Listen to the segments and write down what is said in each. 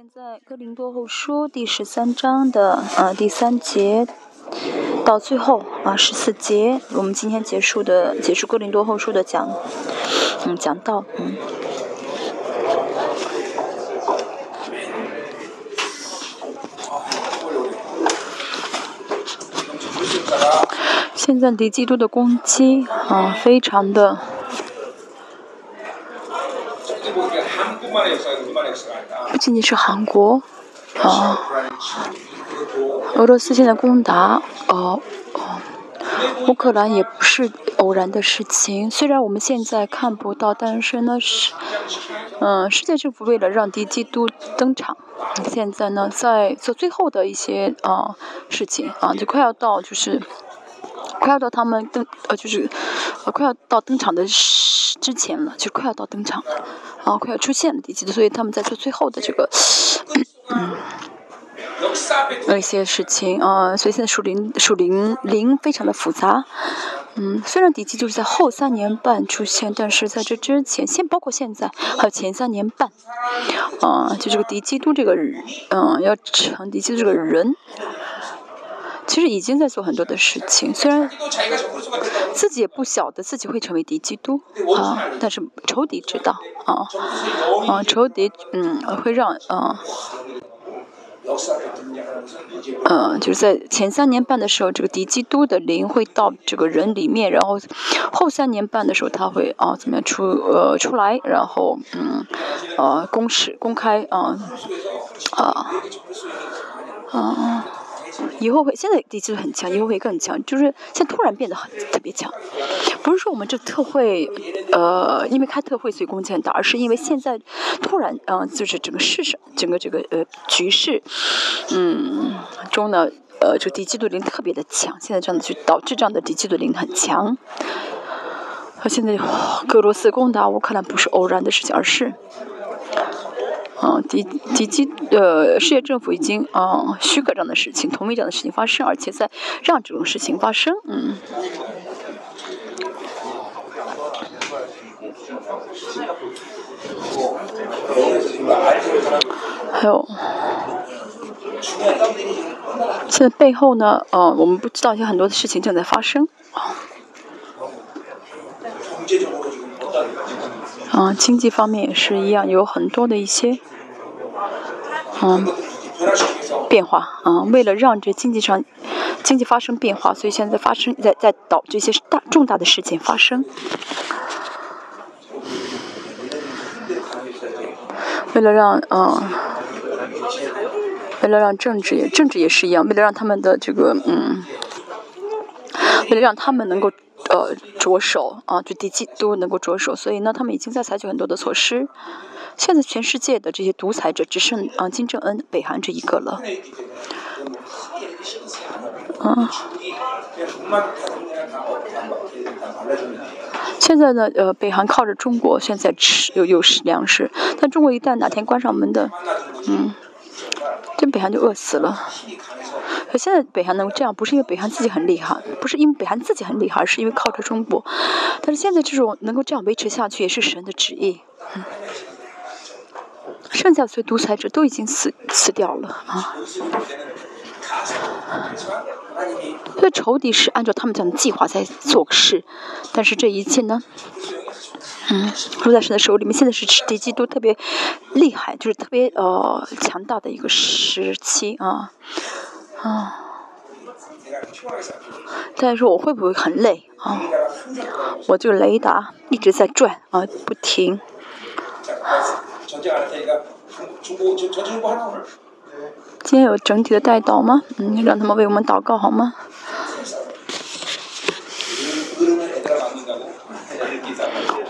现在《哥林多后书》第十三章的呃第三节到最后啊十四节，我们今天结束的结束《哥林多后书》的讲，嗯讲到嗯。现在敌基督的攻击啊，非常的。不仅仅是韩国，啊，俄罗斯现在攻打，哦哦，乌克兰也不是偶然的事情。虽然我们现在看不到，但是呢是，嗯，世界政府为了让敌基督登场，现在呢在做最后的一些啊事情啊，就快要到就是。快要到他们登呃，就是呃，快要到登场的时之前了，就快要到登场了，啊，快要出现了，第几所以他们在做最后的这个嗯，有一些事情啊，所以现在属灵属灵灵非常的复杂，嗯，虽然敌基就是在后三年半出现，但是在这之前，先包括现在还有前三年半，啊，就这个敌基督这个嗯，要成敌基督这个人。其实已经在做很多的事情，虽然自己也不晓得自己会成为敌基督啊，但是仇敌知道啊啊，仇敌嗯会让啊嗯就是在前三年半的时候，这个敌基督的灵会到这个人里面，然后后三年半的时候他会啊怎么样出呃出来，然后嗯呃公示公开啊啊啊。以后会，现在地基很强，以后会更强。就是现在突然变得很特别强，不是说我们这特会，呃，因为开特会所以攻击很大，而是因为现在突然，嗯，就是整个市场，整个这个呃局势，嗯中呢，呃，这个地基的灵特别的强。现在这样的就导致这样的敌基的灵很强。和现在俄罗斯攻打乌克兰不是偶然的事情，而是。嗯，敌敌机呃，世界政府已经啊许可这样的事情，同意这样的事情发生，而且在让这种事情发生，嗯。还有，现在背后呢，呃，我们不知道有很多的事情正在发生。啊，嗯经济方面也是一样，有很多的一些。嗯，变化啊，为了让这经济上经济发生变化，所以现在发生在在导这些大重大的事件发生。为了让嗯，为了让政治也政治也是一样，为了让他们的这个嗯，为了让他们能够呃着手啊，就第几都能够着手，所以呢，他们已经在采取很多的措施。现在全世界的这些独裁者只剩啊金正恩、北韩这一个了。嗯。现在呢，呃，北韩靠着中国，现在吃有有粮食，但中国一旦哪天关上门的，嗯，这北韩就饿死了。可现在北韩能够这样，不是因为北韩自己很厉害，不是因为北韩自己很厉害，而是因为靠着中国。但是现在这种能够这样维持下去，也是神的旨意。剩下所有独裁者都已经死死掉了啊！这仇敌是按照他们这样的计划在做事，但是这一切呢，嗯，都在神的手里面。现在是敌基督特别厉害，就是特别呃强大的一个时期啊啊！但是说我会不会很累啊？我就雷达一直在转啊，不停。今天有整体的带导吗？嗯，让他们为我们祷告好吗？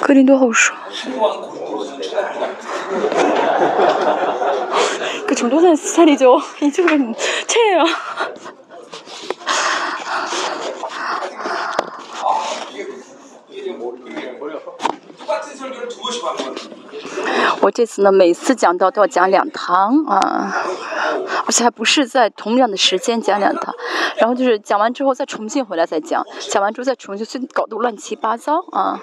그린도 하우스. 정도 되는 스타일이죠. 이쪽은 최예요. 똑같은 설교를 두 번씩 하는 거예요. 我这次呢，每次讲到都要讲两堂啊，而且还不是在同样的时间讲两堂，然后就是讲完之后再重新回来再讲，讲完之后再重新，所以搞得乱七八糟啊，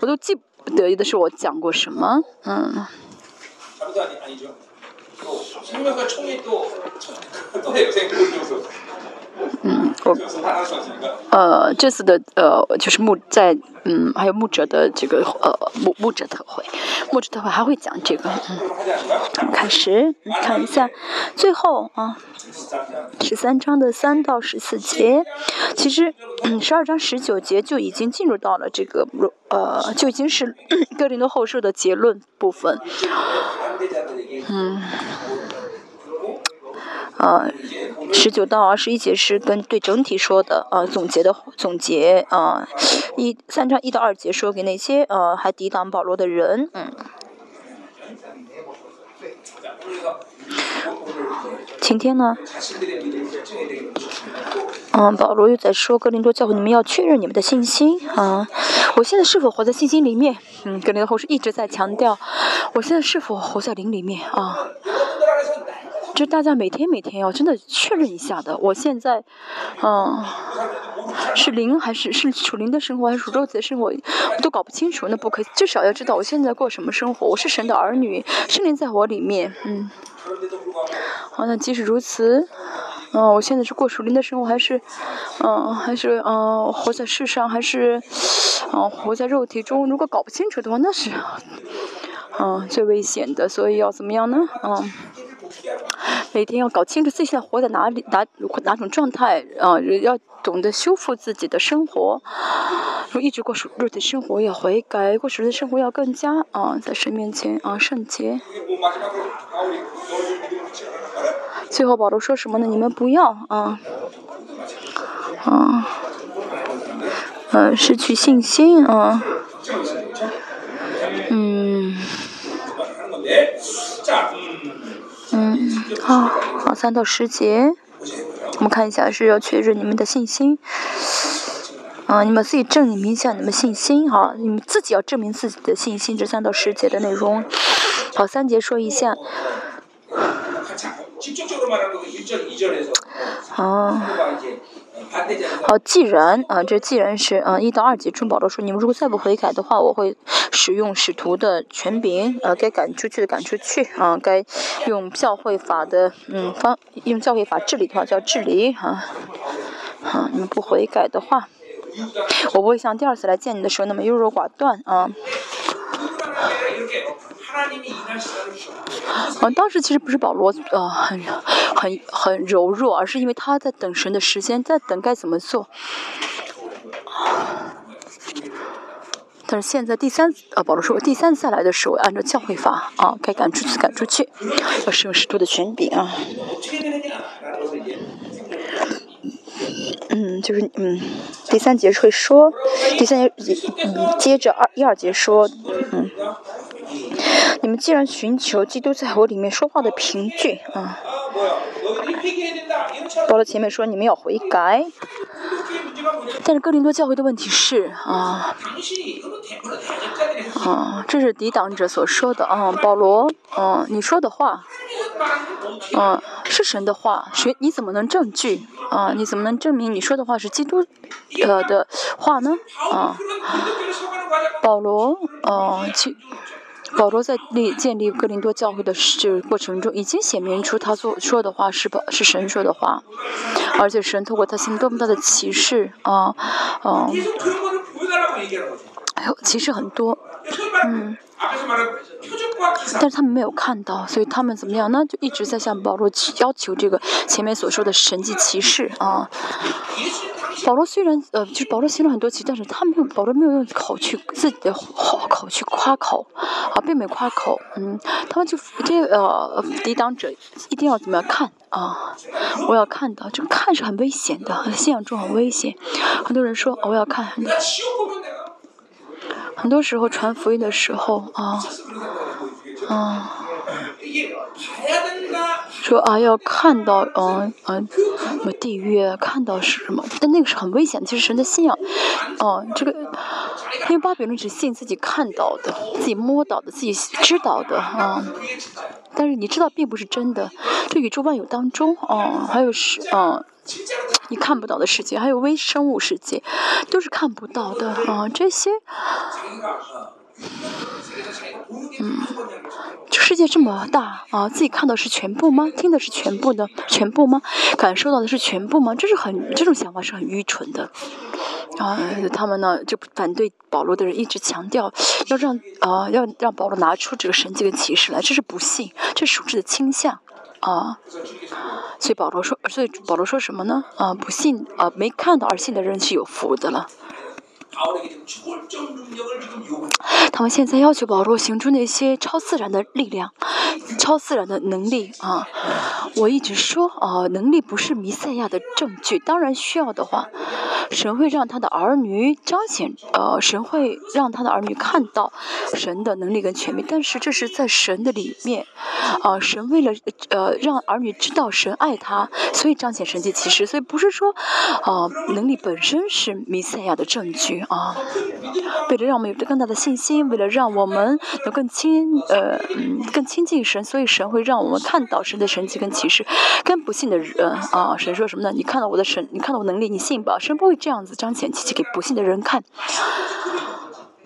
我都记不得的是我讲过什么，嗯。嗯，我呃这次的呃就是牧在嗯还有牧者的这个呃牧牧者特会，牧者特会还会讲这个，嗯，开始看一下。最后啊十三章的三到十四节，其实嗯十二章十九节就已经进入到了这个呃就已经是、嗯、林的后书的结论部分，嗯。呃十九到二十一节是跟对整体说的呃总结的总结呃一三章一到二节说给那些呃还抵挡保罗的人嗯。晴天呢？嗯保罗又在说格林多教会你们要确认你们的信心啊我现在是否活在信心里面？嗯格林多后是一直在强调我现在是否活在灵里面？啊。就大家每天每天要真的确认一下的。我现在，嗯，是灵还是是属灵的生活还是属肉体的生活，我都搞不清楚。那不可，至少要知道我现在过什么生活。我是神的儿女，圣灵在我里面，嗯。好，那即使如此，嗯，我现在是过属灵的生活还是，嗯，还是嗯，活在世上还是，嗯，活在肉体中？如果搞不清楚的话，那是，嗯，最危险的。所以要怎么样呢？嗯。每天要搞清楚自己现在活在哪里，哪哪种状态啊？要懂得修复自己的生活，如一直过熟肉体生活要悔改，过熟的生活要更加啊，在神面前啊圣洁。最后，保罗说什么呢？你们不要啊啊呃，失去信心啊，嗯。嗯好好三到十节我们看一下是要确认你们的信心。嗯你们自己证明一下你们信心哈你们自己要证明自己的信心这三到十节的内容。好三节说一下。啊好，既然啊，这既然是啊，一到二级中保的书，你们如果再不悔改的话，我会使用使徒的权柄啊，该赶出去的赶出去啊，该用教会法的嗯方，用教会法治理的话，叫治理啊。啊，你们不悔改的话，我不会像第二次来见你的时候那么优柔寡断啊。当时其实不是保罗呃很很很柔弱，而是因为他在等神的时间，在等该怎么做。但是现在第三保罗说，第三次来的时候按照教会法啊，该赶出去赶出去，要使用适度的权柄啊。嗯，就是嗯第三节会说，第三节嗯接着二一二节说嗯。你们既然寻求基督在我里面说话的凭据啊。到了前面说你们要悔改但是哥林多教会的问题是啊啊这是抵挡者所说的啊保罗嗯你说的话嗯是神的话谁你怎么能证据？啊你怎么能证明你说的话是基督呃的话呢？啊。保罗哦去保罗在立建立格林多教会的这个过程中，已经显明出他所说的话是是神说的话，而且神透过他心中多么大的歧视啊，歧视很多，嗯，但是他们没有看到，所以他们怎么样，那就一直在向保罗要求这个前面所说的神迹骑士啊。保罗虽然呃，就是保罗写了很多集，但是他没有保罗没有用口去自己的好口去夸口，啊，并没有夸口，嗯，他们就这呃抵挡者一定要怎么样看啊？我要看到，就看是很危险的，信仰中很危险。很多人说、我要看，很多时候传福音的时候啊，啊。说啊要看到嗯嗯什么地狱看到是什么但那个是很危险的其实神的信仰哦这个因为巴比伦只信自己看到的自己摸到的自己知道的啊但是你知道并不是真的这宇宙万有当中哦还有是嗯你看不到的世界还有微生物世界都是看不到的啊这些嗯这世界这么大啊，自己看到是全部吗？听的是全部的全部吗？感受到的是全部吗？这是很这种想法是很愚蠢的。啊，他们呢就反对保罗的人一直强调要让啊要让保罗拿出这个神迹跟启示来，这是不信，这是属质的倾向啊。所以保罗说，所以保罗说什么呢？啊，不信啊，没看到而信的人是有福的了。他们现在要求保罗行出那些超自然的力量、超自然的能力啊！我一直说啊，能力不是弥赛亚的证据。当然需要的话，神会让他的儿女彰显，呃，神会让他的儿女看到神的能力跟权柄。但是这是在神的里面啊，神为了呃让儿女知道神爱他，所以彰显神迹其实。所以不是说啊，能力本身是弥赛亚的证据啊。为了让我们有着更大的信心，为了让我们能更亲呃更亲近神，所以神会让我们看到神的神迹跟启示。跟不信的人啊，神说什么呢？你看到我的神，你看到我能力，你信吧？神不会这样子彰显奇迹给不信的人看。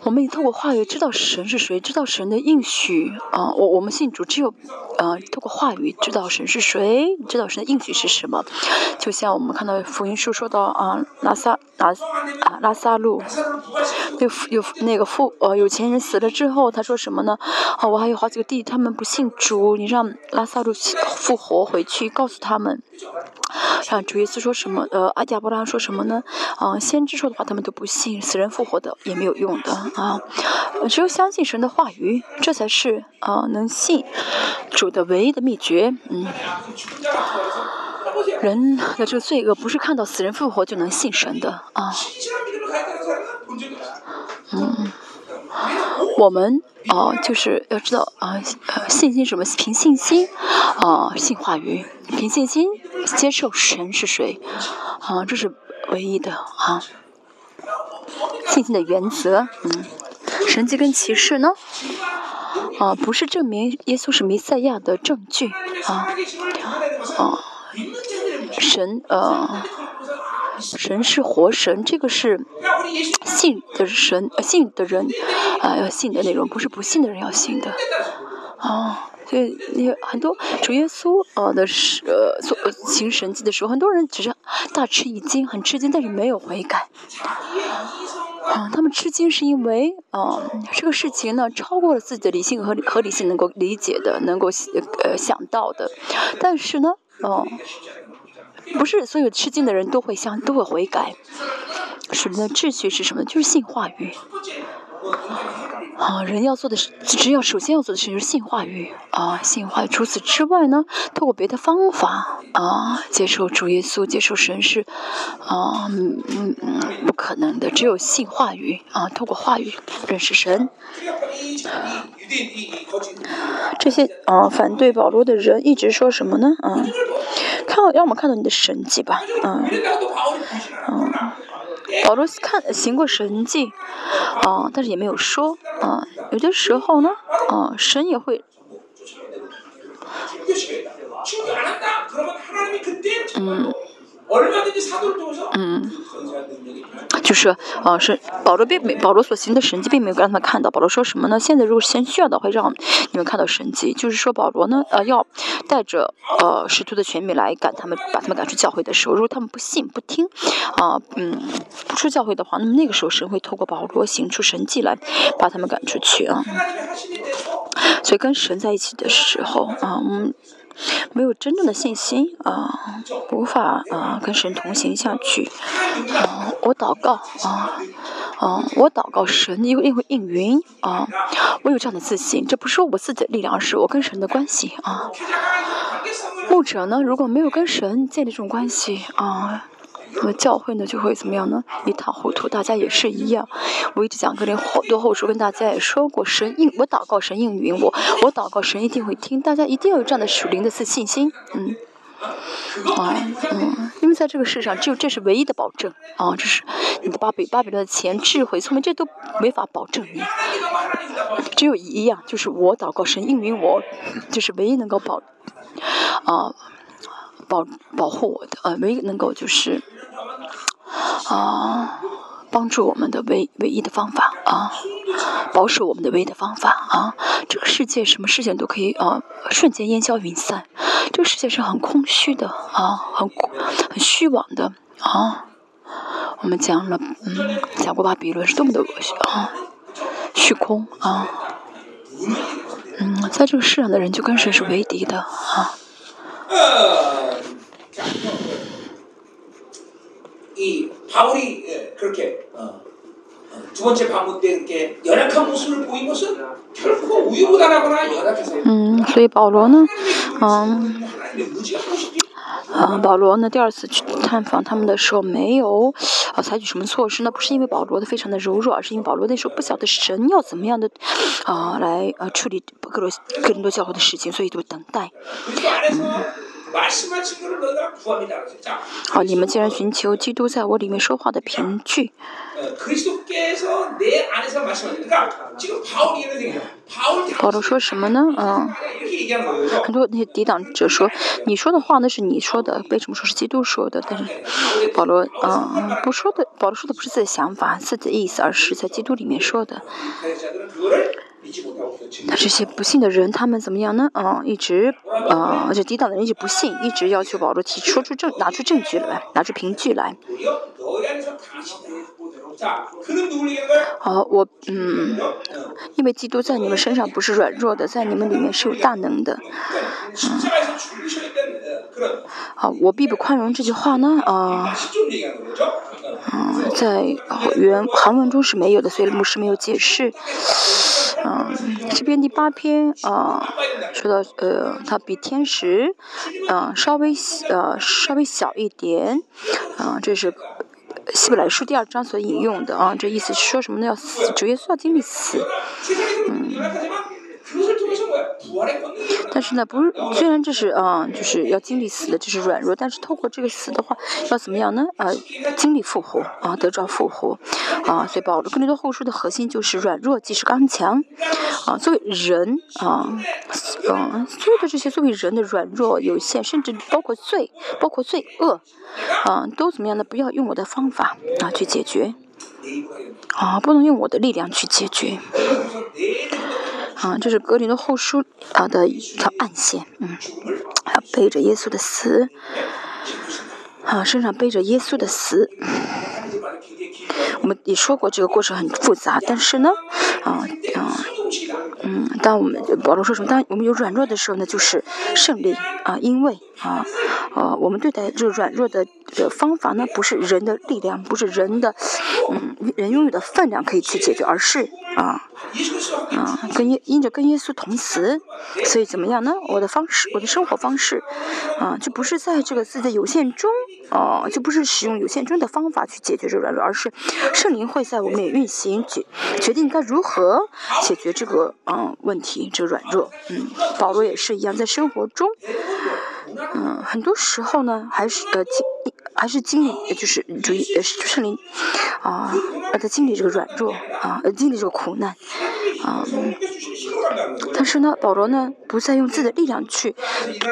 我们已透过话语知道神是谁，知道神的应许啊。我我们信主只有，呃，透过话语知道神是谁，知道神的应许是什么。就像我们看到福音书说到啊，拉萨拉啊拉萨路，有有那个富呃有钱人死了之后，他说什么呢？啊，我还有好几个弟弟，他们不信主，你让拉萨路复活回去，告诉他们。啊主耶稣说什么？呃，阿加伯拉说什么呢？啊，先知说的话他们都不信，死人复活的也没有用的啊。只有相信神的话语，这才是啊能信主的唯一的秘诀。嗯，人的这个罪恶不是看到死人复活就能信神的啊。嗯，我们。哦，就是要知道啊，信心什么？凭信心啊，信话语，凭信心接受神是谁啊，这是唯一的啊。信心的原则，嗯，神迹跟启示呢？啊，不是证明耶稣是弥赛亚的证据啊，啊，神呃。神是活神，这个是信的神，信的人啊要信的内容，不是不信的人要信的啊。所以你很多主耶稣呃的是呃做行神迹的时候，很多人只是大吃一惊，很吃惊，但是没有悔改啊。他们吃惊是因为啊这个事情呢超过了自己的理性和合理性能够理解的，能够呃想到的，但是呢，哦。不是所有吃惊的人都会相都会悔改，神的秩序是什么？就是性话语。啊，人要做的是，只要首先要做的事就是信话语啊，信话。除此之外呢，透过别的方法啊，接受主耶稣，接受神是啊，嗯嗯，不可能的。只有信话语啊，透过话语认识神。这些啊，反对保罗的人一直说什么呢？啊，看，让我们看到你的神迹吧，嗯嗯。保罗看行过神迹，啊，但是也没有说，啊，有的时候呢，啊，神也会，嗯。嗯，就是，呃，是保罗并没保罗所行的神迹并没有让他们看到。保罗说什么呢？现在如果先需要的，会让你们看到神迹。就是说保罗呢，呃，要带着呃使徒的权柄来赶他们，把他们赶出教会的时候，如果他们不信不听，啊，嗯，不出教会的话，那么那个时候神会透过保罗行出神迹来把他们赶出去啊。所以跟神在一起的时候啊，嗯。没有真正的信心啊，无法啊跟神同行下去啊。我祷告啊啊，我祷告神因为因为应允啊，我有这样的自信，这不是我自己的力量，是我跟神的关系啊。牧者呢，如果没有跟神建立这种关系啊，那么教会呢就会怎么样呢？一塌糊涂。大家也是一样。我一直讲格林好多后书，跟大家也说过，神应我祷告，神应允我，我祷告，神一定会听。大家一定要有这样的属灵的自信心，嗯。啊，嗯，因为在这个世上，只有这是唯一的保证啊，这是你的巴比巴比伦的钱、智慧、聪明，这都没法保证你。只有一样，就是我祷告神应允我，就是唯一能够保啊保保护我的啊，唯一能够就是啊。帮助我们的唯唯一的方法啊，保守我们的唯一的方法啊。这个世界什么事情都可以啊，瞬间烟消云散。这个世界是很空虚的啊，很很虚妄的啊。我们讲了，嗯，讲过巴比伦是多么的恶心啊，虚空啊。嗯，在这个世上的人就跟谁是为敌的啊。이 바울이 그렇게 어, 두 번째 방문 때 이렇게 연약한 모습을 보인 것은 결코 우유부단하거나 연약해서 嗯，保罗呢？第二次去探访他们的时候，没有啊采取什么措施呢？不是因为保罗的非常的柔弱，而是因为保罗那时候不晓得神要怎么样的啊来呃处理各罗各人多教会的事情，所以就等待。嗯。 好，你们既然寻求基督在我里面说话的凭据。保罗说什么呢？嗯，很多那些抵挡者说，你说的话那是你说的，为什么说是基督说的？但是保罗，嗯，不说的，保罗说的不是自己的想法、自己的意思，而是在基督里面说的。这些不信的人，他们怎么样呢？嗯，一直，呃，而且抵挡的人一直不信，一直要求保罗提说出证，拿出证据来，拿出凭据来。好，我嗯，因为基督在你们身上不是软弱的，在你们里面是有大能的。好，我必不宽容这句话呢，啊，嗯，在原韩文中是没有的，所以牧师没有解释。嗯，这边第八篇啊，说到呃，它比天使嗯稍微呃稍微小一点，啊，这是希伯来书第二章所引用的啊，这意思是说什么呢？要死，主耶稣要经历死，嗯。但是呢，不是，虽然这是啊，就是要经历死的，这是软弱，但是透过这个死的话，要怎么样呢？啊，经历复活啊，得着复活啊，所以保罗更多后书的核心就是软弱即是刚强啊。作为人啊，嗯，所有的这些作为人的软弱有限，甚至包括罪，包括罪恶啊，都怎么样呢？不要用我的方法啊去解决啊，不能用我的力量去解决。啊，这是格林的后书啊的一条暗线，嗯，还背着耶稣的死，啊，身上背着耶稣的死。我们也说过，这个过程很复杂，但是呢，啊，啊，嗯，当我们保罗说什么？当我们有软弱的时候呢，就是胜利啊，因为啊，呃，我们对待这软弱的的方法呢，不是人的力量，不是人的，嗯，人拥有的分量可以去解决，而是啊。啊，跟耶因着跟耶稣同死，所以怎么样呢？我的方式，我的生活方式，啊，就不是在这个自己的有限中，哦，就不是使用有限中的方法去解决这软弱，而是圣灵会在我们运行，决决定该如何解决这个嗯问题，这个软弱。嗯，保罗也是一样，在生活中，嗯，很多时候呢，还是呃经还是经历，就是主呃圣灵啊，在经历这个软弱啊，呃经历这个苦难。啊，但是呢，保罗呢不再用自己的力量去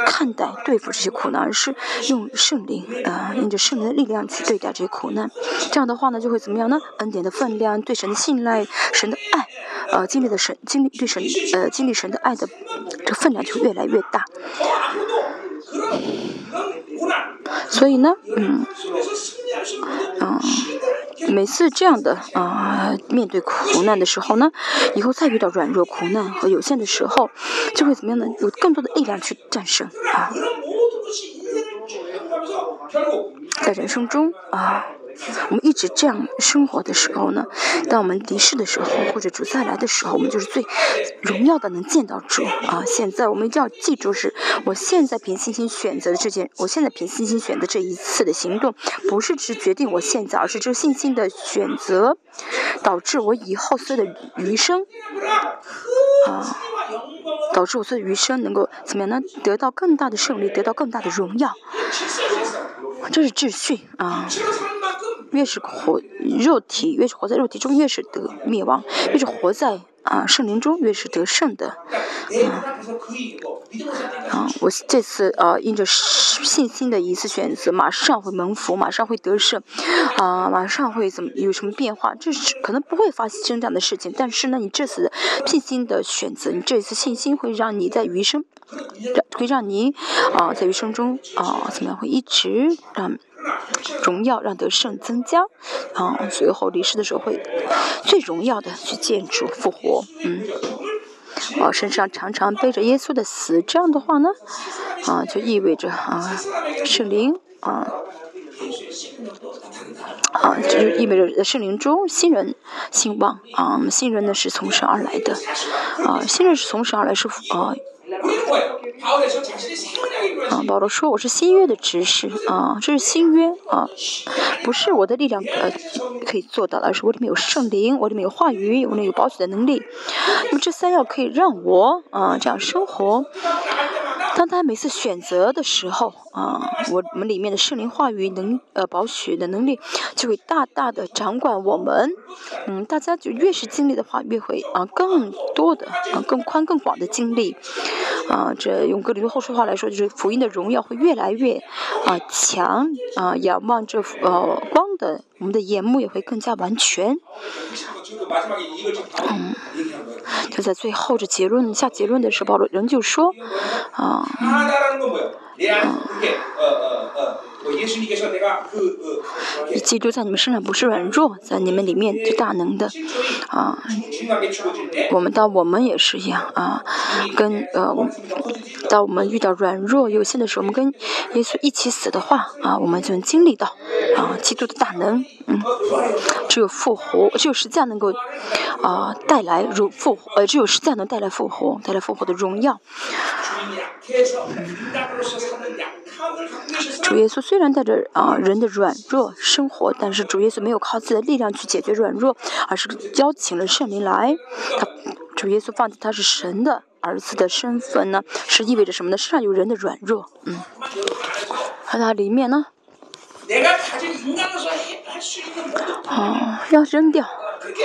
看待对付这些苦难，而是用圣灵啊，用着圣灵的力量去对待这些苦难。这样的话呢，就会怎么样呢？恩典的分量、对神的信赖、神的爱，呃，经历的神经历对神呃经历神的爱的这分量就越来越大。所以呢，嗯，嗯。每次这样的啊，面对苦难的时候呢，以后再遇到软弱、苦难和有限的时候，就会怎么样呢？有更多的力量去战胜啊。在人生中啊，我们一直这样生活的时候呢，当我们离世的时候，或者主再来的时候，我们就是最荣耀的能见到主啊！现在我们一定要记住，是我现在凭信心选择的这件，我现在凭信心选择这一次的行动，不是只决定我现在，而是这信心的选择，导致我以后所有的余生啊，导致我所有的余生能够怎么样呢？得到更大的胜利，得到更大的荣耀。这是秩序啊！越是活肉体，越是活在肉体中，越是得灭亡；越是活在啊圣灵中，越是得胜的。啊，我这次啊，因着信心的一次选择，马上会蒙福，马上会得胜，啊，马上会怎么有什么变化？这是可能不会发生这样的事情，但是呢，你这次信心的选择，你这次信心会让你在余生，会让你啊在余生中啊怎么样会一直让荣耀让得胜增加，啊，最后离世的时候会最荣耀的去见主复活，嗯。啊，身上常常背着耶稣的死，这样的话呢，啊，就意味着啊，圣灵啊，啊，就是意味着圣灵中新人兴旺啊，新人呢是从神而来的，啊，新人是从神而来是。啊，啊保罗说我是新约的执事啊，这是新约啊，不是我的力量呃可以做到的，而是我里面有圣灵，我里面有话语，我里面有保险的能力。那么这三样可以让我啊这样生活。当他每次选择的时候啊，我们里面的圣灵话语能呃保血的能力就会大大的掌管我们。嗯，大家就越是经历的话，越会啊更多的啊更宽更广的经历。啊，这用格里后书话来说，就是福音的荣耀会越来越啊强啊，仰望这呃光的，我们的眼目也会更加完全。嗯，就在最后这结论下结论的时候，保罗仍旧说啊。基督在你们身上不是软弱，在你们里面是大能的，啊，我们到我们也是一样啊，跟呃，当我们遇到软弱有限的时候，我们跟耶稣一起死的话啊，我们就能经历到啊，基督的大能，嗯，只有复活，只有实在能够啊带来如复活，呃，只有实在能带来复活，带来复活的荣耀。主耶稣虽然带着啊人的软弱生活，但是主耶稣没有靠自己的力量去解决软弱，而是邀请了圣灵来。他主耶稣放弃他是神的儿子的身份呢，是意味着什么呢？身上有人的软弱，嗯，和他里面呢，啊，要扔掉。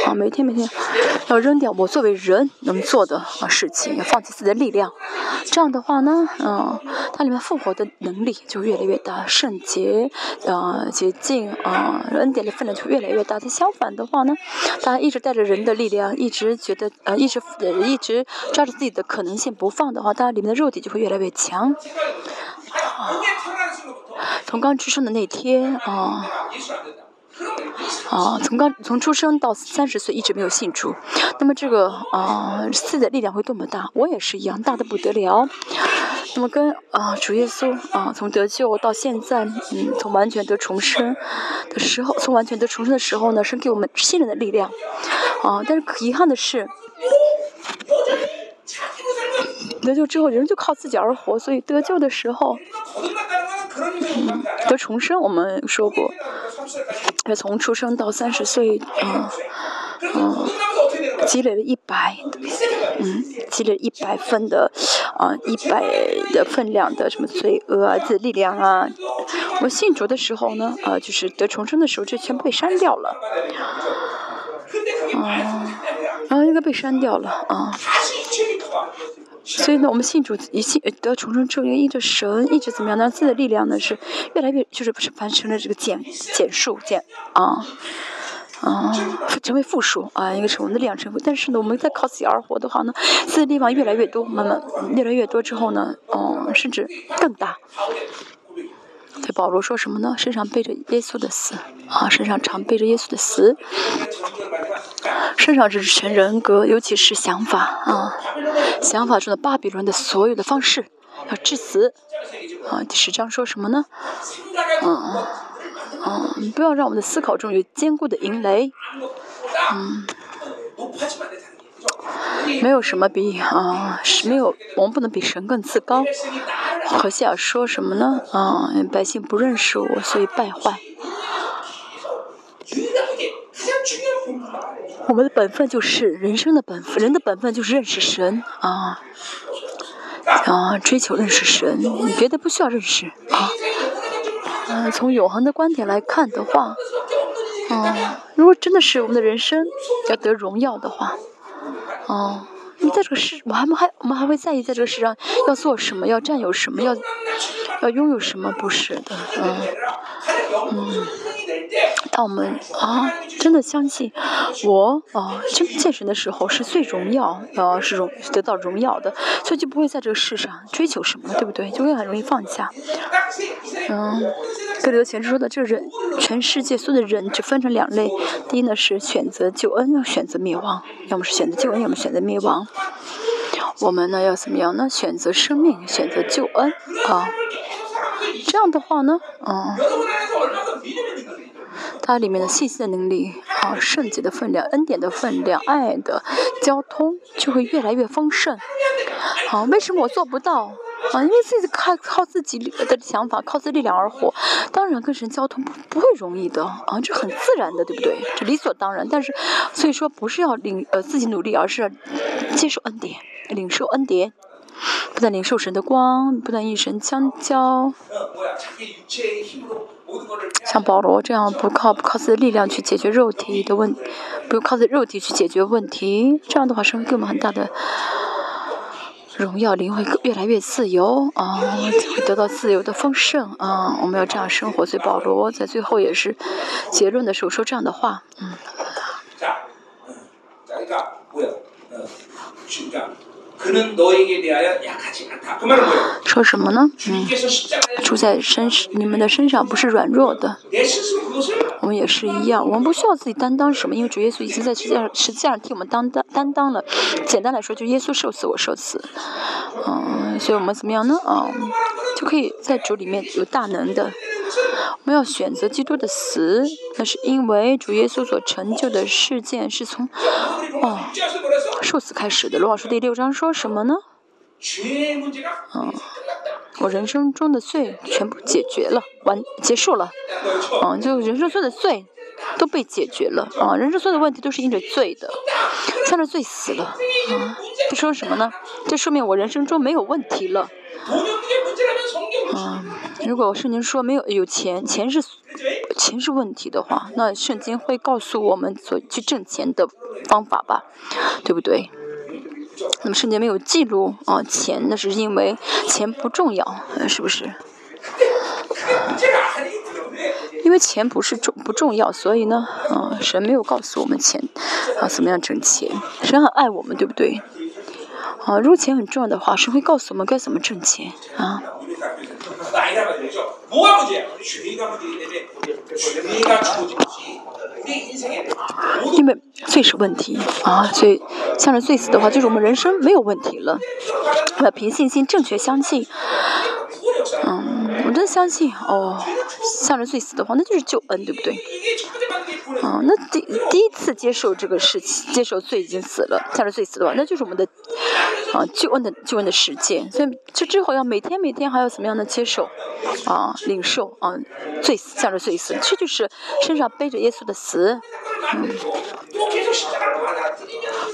啊，每天每天要扔掉我作为人能做的啊事情，要放弃自己的力量。这样的话呢，嗯，它里面复活的能力就越来越大，圣洁啊洁净啊恩典的分量就越来越大。它相反的话呢，大家一直带着人的力量，一直觉得呃一直一直抓着自己的可能性不放的话，大家里面的肉体就会越来越强。从刚出生的那天啊。啊，从刚从出生到三十岁一直没有信主，那么这个啊，四的力量会多么大？我也是一样，大的不得了。那么跟啊主耶稣啊，从得救到现在，嗯，从完全得重生的时候，从完全得重生的时候呢，是给我们新人的力量。啊，但是可遗憾的是，得救之后人就靠自己而活，所以得救的时候，嗯，得重生我们说过。从出生到三十岁，嗯嗯，积累了一百，嗯，积累一百分的，啊，一百的分量的什么罪恶啊、的力量啊。我信主的时候呢，啊，就是得重生的时候，这全部被删掉了，啊，然后应该被删掉了，啊。所以呢，我们信主一信得重生之后，因着神一直怎么样呢？自己的力量呢是越来越，就是不是完成了这个减减数减啊啊，成为负数啊，应该是我们的力量成负。但是呢，我们在靠自己而活的话呢，自己的地方越来越多，慢慢越来越多之后呢，嗯，甚至更大。对保罗说什么呢？身上背着耶稣的死啊，身上常背着耶稣的死，身上是神人格，尤其是想法啊，想法中的巴比伦的所有的方式要致死啊。第十章说什么呢？嗯嗯，不要让我们的思考中有坚固的营垒。嗯，没有什么比啊，是没有，我们不能比神更自高。何西尔说什么呢？啊，百姓不认识我，所以败坏。我们的本分就是人生的本分，人的本分就是认识神啊啊，追求认识神，别的不需要认识啊。嗯，从永恒的观点来看的话，啊，如果真的是我们的人生要得荣耀的话，哦，你在这个世，我还还我们还会在意在这个世上要做什么，要占有什么，要要拥有什么？不是的，嗯嗯。当我们啊真的相信我啊真见神的时候，是最荣耀啊是荣得到荣耀的，所以就不会在这个世上追求什么，对不对？就会很容易放下。嗯，格里德前说的，这人全世界所有的人只分成两类，第一呢是选择救恩，要选择灭亡；要么是选择救恩，要么选择灭亡。我们呢要怎么样呢？选择生命，选择救恩啊。这样的话呢，嗯。它里面的信息的能力啊，圣洁的分量、恩典的分量、爱的交通就会越来越丰盛。好，为什么我做不到啊？因为自己靠靠自己的想法、靠自己力量而活，当然跟神交通不会容易的啊，这很自然的，对不对？这理所当然。但是，所以说不是要领呃自己努力，而是接受恩典、领受恩典，不但领受神的光，不但与神相交。像保罗这样不靠不靠自己的力量去解决肉体的问，不用靠自己肉体去解决问题，这样的话生会给我们很大的荣耀，灵会越来越自由啊，会得到自由的丰盛啊。我们要这样生活，所以保罗在最后也是结论的时候说这样的话，嗯。说什么呢？嗯，住在身你们的身上不是软弱的，我们也是一样，我们不需要自己担当什么，因为主耶稣已经在实际上实际上替我们担当担当了。简单来说，就耶稣受死，我受死。嗯，所以我们怎么样呢？啊，就可以在主里面有大能的。我们要选择基督的死，那是因为主耶稣所成就的事件是从哦受死开始的。罗老师第六章说什么呢？嗯，我人生中的罪全部解决了，完结束了。嗯，就人生中的罪都被解决了。啊，人生所有的问题都是因着罪的，向着罪死了。啊，这说什么呢？这说明我人生中没有问题了。嗯，如果圣经说没有有钱，钱是钱是问题的话，那圣经会告诉我们所去挣钱的方法吧，对不对？那么圣经没有记录啊，钱那是因为钱不重要，是不是？因为钱不是重不重要，所以呢，啊，神没有告诉我们钱啊怎么样挣钱，神很爱我们，对不对？啊，如果钱很重要的话，神会告诉我们该怎么挣钱啊。我看见，我巡医干部在那边，巡医干部出诊去。因为罪是问题啊，所以向着罪死的话，就是我们人生没有问题了。要凭信心正确相信，嗯，我真的相信哦，向着罪死的话，那就是救恩，对不对？啊，那第第一次接受这个事情，接受罪已经死了，向着罪死的话，那就是我们的啊救恩的救恩的实践。所以这之后要每天每天还要怎么样的接受啊，领受啊，罪死向着罪死，这就是身上背着耶稣的死。嗯，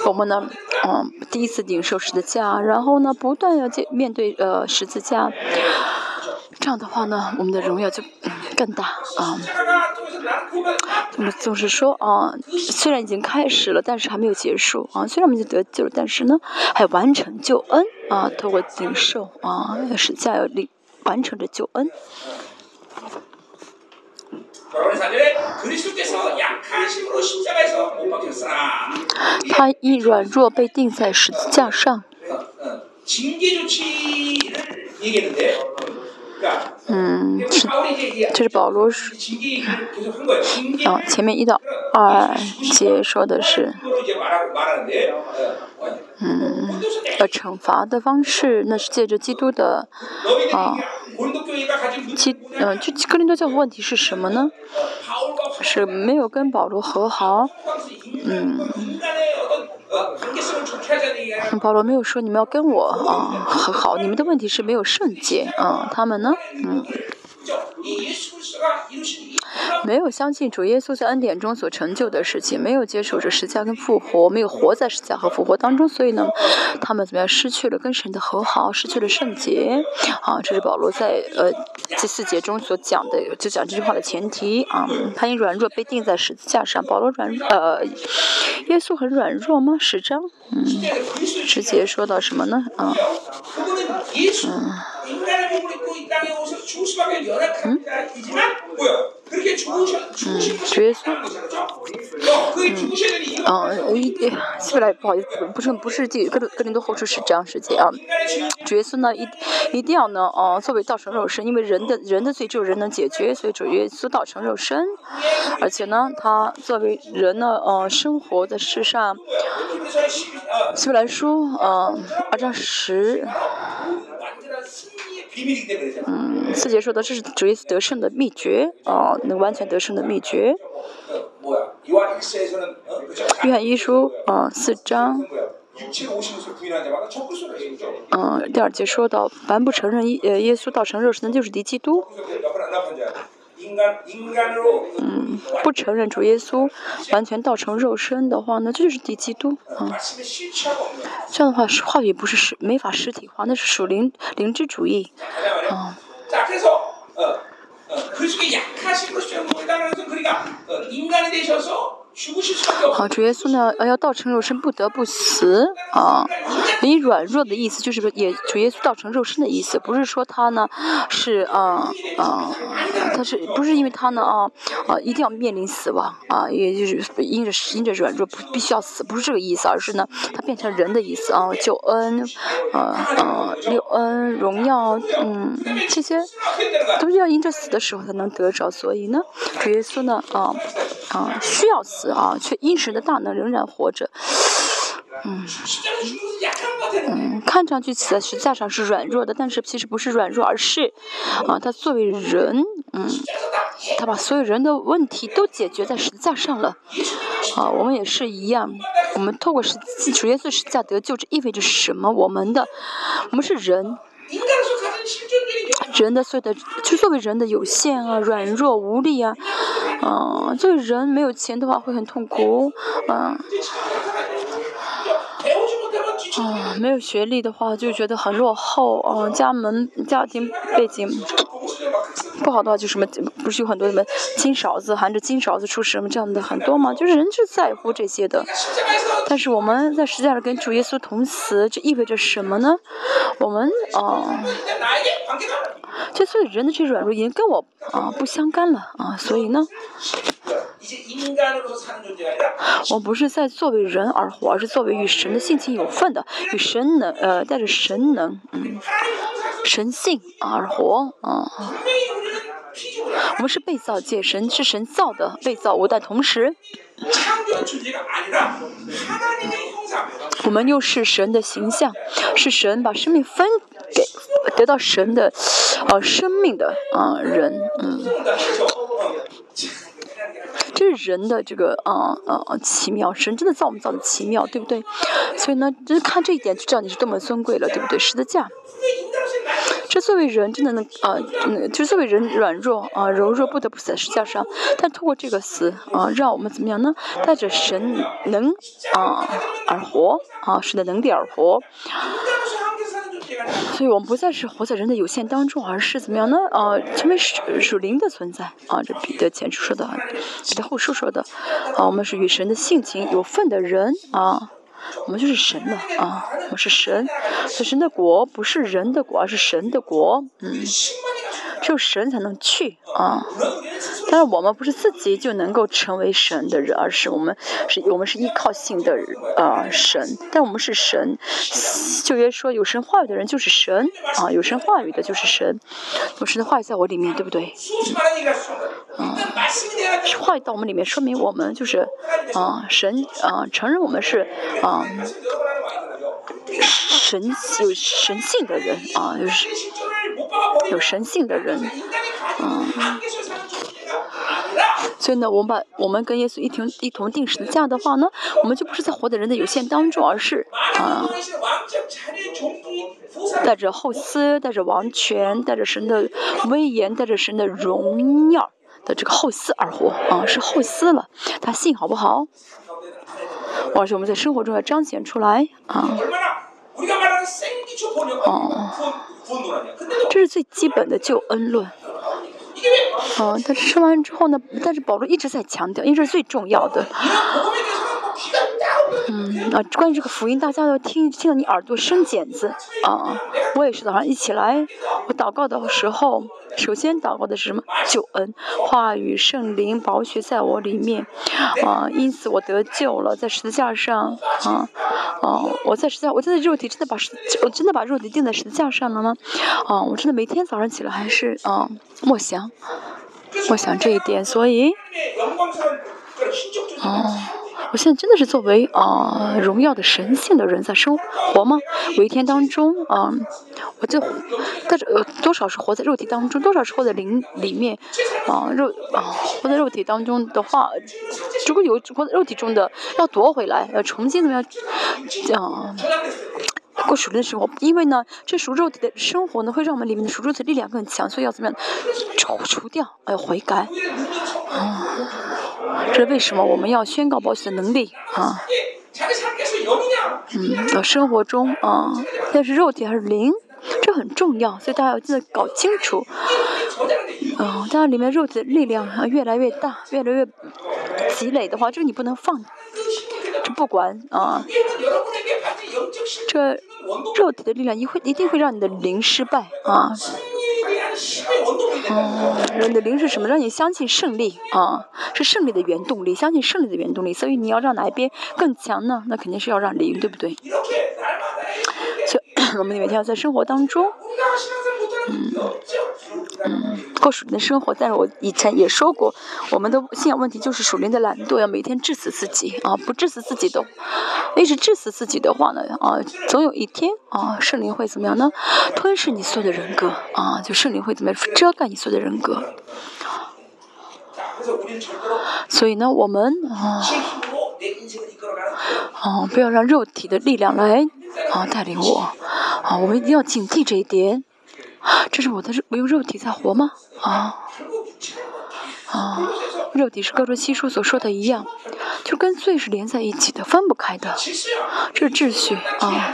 我们呢，嗯，第一次领受十字架，然后呢，不断要接面对呃十字架，这样的话呢，我们的荣耀就更大啊。我们总是说啊，虽然已经开始了，但是还没有结束啊。虽然我们已经得救了，但是呢，还完成救恩啊，透过领受啊，十字架要领完成着救恩。他因软弱被钉在十字架上。嗯，是，这是保罗是，啊，前面一到二节说的是，嗯，呃，惩罚的方式，那是借着基督的，啊，基嗯，就哥林多教问题是什么呢？是没有跟保罗和好，嗯，保罗没有说你们要跟我啊和好，你们的问题是没有圣洁啊，他们呢，嗯。没有相信主耶稣在恩典中所成就的事情，没有接受着十架跟复活，没有活在十架和复活当中，所以呢，他们怎么样失去了跟神的和好，失去了圣洁啊！这是保罗在呃第四节中所讲的，就讲这句话的前提啊。他因软弱被钉在十字架上，保罗软呃，耶稣很软弱吗？十章嗯，直接说到什么呢？啊，嗯。嗯，主耶稣，嗯，一，希伯来不好意思，不是不是第格格林多后书是这样世界啊。主耶稣呢，一一定要呢，哦，作为道成肉身，因为人的人的罪只有人能解决，所以主耶稣道成肉身，而且呢，他作为人呢，呃，生活在世上。希伯来书，嗯，二章十。嗯，四节说的这是主耶稣得胜的秘诀啊，能完全得胜的秘诀。约翰一书啊，四章。嗯，第二节说到，凡不承认耶呃耶稣道成肉身的，就是敌基督。嗯，不承认主耶稣完全道成肉身的话，那这就是敌基督啊。这样的话，话语不是实没法实体化，那是属灵灵知主义啊。好，主耶稣呢，要道成肉身，不得不死啊。以软弱的意思，就是也主耶稣道成肉身的意思，不是说他呢是啊啊，他是不是因为他呢啊啊一定要面临死亡啊，也就是因着因着软弱不必须要死，不是这个意思，而是呢他变成人的意思啊，救恩啊啊救恩荣耀嗯这些都是要因着死的时候才能得着，所以呢主耶稣呢啊啊需要死。啊，却因神的大能仍然活着。嗯，嗯，看上去死在实际上是软弱的，但是其实不是软弱，而是啊，他作为人，嗯，他把所有人的问题都解决在十字架上了。啊，我们也是一样，我们透过十字主耶稣十字架得救，这意味着什么？我们的，我们是人。人的所有的，就作为人的有限啊、软弱无力啊，嗯，作为人没有钱的话会很痛苦，嗯，啊，没有学历的话就觉得很落后，啊，家门家庭背景。不好的话就什么，不是有很多什么金勺子含着金勺子出什么这样的很多吗？就是人是在乎这些的。但是我们在实际上跟主耶稣同死，这意味着什么呢？我们啊，这所以人的这软弱已经跟我啊不相干了啊，所以呢，我不是在作为人而活，而是作为与神的性情有份的，与神能呃带着神能嗯。神性而活啊！我们是被造界，神是神造的被造物，但同时，我们又是神的形象，是神把生命分给得到神的呃生命的啊人，嗯。这是人的这个啊呃奇妙，神真的造我们造的奇妙，对不对？所以呢，就是看这一点就知道你是多么尊贵了，对不对？十字架，这作为人真的能啊，就作为人软弱啊柔弱，不得不死在十字架上。但通过这个死啊，让我们怎么样呢？带着神能啊而活啊，神的能力而活。所以我们不再是活在人的有限当中，而是怎么样呢？呃，成为属属灵的存在啊。这彼得前书说的，彼得后书说的，啊，我们是与神的性情有份的人啊。我们就是神了啊，我们是神。所以神的国不是人的国，而是神的国。嗯。只有神才能去啊！但是我们不是自己就能够成为神的人，而是我们是我们是依靠性的啊神。但我们是神，就约说有神话语的人就是神啊，有神话语的就是神，有神的话语在我里面，对不对？嗯，话语到我们里面，说明我们就是啊神啊承认我们是啊神有神性的人啊，就是。有神性的人。嗯。所以呢，我们把我们跟耶稣一同一同定时的架的话呢，我们就不是在活在人的有限当中，而是啊，带着后思，带着王权，带着神的威严，带着神的荣耀的这个后思而活啊，是后思了，他信好不好？而且我们在生活中要彰显出来啊。哦，这是最基本的救恩论。哦，嗯，他吃完之后呢？但是保罗一直在强调，因为这是最重要的。嗯啊，关于这个福音，大家要听听到你耳朵生茧子啊！我也是早上一起来，我祷告的时候，首先祷告的是什么？救恩，话语、圣灵、宝血在我里面啊！因此我得救了，在十字架上啊啊！我在十字架，我真的肉体真的把十，我真的把肉体钉在十字架上了吗？啊！我真的每天早上起来还是啊默想，默想这一点，所以哦。我现在真的是作为啊荣耀的神性的人在生活吗？我一天当中啊，我就带着呃多少是活在肉体当中，多少是活在灵里面啊肉啊活在肉体当中的话，如果有活在肉体中的要夺回来，要重新怎么样啊过属灵的生活？因为呢，这属肉体的生活呢，会让我们里面的属肉体力量更强，所以要怎么样除除掉，要悔改啊。这是为什么我们要宣告保险的能力啊？嗯，生活中啊，但是肉体还是灵，这很重要，所以大家要记得搞清楚。嗯，当然里面肉体的力量啊越来越大，越来越积累的话，这个你不能放，这不管啊，这肉体的力量一会一定会让你的灵失败啊。哦，人的灵是什么？让你相信胜利啊，是胜利的原动力，相信胜利的原动力。所以你要让哪一边更强呢？那肯定是要让灵，对不对？所以 我们每天要在生活当中，嗯嗯，过属灵的生活。但是我以前也说过，我们的信仰问题就是属灵的懒惰，要每天致死自己啊！不致死自己的，一直致死自己的话呢啊，总有一天啊，圣灵会怎么样呢？吞噬你所有的人格啊！就圣灵会怎么样遮盖你所有的人格？所以呢，我们啊啊，不要让肉体的力量来。啊，带领我，啊，我们一定要警惕这一点。这是我的肉，我用肉体在活吗？啊，啊，肉体是各种七书所说的一样，就跟罪是连在一起的，分不开的。这是秩序啊。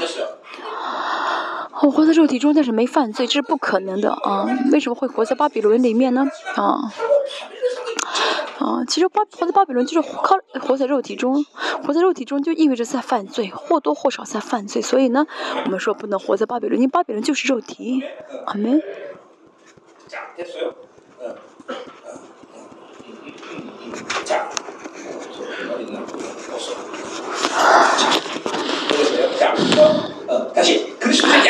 我活在肉体中，但是没犯罪，这是不可能的啊。为什么会活在巴比伦里面呢？啊。啊，其实巴活在巴比伦就是靠活在肉体中，活在肉体中就意味着在犯罪，或多或少在犯罪。所以呢，我们说不能活在巴比伦，因为巴比伦就是肉体。阿门。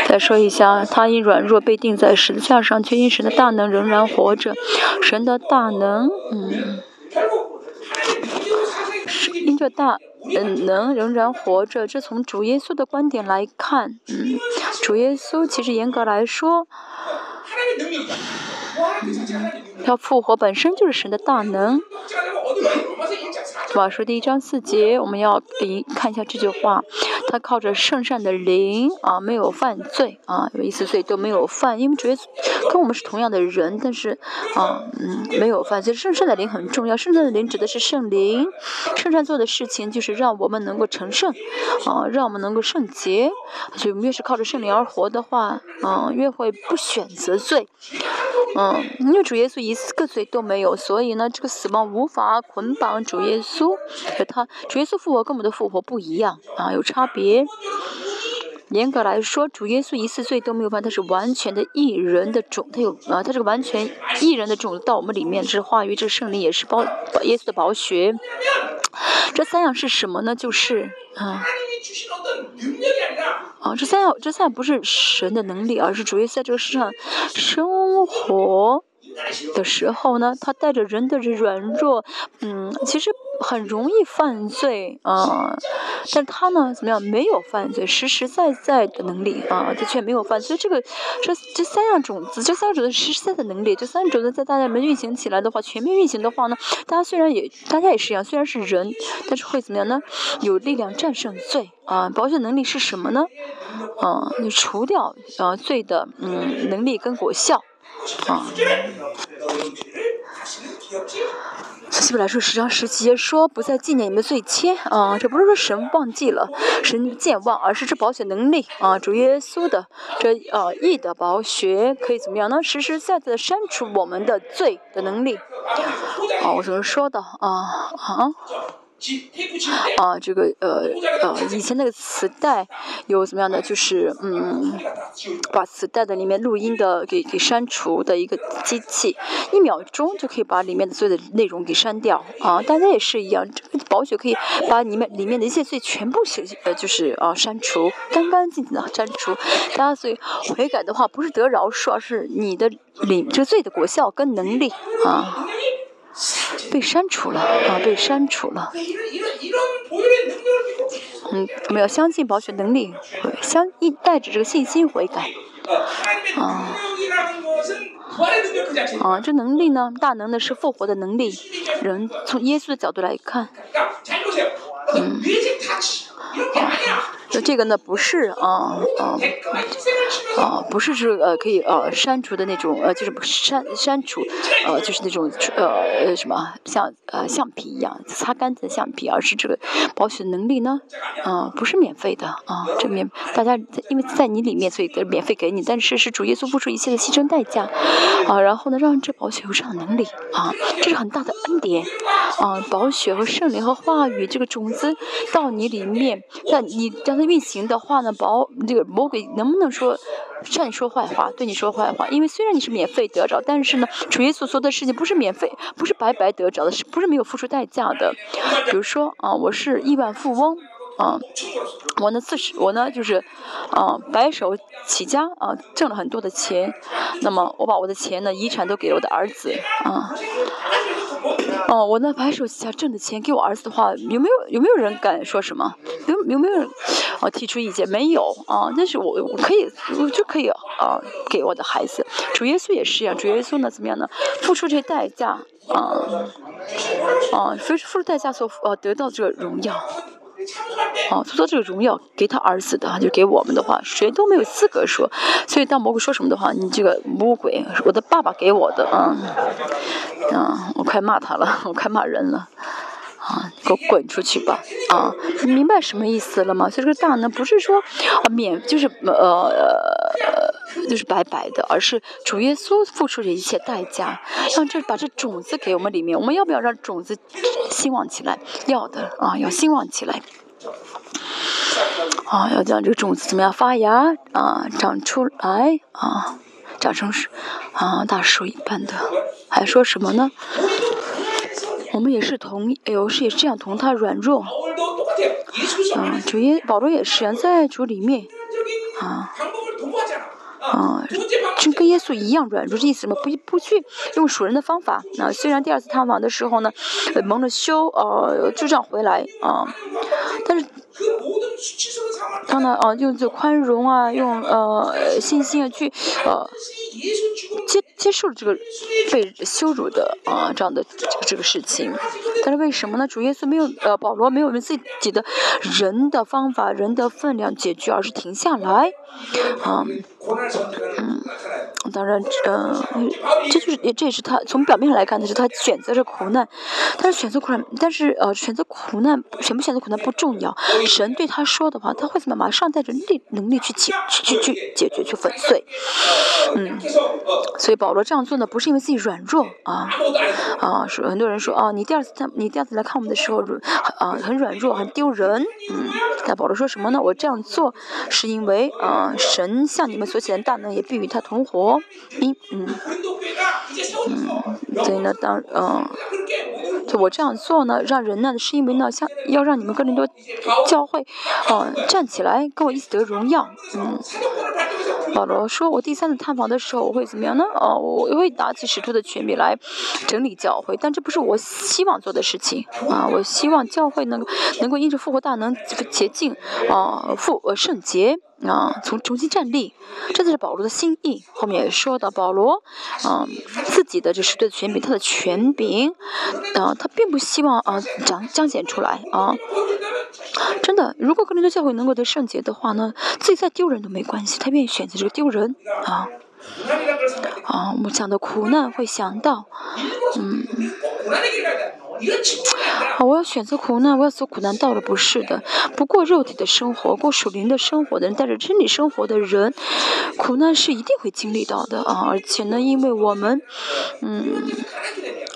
再说一下，他因软弱被钉在十字架上，却因神的大能仍然活着。神的大能，嗯。因着大能仍然活着，这从主耶稣的观点来看，嗯，主耶稣其实严格来说，他复活本身就是神的大能。马书第一章四节，我们要一看一下这句话。他靠着圣善的灵啊，没有犯罪啊，有一次罪都没有犯，因为主耶稣跟我们是同样的人，但是啊，嗯，没有犯。所以圣善的灵很重要，圣善的灵指的是圣灵，圣善做的事情就是让我们能够成圣啊，让我们能够圣洁。所以我们越是靠着圣灵而活的话，嗯，越会不选择罪。嗯，因为主耶稣一个罪都没有，所以呢，这个死亡无法捆绑主耶稣。可他主耶稣复活跟我们的复活不一样啊，有差别。严格来说，主耶稣一次罪都没有犯，他是完全的异人的种，他有啊，他这个完全异人的种子到我们里面，这是话语，这圣灵也是包耶稣的宝血。这三样是什么呢？就是啊。啊，这三样，这三样不是神的能力，而是主耶稣在这个世上生活的时候呢，他带着人的软弱，嗯，其实很容易犯罪啊。但他呢，怎么样？没有犯罪，实实在在的能力啊，他却没有犯罪。这个这这三样种子，这三样种子实实在在的能力，这三种子在大家里面运行起来的话，全面运行的话呢，大家虽然也，大家也是一样，虽然是人，但是会怎么样呢？有力量战胜罪啊！保险能力是什么呢？啊，你除掉啊罪的嗯能力跟果效啊。希伯来说十章十节说不再纪念你们罪愆啊，这不是说神忘记了，神健忘，而是这保险能力啊，主耶稣的这呃义的宝血可以怎么样呢？实实在在的删除我们的罪的能力。啊，我怎么说的啊？啊，这个呃呃，以前那个磁带有怎么样的？就是嗯，把磁带的里面录音的给给删除的一个机器，一秒钟就可以把里面的所有的内容给删掉啊！大家也是一样，这个宝血可以把里面里面的一切罪全部写呃就是啊删除，干干净净的删除。大家所以悔改的话，不是得饶恕，而是你的领这个罪的果效跟能力啊。被删除了啊！被删除了。嗯，我们要相信保全能力，相一带着这个信心悔改。啊。啊，这能力呢？大能的是复活的能力。人从耶稣的角度来看，嗯。那这个呢，不是啊啊啊，不是是呃可以呃删除的那种呃，就是删删除呃就是那种呃什么像呃橡皮一样擦干净的橡皮，而是这个保险能力呢，啊不是免费的啊，这免大家因为在你里面，所以免费给你，但是是主耶稣付出一切的牺牲代价啊，然后呢让这保险有这样的能力啊，这是很大的恩典啊，保险和圣灵和话语这个种子到你里面，在你让。它运行的话呢，保这个魔鬼能不能说向你说坏话，对你说坏话？因为虽然你是免费得着，但是呢，主耶稣做的事情不是免费，不是白白得着的，是不是没有付出代价的？比如说啊，我是亿万富翁啊，我呢自是我呢就是啊白手起家啊，挣了很多的钱，那么我把我的钱呢遗产都给了我的儿子啊。哦，我那白手起家挣的钱给我儿子的话，有没有有没有人敢说什么？有有没有人啊提出意见？没有啊，但是我我可以我就可以啊给我的孩子。主耶稣也是一样，主耶稣呢怎么样呢？付出这代价啊啊，付出付出代价所呃得到这个荣耀。哦，他说这个荣耀给他儿子的，就给我们的话，谁都没有资格说。所以当魔鬼说什么的话，你这个魔鬼，我的爸爸给我的，嗯，嗯，我快骂他了，我快骂人了，啊，给我滚出去吧，啊，你明白什么意思了吗？所以这个大呢，不是说啊免，就是呃，就是白白的，而是主耶稣付出的一切代价，让这把这种子给我们里面，我们要不要让种子兴旺起来？要的啊，要兴旺起来。啊，要将这个种子怎么样发芽啊，长出来啊，长成树啊，大树一般的。还说什么呢？我们也是同，哎呦，是也是这样同他软弱。嗯，主耶保罗也是在主里面啊。啊，就跟耶稣一样软弱，这意思嘛？不不去用属人的方法。那虽然第二次探访的时候呢，蒙了羞，呃，就这样回来啊，但是他呢，啊，用这宽容啊，用呃信心啊去呃接接受这个被羞辱的啊这样的这个这个事情。但是为什么呢？主耶稣没有呃保罗没有用自己的人的方法、人的分量解决，而是停下来啊。当然，嗯，这就是也这也是他从表面上来看的是他选择着苦难，但是选择苦难，但是呃选择苦难选不选择苦难不重要，神对他说的话，他会怎么马上带着力能力去解去去去解决去粉碎，嗯，所以保罗这样做呢，不是因为自己软弱啊。啊，说很多人说啊，你第二次他你第二次来看我们的时候软啊很软弱很丢人，嗯，但保罗说什么呢？我这样做是因为啊神向你们所所显大能也必与他同活，嗯嗯嗯，所以呢，当嗯，就我这样做呢，让人呢，是因为呢，像要让你们更多教会，哦，站起来跟我一起得荣耀，嗯保罗说：“我第三次探访的时候，我会怎么样呢？哦，我会拿起使徒的权柄来整理教会，但这不是我希望做的事情啊！我希望教会能能够因着复活大能洁净啊，复呃圣洁。”啊，从重新站立，这就是保罗的心意。后面也说到保罗，嗯，自己的这是对的权柄，他的权柄，啊，他并不希望啊彰彰显出来啊。真的，如果格林多教会能够得圣洁的话呢，自己再丢人都没关系，他愿意选择这个丢人啊。啊，我们讲的苦难会想到，嗯。啊！我要选择苦难，我要走苦难道了，不是的。不过肉体的生活，过属灵的生活的人，带着真理生活的人，苦难是一定会经历到的啊！而且呢，因为我们，嗯。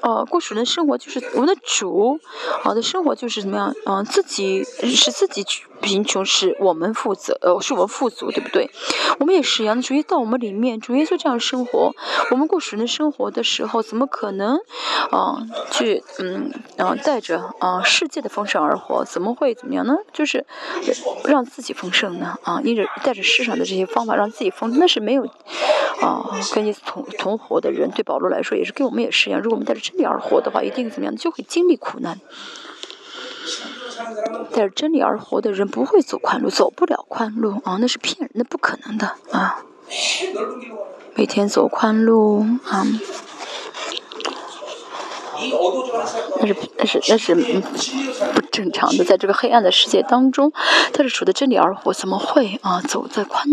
哦，过属灵生活就是我们的主，好的生活就是怎么样？嗯，自己是自己贫穷，是我们负责，呃，是我们富足，对不对？我们也是一样的，主耶到我们里面，主耶稣这样生活，我们过属灵生活的时候，怎么可能，啊，去嗯，啊，带着啊世界的丰盛而活？怎么会怎么样呢？就是让自己丰盛呢？啊，因着带着世上的这些方法让自己丰盛，那是没有啊，跟你同同活的人，对保罗来说也是，跟我们也是一样。如果我们带着。真理而活的话，一定怎么样？就会经历苦难。带着真理而活的人不会走宽路，走不了宽路啊！那是骗人，那不可能的啊！每天走宽路啊，那是那是那是不正常的。在这个黑暗的世界当中，他是处的真理而活，怎么会啊走在宽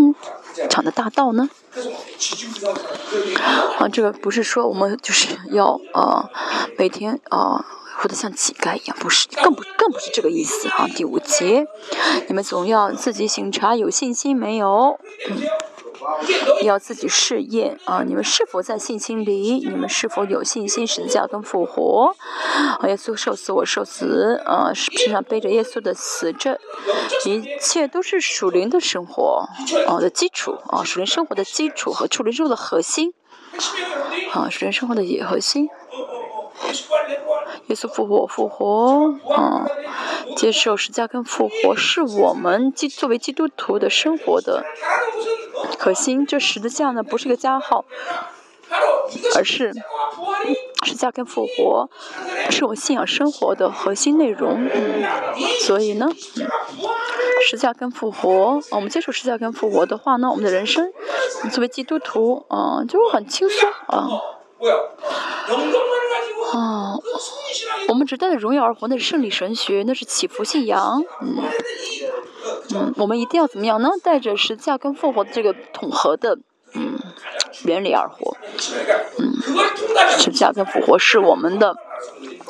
敞的大道呢？啊，这个不是说我们就是要呃每天啊活得像乞丐一样，不是，更不更不是这个意思啊。第五节，你们总要自己醒察，有信心没有？嗯。要自己试验啊！你们是否在信心里？你们是否有信心？十字架跟复活，耶稣受死，我受死，啊，身上背着耶稣的死，这一切都是属灵的生活啊的基础啊，属灵生活的基础和属灵生活的核心啊，属灵生活的也核心。耶稣复活，复活，嗯，接受十字架跟复活，是我们基作为基督徒的生活的。核心，这十字架呢不是个加号，而是十字架跟复活，是我信仰生活的核心内容。嗯，所以呢，十字架跟复活，我们接受十字架跟复活的话呢，我们的人生作为基督徒，嗯，就很轻松啊。哦，我们只带着荣耀而活，那是胜利神学，那是祈福信仰。嗯。嗯，我们一定要怎么样呢？带着十字架跟复活的这个统合的嗯原理而活。嗯，十字架跟复活是我们的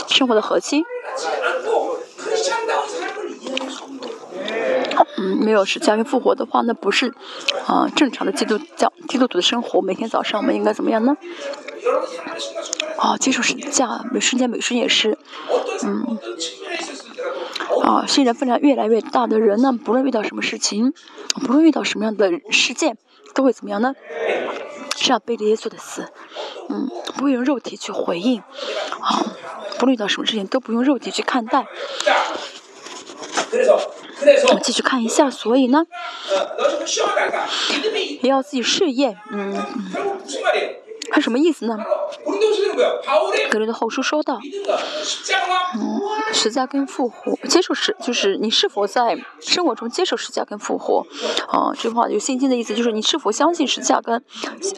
生活的核心。没有十字架跟复活的话，那不是啊正常的基督教基督徒的生活。每天早上我们应该怎么样呢？啊，接受十字架，每瞬间每瞬也是，嗯。啊，信任分量越来越大的人呢，不论遇到什么事情，不论遇到什么样的事件，都会怎么样呢？是要背着耶稣的死，嗯，不会用肉体去回应，啊，不论遇到什么事情都不用肉体去看待。我们继续看一下，所以呢，也要自己试验，嗯嗯。他什么意思呢？格林的后书说到，嗯，十架跟复活，接受是就是你是否在生活中接受十架跟复活？啊，这句话有信心的意思就是你是否相信十架跟，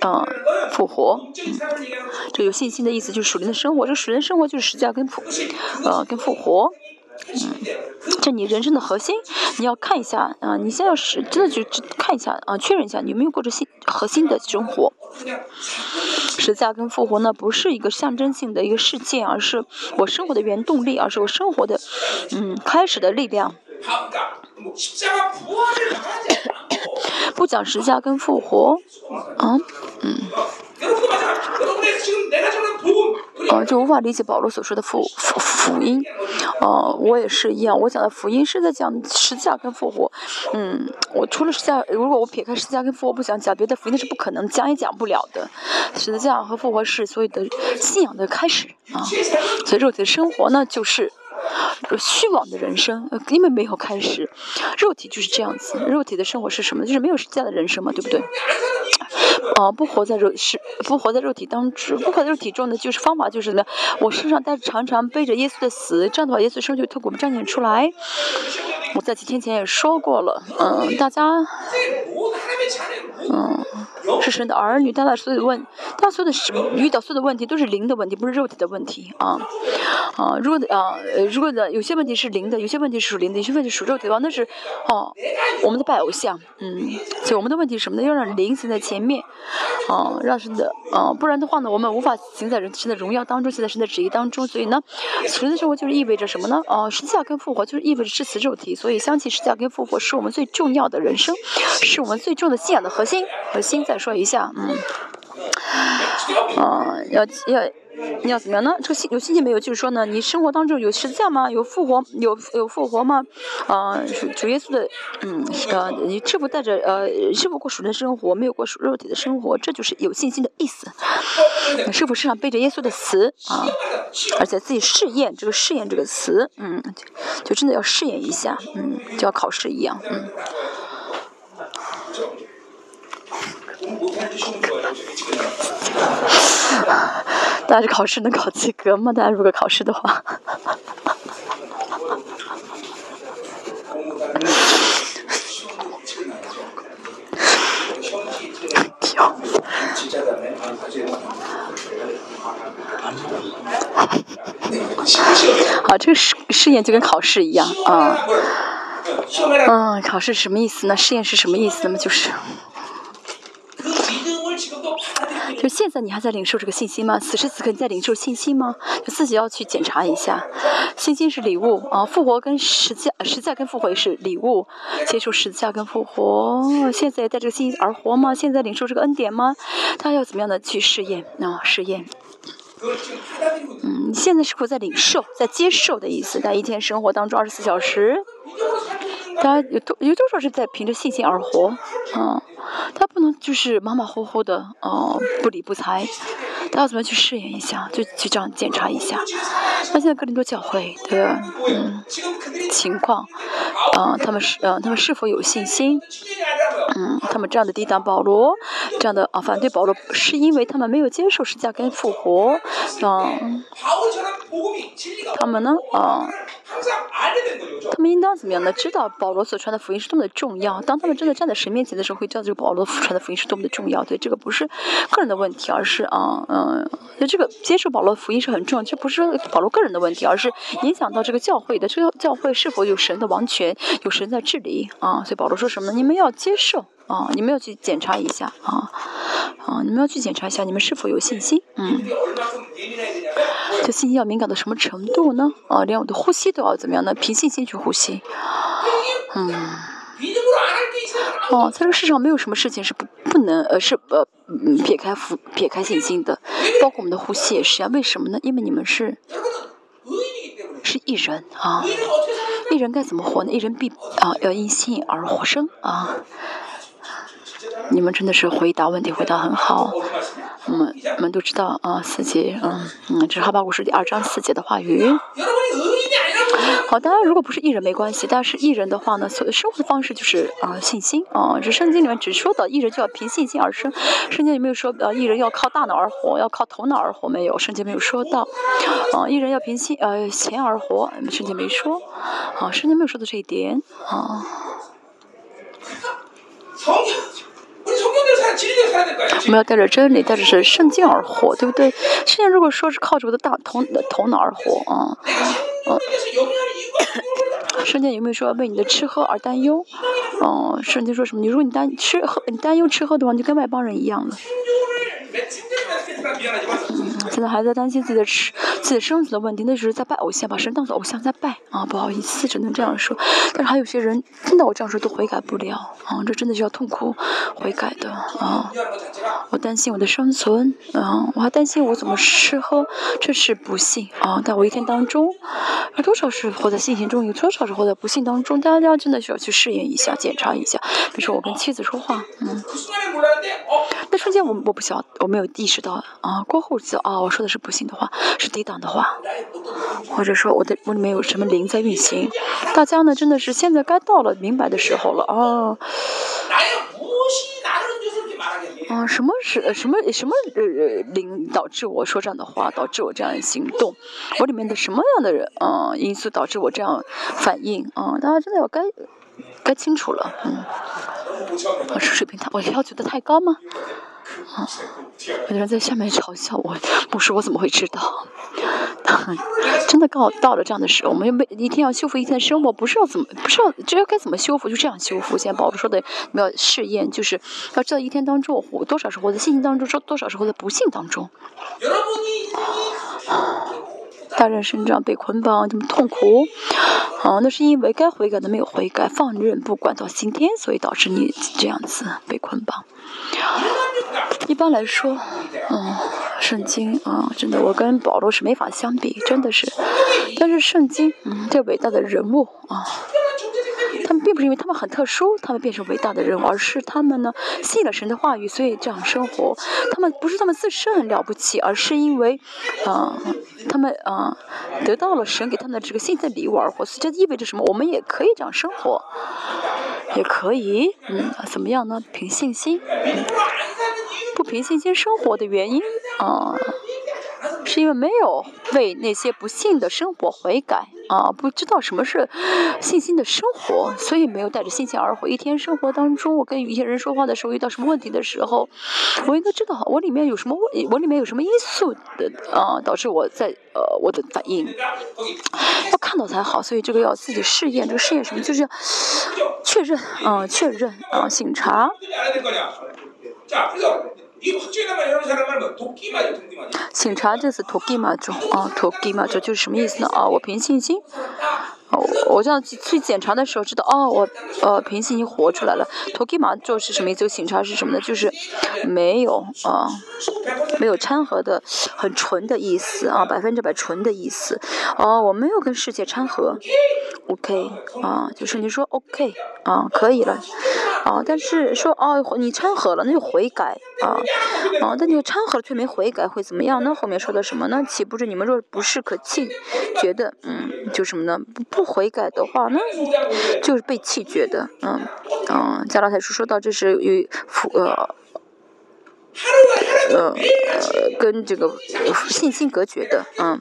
嗯，复活？嗯，这有信心的意思就是属灵的生活，这属灵生活就是十架跟复，呃，跟复活。嗯，这你人生的核心，你要看一下啊，你现在要是真的就看一下啊，确认一下你有没有过着心核心的生活。十字架跟复活呢，不是一个象征性的一个事件，而是我生活的原动力，而是我生活的嗯开始的力量。不讲十字架跟复活，啊，嗯。呃，就无法理解保罗所说的福福福音，呃，我也是一样，我讲的福音是在讲十字架跟复活，嗯，我除了十字架，如果我撇开十字架跟复活不讲讲别的福音，那是不可能讲也讲不了的。十字架和复活是所有的信仰的开始啊，所以肉体的生活呢，就是虚妄的人生，根本没有开始。肉体就是这样子，肉体的生活是什么？就是没有十字架的人生嘛，对不对？哦，不活在肉是不活在肉体当中，不活在肉体中的就是方法就是怎么？我身上带着常常背着耶稣的死，这样的话耶稣生就透过我们彰显出来。我在几天前也说过了，嗯，大家，嗯，是神的儿女，大家所有的问，大家所有的遇到所有的问题都是灵的问题，不是肉体的问题啊啊！如果啊，如果的有些问题是灵的，有些问题是属灵的，有些问题属肉体的话，那是哦，我们的拜偶像，嗯，所以我们的问题什么呢？要让灵行在前面，啊，让神的啊，不然的话呢，我们无法行在人生的荣耀当中，行在神的旨意当中。所以呢，神的生活就是意味着什么呢？哦，实际上跟复活就是意味着是死肉体。所以，相信十架跟复活是我们最重要的人生，是我们最重的信仰的核心。核心再说一下，嗯，啊，要要。你要怎么样呢？这个信有信心没有？就是说呢，你生活当中有实践吗？有复活？有有复活吗？啊，主主耶稣的，嗯，呃，你是否带着呃，是否过属灵生活？没有过属肉体的生活，这就是有信心的意思。是否身上背着耶稣的词啊？而且自己试验这个试验这个词，嗯，就真的要试验一下，嗯，就要考试一样，嗯。大家考试能考及格吗？大家如果考试的话，好，这个试试验就跟考试一样啊。嗯，考试什么意思呢？试验是什么意思呢？就是。就现在你还在领受这个信息吗？此时此刻你在领受信息吗？就自己要去检查一下。信心是礼物啊，复活跟实价，实价跟复活也是礼物。接受实价跟复活，现在带这个信心而活吗？现在领受这个恩典吗？他要怎么样的去试验啊？试验。嗯，你现在是否在领受，在接受的意思？在一天生活当中二十四小时，他有多有多少是在凭着信心而活？嗯。他不能就是马马虎虎的，哦，不理不睬。他要怎么去试验一下？就去这样检查一下。那现在格林多教会的嗯情况，嗯，他们是嗯，他们是否有信心？嗯，他们这样的抵挡保罗，这样的啊反对保罗，是因为他们没有接受十架跟复活，嗯，他们呢，啊。他们应当怎么样呢？知道保罗所传的福音是多么的重要。当他们真的站在神面前的时候，会知道这个保罗所传的福音是多么的重要。对，这个不是个人的问题，而是啊，嗯，就这个接受保罗福音是很重要。这不是保罗个人的问题，而是影响到这个教会的。这个教会是否有神的王权，有神在治理啊？所以保罗说什么呢？你们要接受啊，你们要去检查一下啊，啊，你们要去检查一下你们是否有信心，嗯。这信心要敏感到什么程度呢？啊，连我的呼吸都要怎么样呢？凭信心去呼吸。嗯。哦，在这个世上没有什么事情是不不能呃是呃撇开撇开信心的，包括我们的呼吸也是啊。为什么呢？因为你们是是一人啊，一人该怎么活呢？一人必啊要因信而活生啊。你们真的是回答问题回答很好。我们我们都知道啊，四节，嗯嗯，这是哈巴古书第二章四节的话语。好，当然如果不是艺人没关系，但是艺人的话呢，所生活的方式就是啊信心啊。这圣经里面只说到艺人就要凭信心而生，圣经里没有说呃艺人要靠大脑而活，要靠头脑而活，没有，圣经没有说到。啊，艺人要凭心呃钱而活，圣经没说。啊，圣经没有说到这一点啊。我们要带着真理，带着是圣经而活，对不对？圣经如果说是靠着我的大头头脑而活啊，圣经有没有说为你的吃喝而担忧？嗯，圣经说什么？你如果你担吃喝，你担忧吃喝的话，你就跟外邦人一样了。嗯，现在还在担心自己的吃、自己的生存的问题，那就是在拜偶像，把神当做偶像在拜啊！不好意思，只能这样说。但是还有些人听到我这样说都悔改不了啊！这真的是要痛苦悔改的啊！我担心我的生存啊，我还担心我怎么吃喝，这是不幸啊！在我一天当中，有多少是活在信心中，有多少是活在不幸当中？大家真的需要去试验一下、检查一下。比如说我跟妻子说话，嗯，那瞬间我我不晓，我没有意识到啊，过后知道啊，我说的是不幸的话，是抵挡的话，或者说我的我里面有什么灵在运行？大家呢，真的是现在该到了明白的时候了啊。啊，什么是什么什么呃领导致我说这样的话，导致我这样行动？我里面的什么样的人啊因素导致我这样反应啊？大家真的要该该清楚了，嗯。我是水平太，我要求的太高吗？啊，有人在下面嘲笑我，不说我怎么会知道？真的到到了这样的时候，我们又没一天要修复一天的生活，不是要怎么，不是要知道该怎么修复，就这样修复。现在宝宝说的，要试验，就是要知道一天当中我活多少时活在信心当中，说多少时候在不幸当中。大人身上被捆绑，这么痛苦，啊，那是因为该悔改的没有悔改，放任不管到今天，所以导致你这样子被捆绑。一般来说，嗯，圣经啊，真的，我跟保罗是没法相比，真的是。但是圣经，嗯，这伟大的人物啊。他们并不是因为他们很特殊，他们变成伟大的人，而是他们呢信了神的话语，所以这样生活。他们不是他们自身很了不起，而是因为，啊，他们啊得到了神给他们的这个信的礼物而活。这意味着什么？我们也可以这样生活，也可以，嗯，怎么样呢？凭信心，不凭信心生活的原因，啊。是因为没有为那些不幸的生活悔改啊，不知道什么是信心的生活，所以没有带着信心而活。一天生活当中，我跟一些人说话的时候，遇到什么问题的时候，我应该知道我里面有什么，我里面有什么因素的啊，导致我在呃我的反应要看到才好。所以这个要自己试验，这个试验什么，就是确认啊，确认啊，醒察。醒察这是托基马就啊，托基马咒就是什么意思呢？啊，我凭信心。哦，我这样去检查的时候知道，哦，我呃凭信心活出来了。托基马就是什么意思？醒察是什么呢？就是没有啊，没有掺和的，很纯的意思啊，百分之百纯的意思。哦，我没有跟世界掺和，OK 啊，就是你说 OK 啊，可以了啊，但是说哦你掺和了，那就悔改啊啊，但你掺和了却没悔改会怎么样呢？后面说的什么呢？岂不是你们若不是可弃绝的，嗯，就什么呢？不。不悔改的话，那就是被弃绝的。嗯嗯，加拉太书说到这是与呃呃跟这个信心隔绝的。嗯，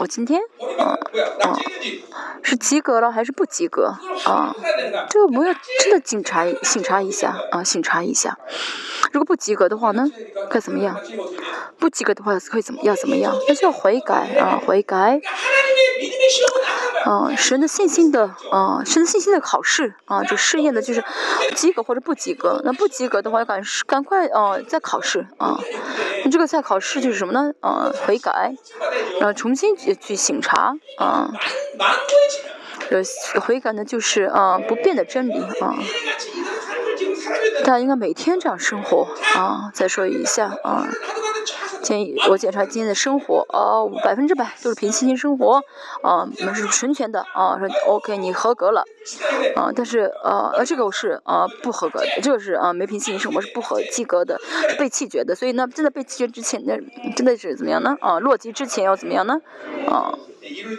我今天啊啊是及格了还是不及格啊？这个我们要真的警察醒察一下啊，醒察一下。如果不及格的话呢，该怎么样？不及格的话会怎么要怎么样？那就要悔改啊，悔改。嗯，神的信心的，啊，神的信心的考试，啊，就试验的就是及格或者不及格。那不及格的话，赶赶快，啊，再考试，啊，那这个再考试就是什么呢？啊，悔改，然后重新去去醒察，啊，呃，悔改呢就是啊不变的真理，啊，大家应该每天这样生活，啊，再说一下，啊。建议我检查今天的生活，哦，百分之百都是凭信心生活，啊，我们是纯全的，啊，说 OK，你合格了，啊，但是呃呃，这个是啊不合格的，这个是啊没凭信心生活是不合及格的，是被弃绝的，所以呢，真的被弃绝之前，那真的是怎么样呢？啊，落级之前要怎么样呢？啊，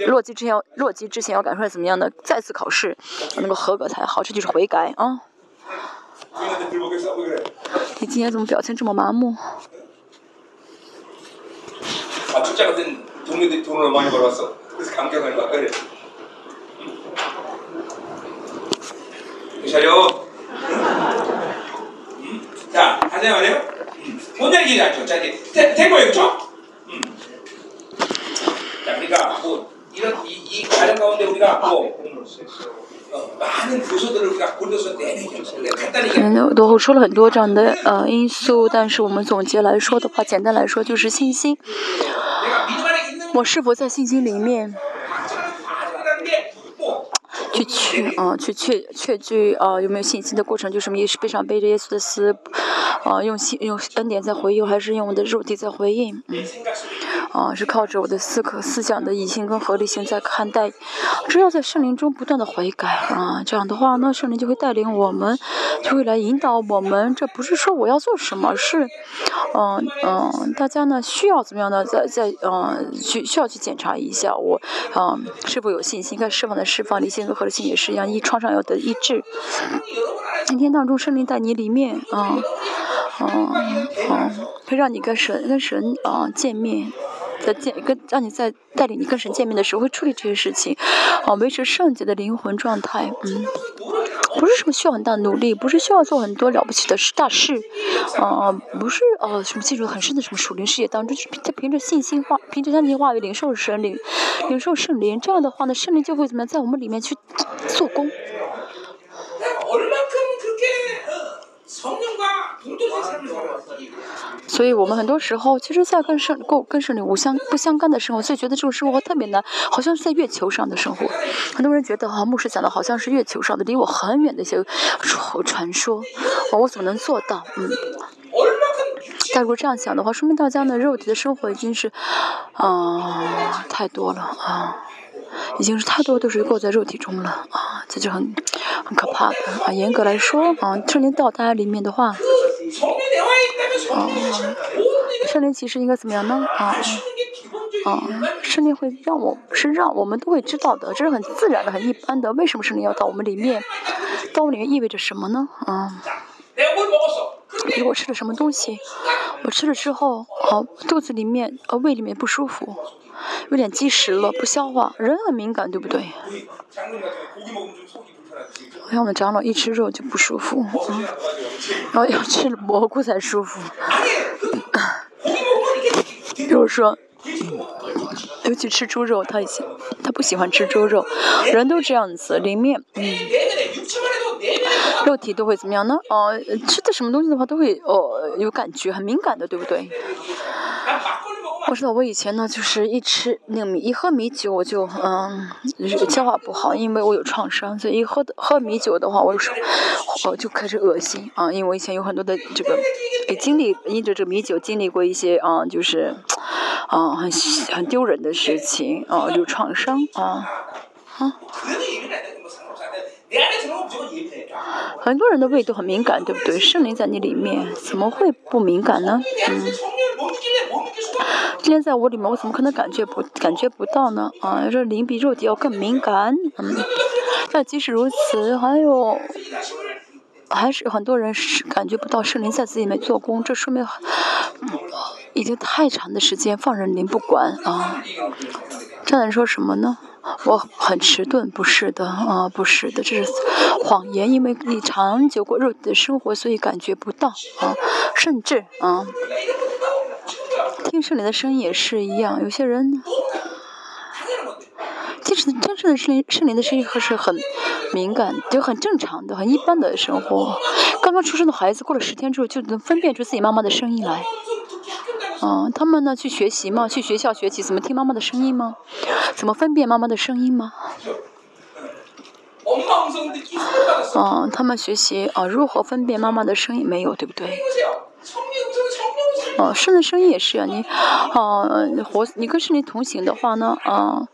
落级之前要落级之前要赶出来怎么样呢？再次考试能够合格才好，这就是悔改啊。你今天怎么表情这么麻木？嗯，都后说了很多这样的呃因素，但是我们总结来说的话，简单来说就是信心。我是否在信心里面去去啊去确确据啊有没有信心的过程，就是耶稣背上背着耶稣的死，啊，用心用恩典在回应，还是用我的肉体在回应？嗯。啊，是靠着我的思考思想的理性跟合理性在看待。只要在圣灵中不断的悔改啊，这样的话，那圣灵就会带领我们，就会来引导我们。这不是说我要做什么，是，嗯嗯，大家呢需要怎么样呢？在在嗯，去需要去检查一下我，嗯，是否有信心？该释放的释放，理性跟。和心也是一样，一创伤要得医治。今天当中，圣灵在你里面啊嗯嗯，会让你跟神跟神啊见面，在见跟让你在带领你跟神见面的时候会处理这些事情，啊，维持圣洁的灵魂状态，嗯。不是什么需要很大努力，不是需要做很多了不起的事大事，啊，不是呃什么进入很深的什么属灵世界当中，就凭着信心化，凭着相信化为灵兽神灵，灵兽圣灵，这样的话呢，圣灵就会怎么样，在我们里面去做工。所以我们很多时候，其实，在跟圣、跟跟圣灵无相不相干的生活，所以觉得这种生活特别难，好像是在月球上的生活。很多人觉得哈，牧师讲的好像是月球上的，离我很远的一些传传说，我怎么能做到？嗯。但如果这样想的话，说明大家呢，肉体的生活已经是，啊，太多了啊。已经是太多都是过在肉体中了啊，这就很很可怕的啊。严格来说啊，圣灵到大家里面的话，啊，圣灵其实应该怎么样呢？啊啊，圣灵会让我是让我们都会知道的，这是很自然的、很一般的。为什么圣灵要到我们里面？到我们里面意味着什么呢？啊，如果吃了什么东西，我吃了之后，啊，肚子里面呃胃里面不舒服。有点积食了，不消化，人很敏感，对不对？像我们长老一吃肉就不舒服，然后要吃蘑菇才舒服。比如说，尤其吃猪肉，他以前他不喜欢吃猪肉，人都这样子，里面嗯，肉体都会怎么样呢？哦，吃的什么东西的话都会哦有感觉，很敏感的，对不对？我知道我以前呢，就是一吃那个米，一喝米酒我就嗯，消化不好，因为我有创伤，所以一喝的喝米酒的话，我有时候我就开始恶心啊，因为我以前有很多的这个经历，因着这个米酒经历过一些啊，就是啊很很丢人的事情啊，有创伤啊啊。很多人的胃都很敏感，对不对？圣灵在你里面，怎么会不敏感呢？嗯。今天在我里面，我怎么可能感觉不感觉不到呢？啊，这灵比肉体要更敏感。嗯。但即使如此，还有还是很多人是感觉不到圣灵在自己里面做工，这说明已经太长的时间放任灵不管啊。这样人说什么呢？我很迟钝，不是的，啊，不是的，这是谎言，因为你长久过肉体的生活，所以感觉不到，啊，甚至，啊，听圣灵的声音也是一样，有些人，其实真正的圣灵，圣灵的声音还是很敏感，就很正常的，很一般的生活。刚刚出生的孩子过了十天之后，就能分辨出自己妈妈的声音来。嗯，他们呢去学习吗？去学校学习怎么听妈妈的声音吗？怎么分辨妈妈的声音吗？嗯，他们学习啊，如何分辨妈妈的声音？没有，对不对？哦，圣的声音也是啊，你，哦，活，你跟圣灵同行的话呢，啊，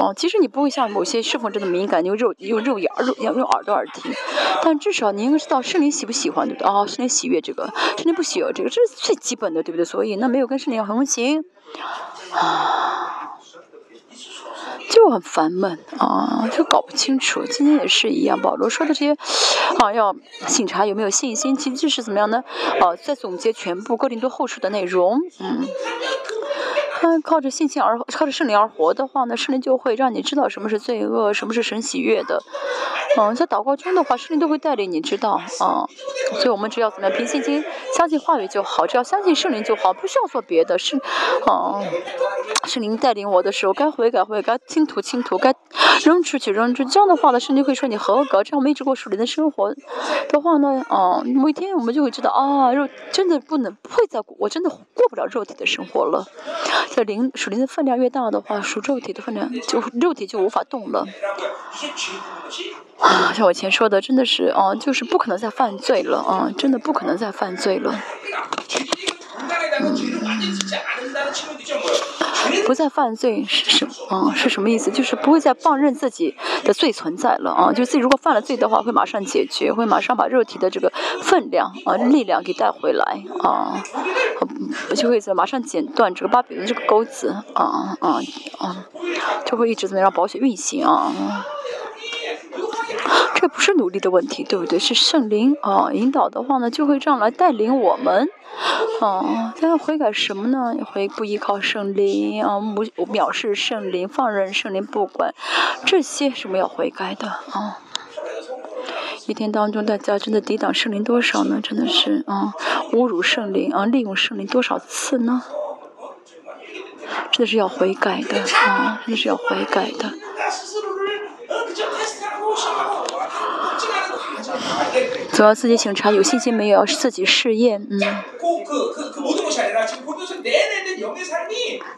哦，其实你不会像某些侍奉者的敏感，用肉用肉眼肉用耳朵耳听，但至少你应该知道圣灵喜不喜欢，对不对？哦，圣灵喜悦这个，圣灵不喜悦这个，这是最基本的，对不对？所以那没有跟圣灵同行，啊。就很烦闷啊，就搞不清楚。今天也是一样，保罗说的这些啊，要醒察有没有信心，其实是怎么样呢？哦，在总结全部哥林多后书的内容，嗯。他靠着信心而靠着圣灵而活的话呢，圣灵就会让你知道什么是罪恶，什么是神喜悦的。嗯，在祷告中的话，圣灵都会带领你知道啊。所以我们只要怎么样，凭信心相信话语就好，只要相信圣灵就好，不需要做别的。是，啊，圣灵带领我的时候，该悔改悔改，倾吐倾吐，该扔出去扔出。这样的话呢，圣灵会说你合格。这样我们一直过属灵的生活的话呢，啊，某一天我们就会知道啊，肉真的不能不会再过，我真的过不了肉体的生活了。这灵属灵的分量越大的话，属肉体的分量就肉体就无法动了。啊，像我以前说的，真的是啊，就是不可能再犯罪了啊，真的不可能再犯罪了。不再犯罪是什啊？是什么意思？就是不会再放任自己的罪存在了啊！就自己如果犯了罪的话，会马上解决，会马上把肉体的这个分量啊、力量给带回来啊，就会在马上剪断这个巴比伦这个钩子啊啊啊，就会一直怎么样让宝血运行啊。这不是努力的问题，对不对？是圣灵啊引导的话呢，就会这样来带领我们。哦，大家悔改什么呢？会不依靠圣灵啊，藐藐视圣灵，放任圣灵不管，这些是没有悔改的啊。一天当中，大家真的抵挡圣灵多少呢？真的是啊，侮辱圣灵啊，利用圣灵多少次呢？真的是要悔改的啊，真的是要悔改的。主要自己检查有信心没有，要自己试验，嗯。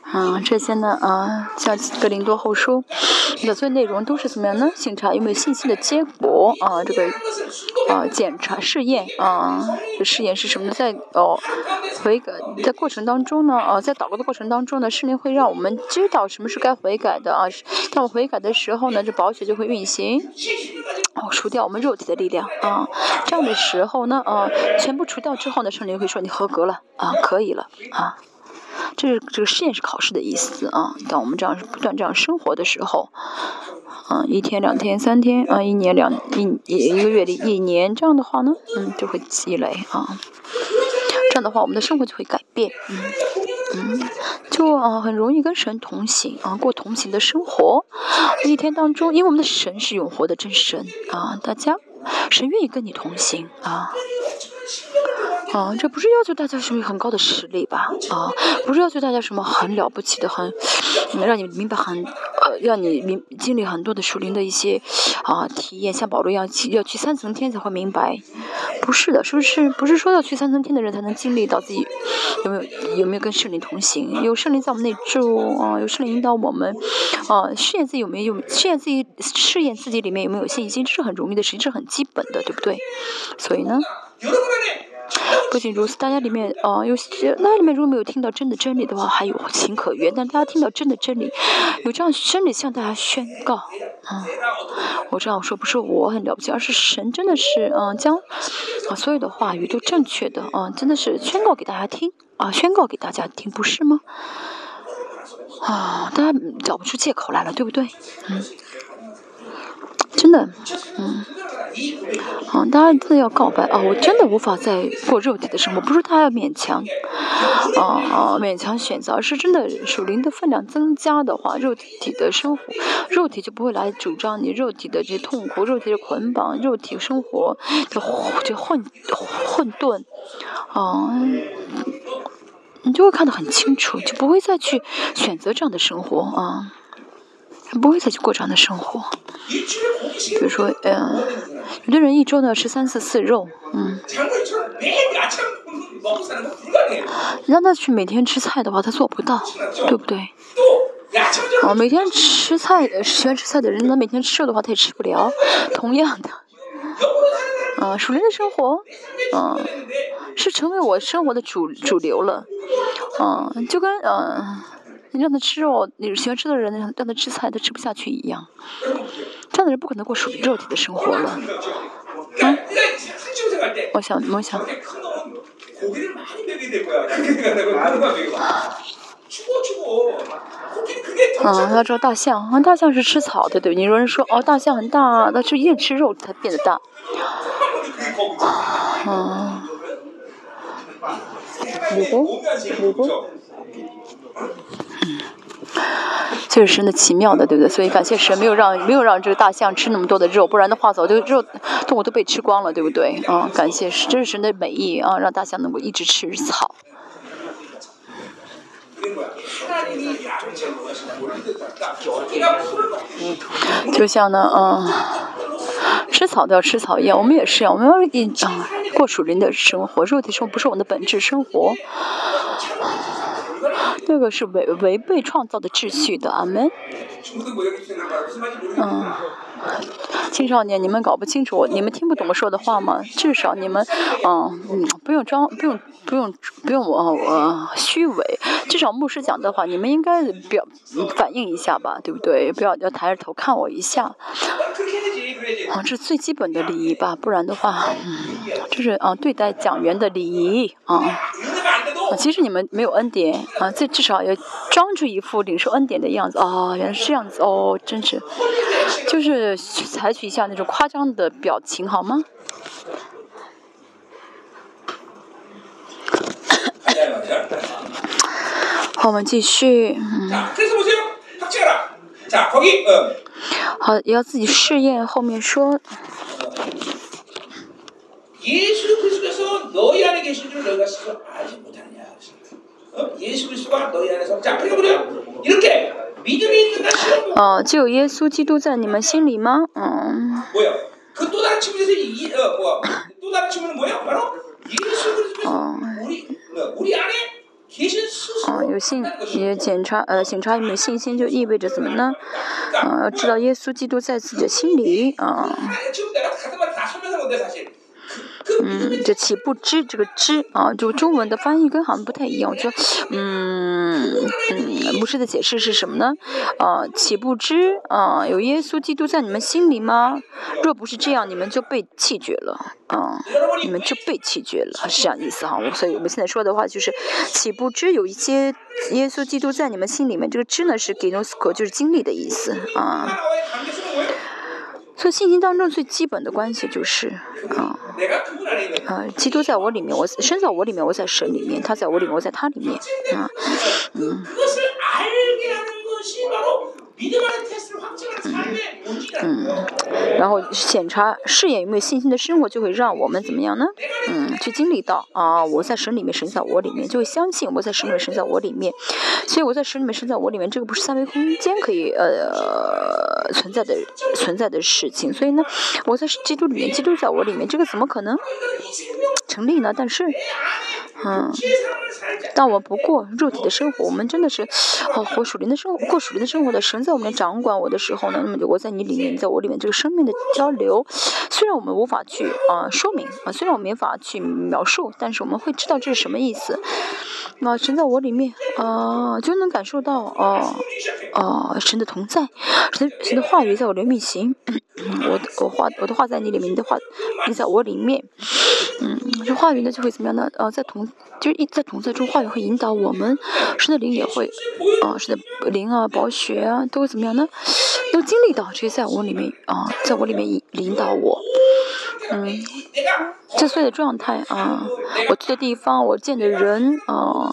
啊，这些呢，啊，像格林多后书，的所有内容都是怎么样呢？检查有没有信心的结果啊，这个啊，检查试验啊，试验是什么呢？在哦，悔改在过程当中呢，啊，在祷告的过程当中呢，圣灵会让我们知道什么是该悔改的啊。当我悔改的时候呢，这宝血就会运行，哦，除掉我们肉体的力量啊。这样的时候呢，啊，全部除掉之后呢，圣灵会说你合格了啊，可以了啊。这是这个试验是考试的意思啊。当我们这样不断这样生活的时候，啊，一天、两天、三天啊，一年、两一一个月的一年，这样的话呢，嗯，就会积累啊。这样的话，我们的生活就会改变，嗯嗯，就啊很容易跟神同行啊，过同行的生活。一天当中，因为我们的神是永活的真神啊，大家，谁愿意跟你同行啊。啊，这不是要求大家什么很高的实力吧？啊，不是要求大家什么很了不起的，很让你明白很呃，让你明经历很多的属灵的一些啊体验，像保罗一样要去三层天才会明白，不是的，是不是？不是说要去三层天的人才能经历到自己有没有有没有跟圣灵同行，有圣灵在我们内住啊，有圣灵引导我们啊，试验自己有没有试验自己试验自己里面有没有信心，这是很容易的事情，这是很基本的，对不对？所以呢。不仅如此，大家里面啊，有些那里面如果没有听到真的真理的话，还有情可原；但大家听到真的真理，有这样真理向大家宣告，啊，我这样说不是我很了不起，而是神真的是嗯，将啊所有的话语都正确的啊，真的是宣告给大家听啊，宣告给大家听，不是吗？啊，大家找不出借口来了，对不对？嗯。真的，嗯，好，大家真的要告白啊！我真的无法再过肉体的生活，不是他要勉强，啊啊，勉强选择，而是真的属灵的分量增加的话，肉体的生活，肉体就不会来主张你肉体的这些痛苦，肉体的捆绑，肉体生活的就混混沌，啊，你就会看得很清楚，就不会再去选择这样的生活啊。他不会再去过这样的生活，比如说，嗯，有的人一周呢吃三四次肉，嗯，让他去每天吃菜的话，他做不到，对不对？哦，每天吃菜，喜欢吃菜的人，他每天吃肉的话，他也吃不了。同样的，啊，属灵的生活，嗯，是成为我生活的主主流了，嗯，就跟嗯。你让他吃肉，你喜欢吃的人让他吃菜，他吃不下去一样。这样的人不可能过属于肉体的生活了。嗯，我想，我想。啊，要知道大象，啊，大象是吃草的，对不对？你有人说，哦，大象很大，那是一定吃肉才变得大。嗯。女的，女的。嗯，这是神的奇妙的，对不对？所以感谢神，没有让没有让这个大象吃那么多的肉，不然的话，早就肉动物都被吃光了，对不对？啊，感谢神，这是神的美意啊，让大象能够一直吃草。就像呢，嗯，吃草都要吃草一样，我们也是啊，我们要啊过属灵的生活，肉体生活不是我们的本质生活。这个是违违背创造的秩序的，阿门。嗯，青少年，你们搞不清楚，你们听不懂我说的话吗？至少你们，嗯嗯，不用装，不用不用不用我我虚伪。至少牧师讲的话，你们应该表反应一下吧，对不对？不要要抬着头看我一下。啊，这是最基本的礼仪吧，不然的话，嗯，这是啊对待讲员的礼仪啊。啊，其实你们没有恩典啊，这至少要装出一副领受恩典的样子啊，原来是这样子哦，真是，就是采取一下那种夸张的表情好吗？好，我们继续。嗯。好，要自己试验。后面说。哦，就有耶稣基督在你们心里吗？嗯。哦。啊，有信也检查呃检查有没有信心，就意味着什么呢？啊，知道耶稣基督在自己的心里啊。嗯，这岂不知这个知啊，就中文的翻译跟好像不太一样。我觉得，嗯嗯，牧师的解释是什么呢？啊，岂不知啊，有耶稣基督在你们心里吗？若不是这样，你们就被弃绝了啊，你们就被弃绝了，是这样意思哈。所以我们现在说的话就是，岂不知有一些耶稣基督在你们心里面？这个知呢是 gnosko，就是经历的意思啊。所以信心当中最基本的关系就是啊。啊，基督在我里面，我身在我里面，我在神里面，他在我里面，我在他里面，啊，嗯。嗯，然后检查试验有没有信心的生活，就会让我们怎么样呢？嗯，去经历到啊，我在神里面，神在我里面，就会相信我在神里面，神在我里面。所以我在神里面，神在我里面，这个不是三维空间可以呃存在的存在的事情。所以呢，我在基督里面，基督在我里面，这个怎么可能成立呢？但是。嗯，但我不过肉体的生活，我们真的是，哦，活属灵的生活，过属灵的生活的神在我们掌管我的时候呢，那么就我在你里面，在我里面这个生命的交流，虽然我们无法去啊说明啊，虽然我们没法去描述，但是我们会知道这是什么意思。那神在我里面啊，就能感受到哦哦神的同在，神神的话语在我里面行，我我话我的话在你里面，你的话你在我里面，嗯，这话语呢就会怎么样呢？呃，在同就是一在同在中，话语会引导我们，神的灵也会啊，神的灵啊，宝血啊，都会怎么样呢？都经历到这些在我里面啊，在我里面引引导我。嗯，这所有的状态啊，我去的地方，我见的人啊，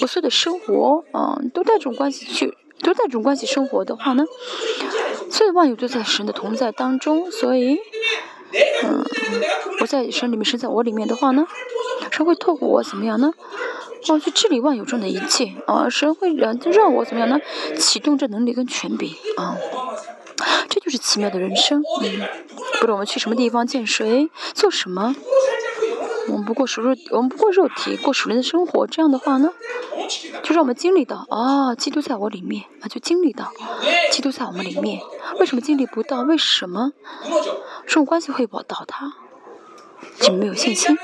我所有的生活啊，都带这种关系去，都带这种关系生活的话呢，所有万有都在神的同在当中，所以，嗯，我在神里面，神在我里面的话呢，神会透过我怎么样呢？哦，去治理万有中的一切啊，神会让让我怎么样呢？启动这能力跟权柄啊。这就是奇妙的人生，嗯，不论我们去什么地方见谁做什么，我们不过属肉，我们不过肉体过属灵的生活，这样的话呢，就让我们经历到啊，基督在我里面啊，就经历到基督在我们里面。为什么经历不到？为什么这种关系会保倒塌？就没有信心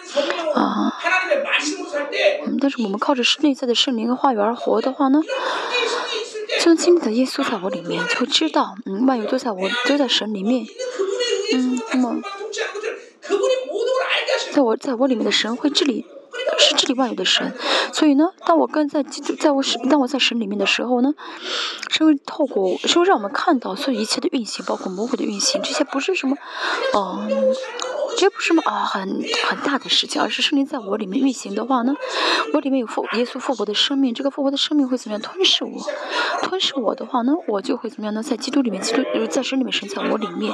啊。嗯，但是我们靠着内在的圣灵和话语而活的话呢？曾经的耶稣在我里面，就会知道，嗯，万有都在我，都在神里面，嗯，那么，在我在我里面的神会治理，是治理万有的神，所以呢，当我跟在基督，在我神，当我在神里面的时候呢，是会透过，是会让我们看到所有一切的运行，包括魔鬼的运行，这些不是什么，哦。这不是什么啊，很很大的事情，而是圣灵在我里面运行的话呢，我里面有复耶稣复活的生命，这个复活的生命会怎么样吞噬我？吞噬我的话呢，我就会怎么样呢？在基督里面，基督在神里面神在我里面。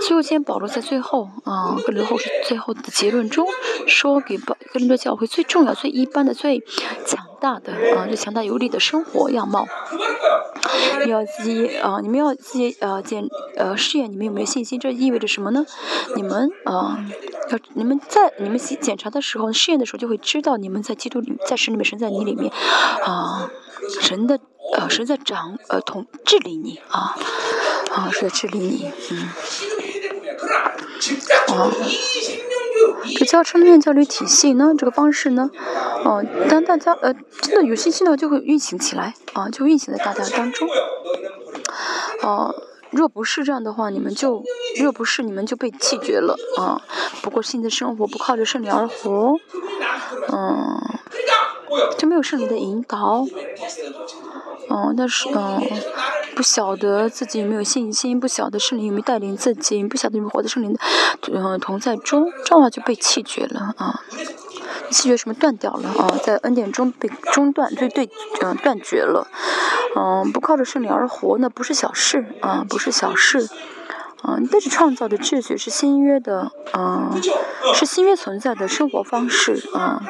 所以我今天保罗在最后啊，跟刘后是最后的结论中说，给保跟这教会最重要、最一般的、最强大的啊，最强大有力的生活样貌。你要自己啊，你们要自己呃检呃试验你们有没有信心，这意味着什么呢？你们啊，要你们在你们检查的时候试验的时候就会知道你们在基督里在神里面神在你里面啊，神的呃神在掌呃统治理你啊啊是在治理你嗯啊。这教生命教育体系呢，这个方式呢，哦，当大家呃真的有信心的话，就会运行起来啊，就运行在大家当中。哦，若不是这样的话，你们就若不是你们就被弃绝了啊。不过新的生活不靠着圣灵而活，嗯。就没有圣灵的引导。嗯，但是嗯，不晓得自己有没有信心，不晓得圣灵有没有带领自己，不晓得有没有活在圣灵的嗯同在中，这样就被弃绝了啊。气绝什么断掉了啊，在恩典中被中断，对对，嗯，断绝了，嗯，不靠着圣灵而活，那不是小事啊，不是小事。嗯，但是创造的秩序是新约的，嗯，是新约存在的生活方式，啊，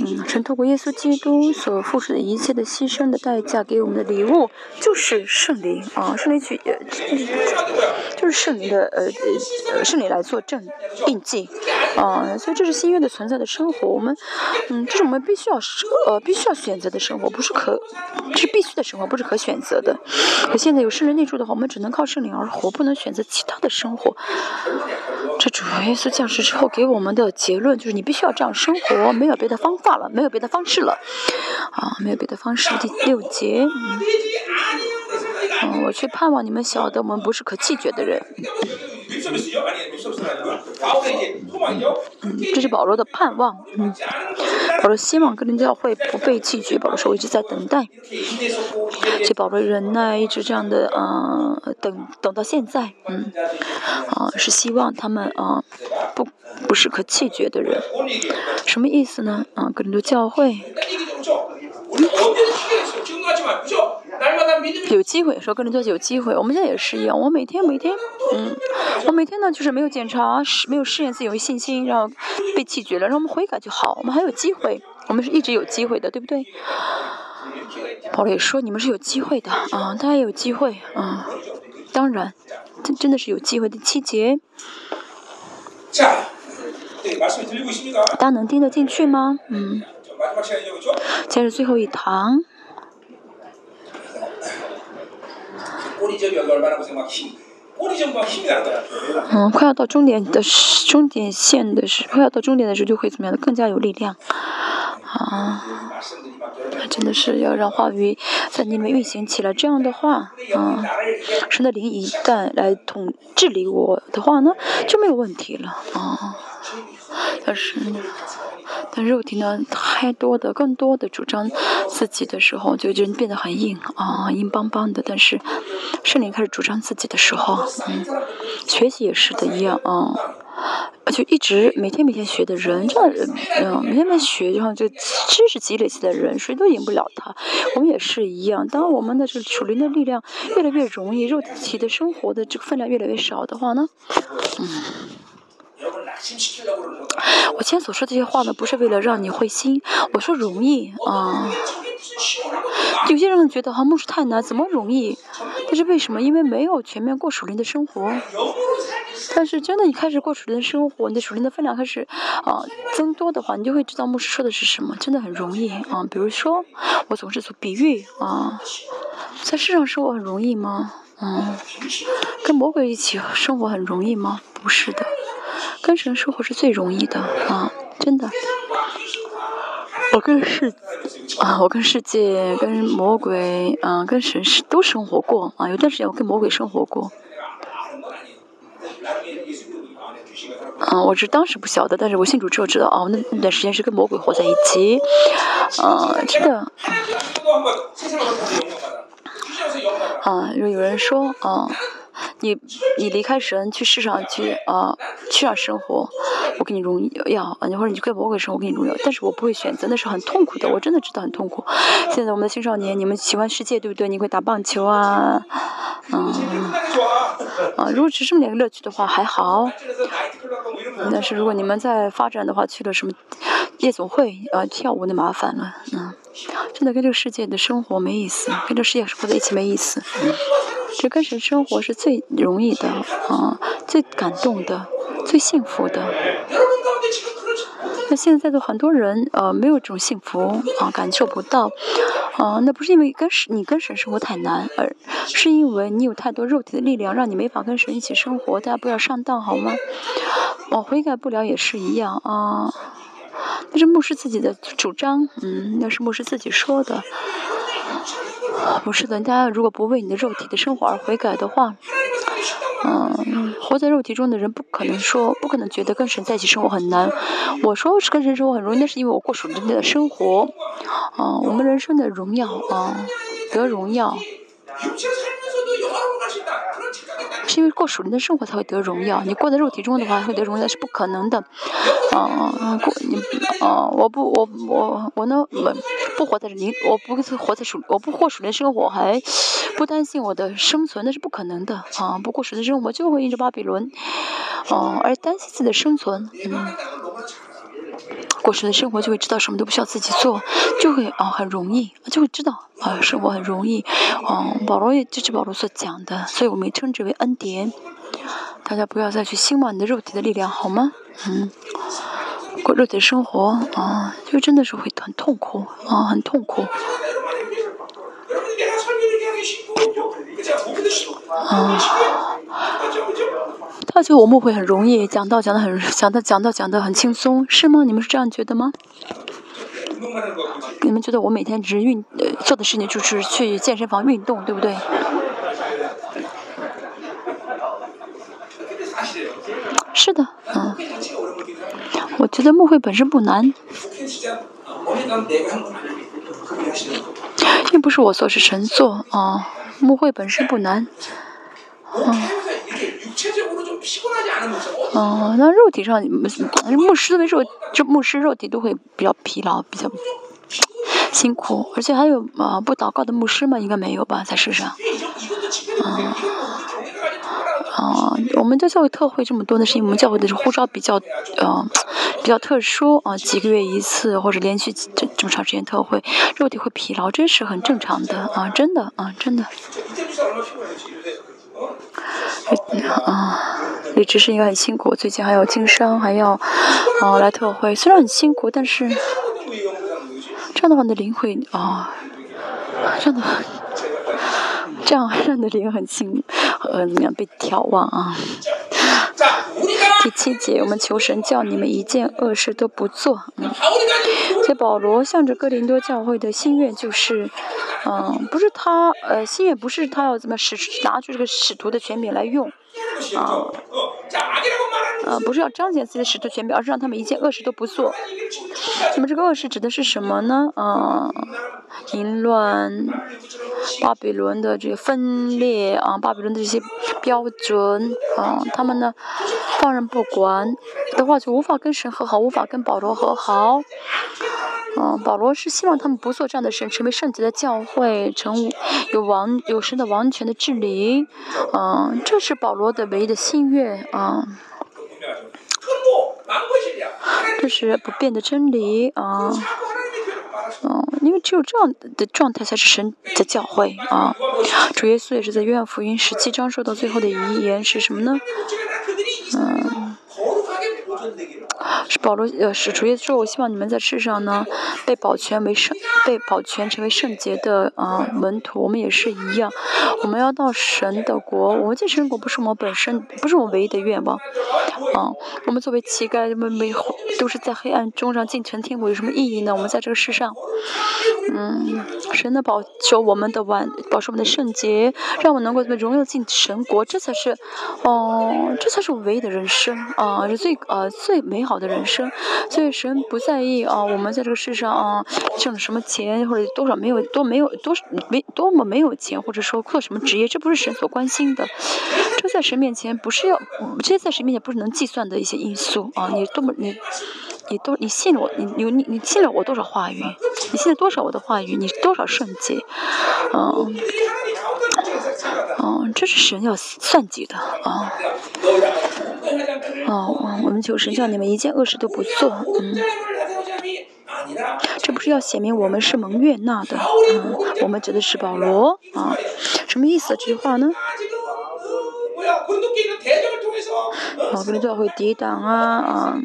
嗯，神透过耶稣基督所付出的一切的牺牲的代价给我们的礼物，就是圣灵，啊，圣灵去，就是圣灵的，呃，呃，圣灵来做证印记，啊，所以这是新约的存在的生活，我们，嗯，这是我们必须要，呃，必须要选择的生活，不是可，是必须的生活，不是可选择的。可现在有圣灵内住的话，我们只能靠圣灵而活，不能选。择其他的生活，这主耶稣降世之后给我们的结论就是：你必须要这样生活，没有别的方法了，没有别的方式了，啊，没有别的方式。第六节，嗯，我却盼望你们晓得，我们不是可弃绝的人。这是保罗的盼望。嗯，保罗希望哥林教会不被弃绝。保罗说我一直在等待，所以保罗忍耐，一直这样的啊，等等到现在。嗯，啊，是希望他们啊，不不是可弃绝的人。什么意思呢？啊，哥林多教会。有机会说跟人做有机会，我们现在也是一样。我每天每天，嗯，我每天呢就是没有检查，试没有试验自己有信心，然后被弃绝了，让我们悔改就好。我们还有机会，我们是一直有机会的，对不对？保罗也说你们是有机会的啊，大家有机会啊，当然，这真的是有机会的。七节，大家能听得进去吗？嗯，接着最后一堂。嗯，快要到终点的时，终点线的时，快要到终点的时候就会怎么样的，更加有力量。啊，真的是要让话语在你们运行起来。这样的话，啊，神的灵一旦来统治理我的话呢，就没有问题了。啊，但是。但肉体呢，太多的、更多的主张自己的时候，就人变得很硬啊，硬邦邦的。但是圣灵开始主张自己的时候，嗯，学习也是的一样啊，就一直每天每天学的人，这样，嗯，每天每天学，然后就知识积累起来的人，谁都赢不了他。我们也是一样，当我们的这个属灵的力量越来越容易，肉体的生活的这个分量越来越少的话呢，嗯。我今天所说这些话呢，不是为了让你灰心。我说容易啊，有些人觉得哈牧师太难，怎么容易？但是为什么？因为没有全面过属灵的生活。但是真的，你开始过属灵的生活，你的属灵的分量开始啊增多的话，你就会知道牧师说的是什么。真的很容易啊。比如说，我总是做比喻啊，在世上生活很容易吗？嗯，跟魔鬼一起生活很容易吗？不是的。跟神生活是最容易的啊，真的。我跟世啊，我跟世界、跟魔鬼，嗯，跟神是都生活过啊。有段时间我跟魔鬼生活过。嗯，我是当时不晓得，但是我信主之后知道，哦，那那段时间是跟魔鬼活在一起。嗯，真的。啊，有有人说，啊。你你离开神去世上去啊，去上生活，我给你荣耀啊！你或者你跟魔鬼生活，我给你荣耀，但是我不会选择，那是很痛苦的，我真的知道很痛苦。现在我们的青少年，你们喜欢世界对不对？你会打棒球啊，嗯，啊，如果只是这么点个乐趣的话还好，但是如果你们在发展的话，去了什么夜总会啊跳舞，那麻烦了，嗯，真的跟这个世界的生活没意思，跟这个世界生活在一起没意思。这跟神生活是最容易的啊，最感动的，最幸福的。那现在的很多人呃没有这种幸福啊，感受不到啊，那不是因为跟神你跟神生活太难，而是因为你有太多肉体的力量，让你没法跟神一起生活。大家不要上当好吗？我悔改不了也是一样啊，那是牧师自己的主张，嗯，那是牧师自己说的。不是的，大家如果不为你的肉体的生活而悔改的话，嗯，活在肉体中的人不可能说，不可能觉得跟神在一起生活很难。我说是跟神生活很容易，那是因为我过属灵的生活。啊，我们人生的荣耀啊，得荣耀。是因为过属灵的生活才会得荣耀，你过在肉体中的话会得荣耀是不可能的。啊，过你啊，我不我我我呢，我不活在灵，我不活在属，我不过属灵生活，还不担心我的生存，那是不可能的。啊，不过属灵生活就会印着巴比伦，啊，而担心自己的生存，嗯。过时的生活就会知道什么都不需要自己做，就会啊很容易，就会知道啊生活很容易。嗯，保罗也就是保罗所讲的，所以我们称之为恩典。大家不要再去兴旺你的肉体的力量，好吗？嗯，过肉体的生活啊，就真的是会很痛苦啊，很痛苦。啊。而且我们会很容易讲到讲的很讲到讲到讲的很轻松，是吗？你们是这样觉得吗？你们觉得我每天只是运呃做的事情就是去健身房运动，对不对？是的，嗯。我觉得牧会本身不难，并不是我做，是神做啊。牧会本身不难，嗯。哦，那肉体上，牧师的肉，就牧师肉体都会比较疲劳，比较辛苦，而且还有啊，不祷告的牧师吗？应该没有吧，在世上。啊，啊，我们这教会特会这么多的是因为我们教会的是呼召比较，呃，比较特殊啊，几个月一次或者连续这这么长时间特会，肉体会疲劳，这是很正常的啊，真的啊，真的。啊，李执事应该很辛苦，最近还要经商，还要啊来特会，虽然很辛苦，但是这样的话，你的灵魂啊，这样的这样让你的灵很轻，呃，怎么样被眺望啊？第七节，我们求神叫你们一件恶事都不做。嗯，所以保罗向着哥林多教会的心愿就是，嗯，不是他，呃，心愿不是他要怎么使拿出这个使徒的权柄来用。啊，呃，不是要彰显自己的使徒权柄，而是让他们一件恶事都不做。那么这个恶事指的是什么呢？啊，淫乱，巴比伦的这个分裂啊，巴比伦的这些标准啊，他们呢放任不管的话，就无法跟神和好，无法跟保罗和好。嗯，保罗是希望他们不做这样的事，成为圣洁的教会，成有王有神的王权的治理。嗯，这是保罗的唯一的心愿啊。这是不变的真理啊。嗯，因为只有这样的状态才是神的教会啊。主耶稣也是在约翰福音十七章说到最后的遗言是什么呢？嗯。是保罗呃，使主耶稣，我希望你们在世上呢，被保全为圣，被保全成为圣洁的啊门徒。我们也是一样，我们要到神的国。我们进神国不是我们本身，不是我们唯一的愿望。啊，我们作为乞丐，我们没都是在黑暗中让进城天国有什么意义呢？我们在这个世上，嗯，神的保守我们的完，保守我们的圣洁，让我们能够荣耀进神国，这才是，哦，这才是我唯一的人生啊，是最呃最美好的人人生。所以神不在意啊，我们在这个世上啊挣了什么钱，或者多少没有多没有多没多么没有钱，或者说做什么职业，这不是神所关心的。这在神面前不是要，这些在神面前不是能计算的一些因素啊！你多么你，你多你信了我，你你你信了我多少话语？你信了多少我的话语？你多少圣洁？嗯，嗯，这是神要算计的啊！哦，我们求神叫你们一件恶事都不做，嗯，这不是要显明我们是蒙悦纳的，嗯，我们指的是保罗啊，什么意思？这句话呢？保罗教会抵挡啊啊！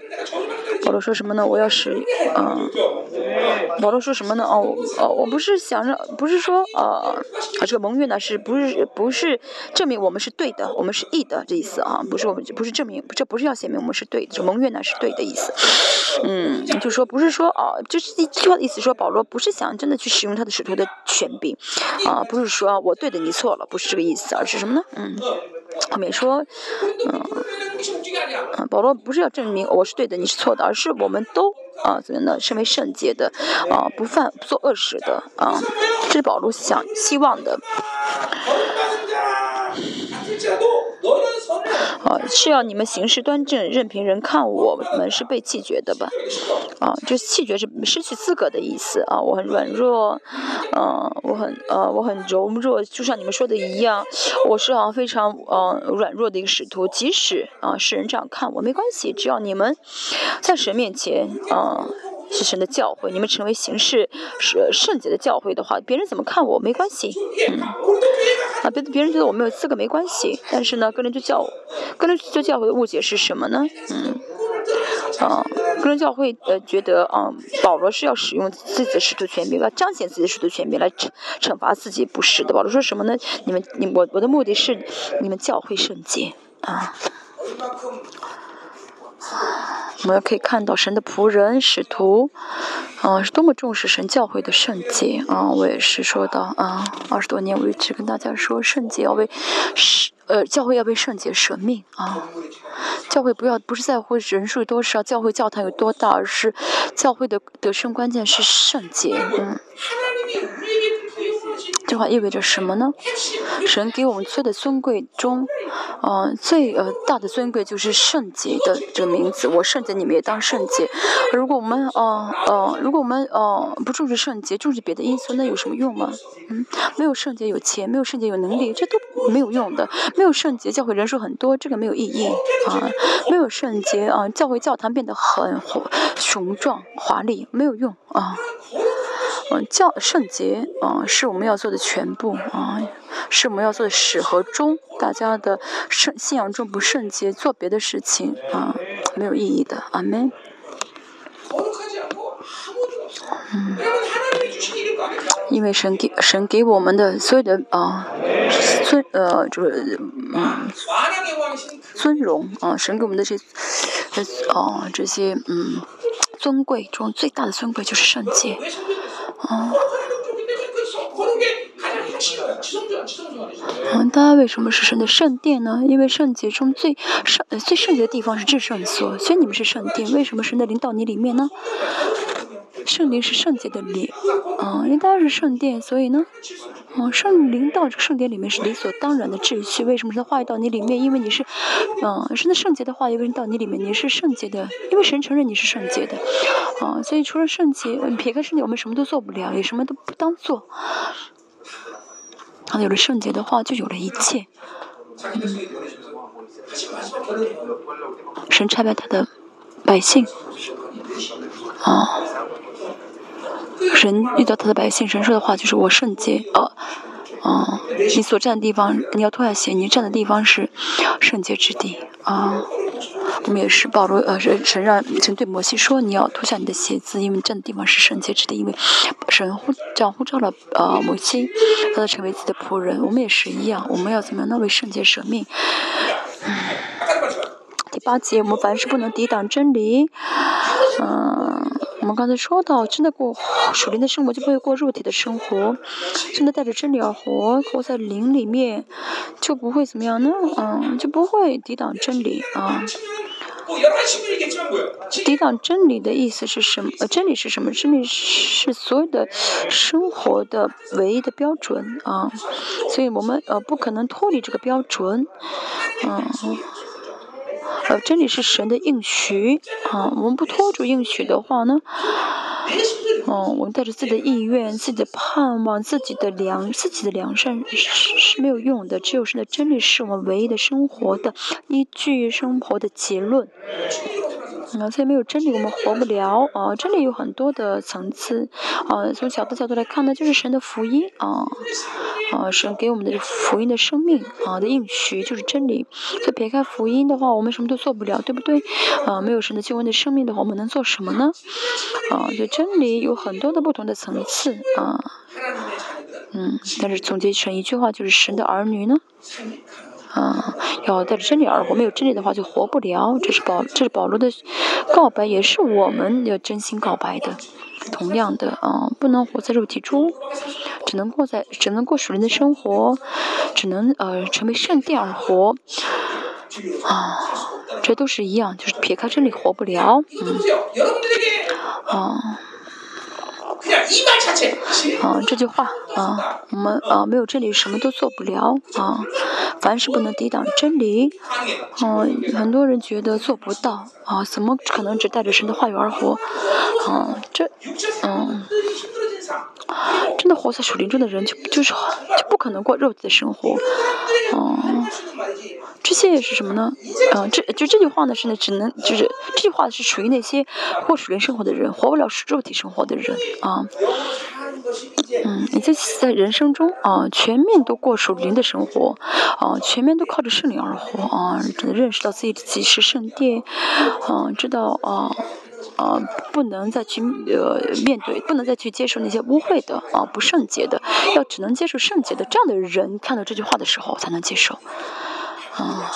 保罗说什么呢？我要使啊！保罗说什么呢？哦哦，我不是想让，不是说呃，这个盟约呢，是不是不是证明我们是对的，我们是义的这意思啊？不是我们不是证明，这不是要显明我们是对的，这盟约呢是对的意思。嗯，就说不是说哦，就是一句话的意思，说保罗不是想真的去使用他的使徒的权柄啊，不是说我对的你错了，不是这个意思，而是什么呢？嗯。后面说，嗯，保罗不是要证明我是对的，你是错的，而是我们都啊怎么呢？身为圣洁的，啊不犯不做恶事的，啊，这是保罗想希望的。啊，是要你们行事端正，任凭人看我们是被弃绝的吧？啊，就是弃绝是失去资格的意思啊。我很软弱，嗯，我很呃，我很柔弱，就像你们说的一样，我是啊非常呃软弱的一个使徒。即使啊世人这样看我没关系，只要你们在神面前啊。是神的教诲，你们成为形式是圣洁的教诲的话，别人怎么看我没关系，嗯，啊，别别人觉得我没有资格没关系，但是呢，个人就教，个人就教会的误解是什么呢？嗯，啊，个人教会呃觉得啊，保罗是要使用自己的使徒权柄，要彰显自己的使徒权柄来惩惩罚自己，不是的。保罗说什么呢？你们你我我的目的是你们教会圣洁啊。我们可以看到神的仆人使徒，啊，是多么重视神教会的圣洁啊！我也是说到啊，二十多年我一直跟大家说，圣洁要为是呃教会要为圣洁舍命啊！教会不要不是在乎人数多少，教会教堂有多大，而是教会的得胜关键是圣洁，嗯。这话意味着什么呢？神给我们最的尊贵中，呃，最呃大的尊贵就是圣洁的这个名字。我圣洁，你们也当圣洁。如果我们呃呃，如果我们呃不重视圣洁，重视别的因素，那有什么用吗？嗯，没有圣洁有钱，没有圣洁有能力，这都没有用的。没有圣洁，教会人数很多，这个没有意义啊。没有圣洁啊，教会教堂变得很雄壮华丽，没有用啊。嗯，教圣洁啊，是我们要做的全部啊，是我们要做的始和终。大家的圣信仰中不圣洁，做别的事情啊，没有意义的。阿门。嗯，因为神给神给我们的所有的啊尊呃就是嗯尊荣啊，神给我们的这哦这些嗯尊贵中最大的尊贵就是圣洁。哦，嗯，大家为什么是神的圣殿呢？因为圣洁中最圣、最圣洁的地方是至圣所，所以你们是圣殿。为什么神的灵到你里面呢？圣灵是圣洁的灵，啊，因为大家是圣殿，所以呢，啊，圣灵到这个圣殿里面是理所当然的秩序。为什么神的话语到你里面？因为你是，嗯，神的圣洁的话语为什么到你里面？你是圣洁的，因为神承认你是圣洁的，啊，所以除了圣洁，撇开圣洁，我们什么都做不了，也什么都不当做。啊，有了圣洁的话，就有了一切。神差派他的百姓，啊。神遇到他的百姓，神说的话就是我圣洁，呃，啊，你所站的地方，你要脱下鞋，你站的地方是圣洁之地，啊，我们也是保罗，呃，神神让神对摩西说，你要脱下你的鞋子，因为你站的地方是圣洁之地，因为神呼召呼召了呃摩西，他成为自己的仆人，我们也是一样，我们要怎么样呢？为圣洁舍命。第八节，我们凡事不能抵挡真理，嗯。我们刚才说到，真的过属灵的生活，就不会过肉体的生活。真的带着真理而活，活在灵里面，就不会怎么样呢？嗯，就不会抵挡真理啊。抵挡真理的意思是什么？真理是什么？真理是所有的生活的唯一的标准啊。所以我们呃不可能脱离这个标准，嗯。呃，真理是神的应许啊！我们不拖住应许的话呢，哦，我们带着自己的意愿、自己的盼望、自己的良、自己的良善是是没有用的。只有神的真理是我们唯一的生活的依据、生活的结论。啊，所以没有真理，我们活不了啊！真理有很多的层次啊。从小的角度来看呢，就是神的福音啊，啊，神给我们的福音的生命啊的应许就是真理。所以撇开福音的话，我们什么都做不了，对不对？啊，没有神的救恩的生命的话，我们能做什么呢？啊，所以真理有很多的不同的层次啊。嗯，但是总结成一句话，就是神的儿女呢。啊，要带着真理而活，没有真理的话就活不了。这是保，这是保罗的告白，也是我们要真心告白的。同样的，啊，不能活在肉体中，只能过在，只能过属灵的生活，只能呃成为圣殿而活。啊，这都是一样，就是撇开真理活不了。嗯，啊。啊，这句话啊，我们啊没有真理什么都做不了啊，凡事不能抵挡真理，嗯，很多人觉得做不到啊，怎么可能只带着神的话语而活？啊，这，嗯，真的活在树林中的人就就是就不可能过肉体的生活，嗯。这些是什么呢？嗯，这就这句话呢，是呢，只能就是这句话是属于那些过属灵生活的人，活不了是肉体生活的人啊。嗯，你在在人生中啊，全面都过属灵的生活啊，全面都靠着圣灵而活啊，只能认识到自己己是圣殿啊，知道啊啊，不能再去呃面对，不能再去接受那些污秽的啊不圣洁的，要只能接受圣洁的这样的人，看到这句话的时候才能接受。啊，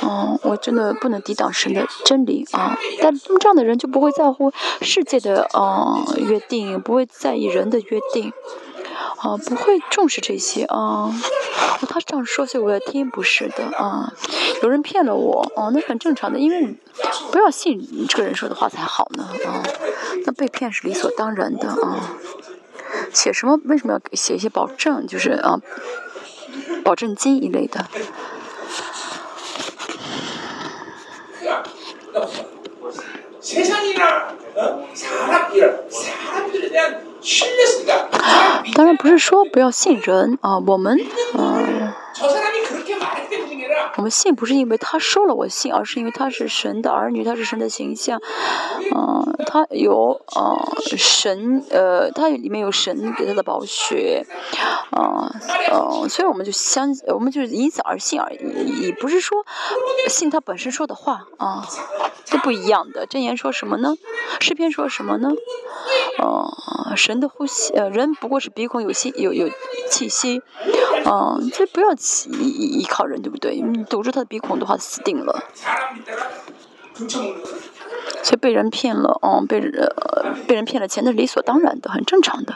哦，我真的不能抵挡神的真理啊！但这样的人就不会在乎世界的啊约定，不会在意人的约定，啊，不会重视这些啊。他这样说，所以我要听，不是的啊。有人骗了我，哦，那很正常的，因为不要信这个人说的话才好呢啊。那被骗是理所当然的啊。写什么？为什么要写一些保证？就是啊。保证金一类的。当然不是说不要信人啊，我们嗯。我们信不是因为他说了我信，而是因为他是神的儿女，他是神的形象，嗯，他有呃神呃，他里面有神给他的宝血，啊呃，所以我们就相，我们就是因此而信而已，也不是说信他本身说的话啊，都不一样的。箴言说什么呢？诗篇说什么呢？呃，神的呼吸，呃，人不过是鼻孔有气有有气息，嗯，这不要依依靠人，对不对？堵住他的鼻孔的话，死定了。所以被人骗了，嗯，被人被人骗了钱，那是理所当然的，很正常的。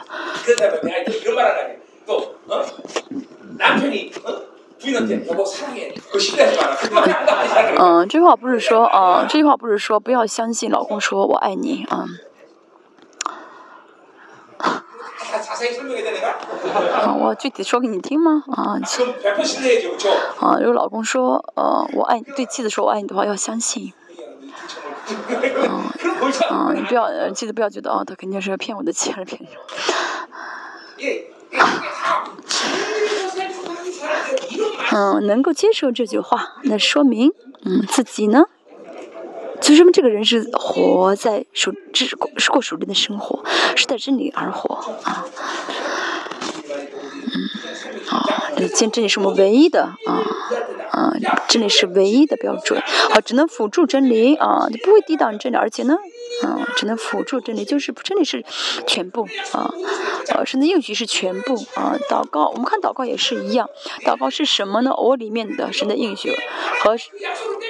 嗯，这句话不是说，啊，这句话不是说不要相信老公说我爱你，啊。啊，我具体说给你听吗？啊，啊，如果老公说，呃，我爱你，对妻子说我爱你的话，要相信。嗯，啊，你不要，妻子不要觉得，哦，他肯定是骗我的钱，骗什嗯，能够接受这句话，那说明，嗯，自己呢？所以说明这个人是活在属是是过属灵的生活，是在真理而活啊。嗯，啊，这真理是我们唯一的啊啊，真理是唯一的标准，好，只能辅助真理啊，你不会抵挡真理，而且呢。啊，只能辅助真理，就是真理是全部啊，呃，神的应许是全部啊。祷告，我们看祷告也是一样，祷告是什么呢？我里面的神的应许和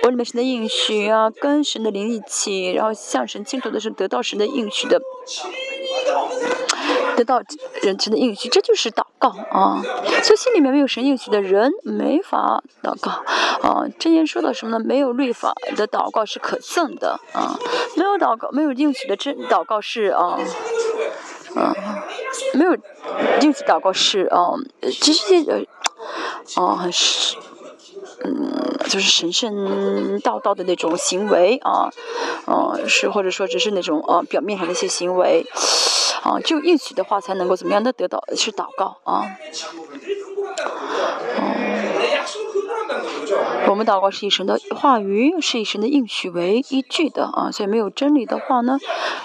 我里面神的应许啊，跟神的灵一起，然后向神倾吐的是得到神的应许的。得到人神的应许，这就是祷告啊！所以心里面没有神应许的人，没法祷告啊。箴言说到什么呢？没有律法的祷告是可憎的啊！没有祷告，没有应许的真祷告是啊，嗯，没有应许祷告是啊，其实呃，哦，很是。嗯，就是神神道道的那种行为啊，嗯，是或者说只是那种呃表面上的一些行为，啊，就应许的话才能够怎么样的得到是祷告啊。我们祷告是以神的话语，是以神的应许为依据的啊，所以没有真理的话呢，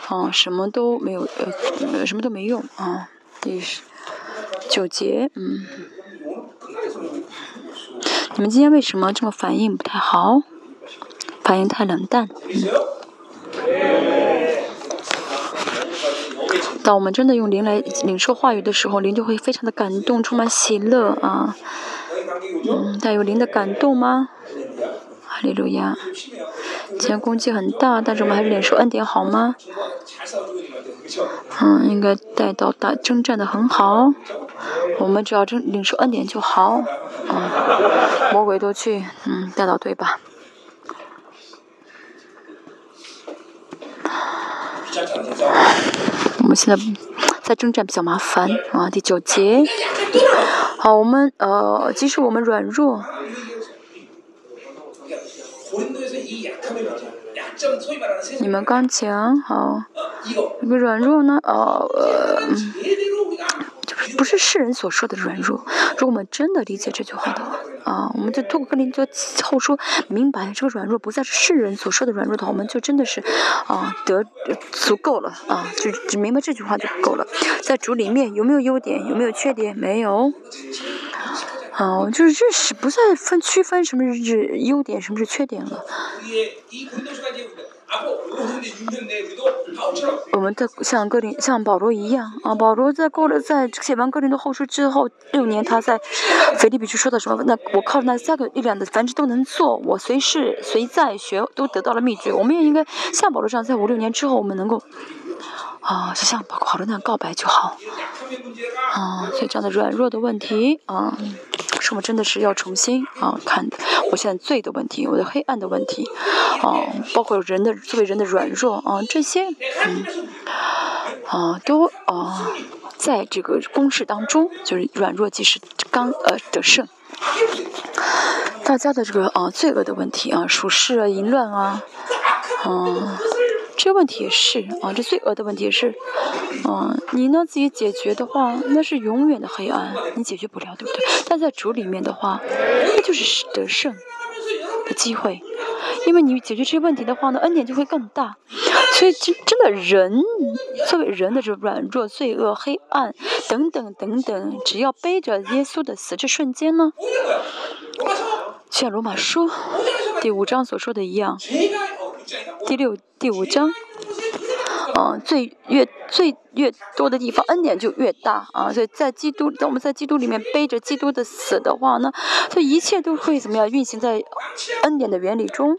啊，什么都没有，呃，什么都没用啊。第九节，嗯。你们今天为什么这么反应不太好？反应太冷淡。当我们真的用灵来领受话语的时候，灵就会非常的感动，充满喜乐啊。嗯，带有灵的感动吗？利路亚。今天攻击很大，但是我们还是领受恩典好吗？嗯，应该带到打征战的很好。我们只要领领受恩典就好。嗯，魔鬼都去，嗯，带到对吧？我们现在在征战比较麻烦啊，第九节。好，我们呃，即使我们软弱。你们刚强，好，那个软弱呢？哦呃，就是不是世人所说的软弱。如果我们真的理解这句话的话，啊，我们就透过跟林就后说明白，这个软弱不再是世人所说的软弱的话，我们就真的是啊得足够了啊，就只明白这句话就够了。在主里面有没有优点？有没有缺点？没有。哦，就是这是不再分区分什么是优点，什么是缺点了。我们的像格林像保罗一样啊，保罗在过了在写完格林的后书之后六年，他在腓立比去说的什么？那我靠那三个力量的繁殖都能做，我随时随在学都得到了秘诀。我们也应该像保罗这样，在五六年之后，我们能够。啊，就像保罗那样告白就好。啊，所以这样的软弱的问题，啊，是我们真的是要重新啊看。我现在罪的问题，我的黑暗的问题，啊，包括人的作为人的软弱啊，这些，嗯，啊，都啊，在这个公式当中，就是软弱即是刚呃得胜。大家的这个啊罪恶的问题啊，属世啊淫乱啊，嗯。这问题也是啊，这罪恶的问题也是，嗯，你呢自己解决的话，那是永远的黑暗，你解决不了，对不对？但在主里面的话，那就是得胜的机会，因为你解决这些问题的话呢，恩典就会更大。所以真真的人作为人的这软弱、罪恶、黑暗等等等等，只要背着耶稣的死，这瞬间呢，像罗马书第五章所说的一样。第六、第五章，嗯，最越最越多的地方，恩典就越大啊！所以在基督，当我们在基督里面背着基督的死的话呢，这一切都会怎么样运行在恩典的原理中？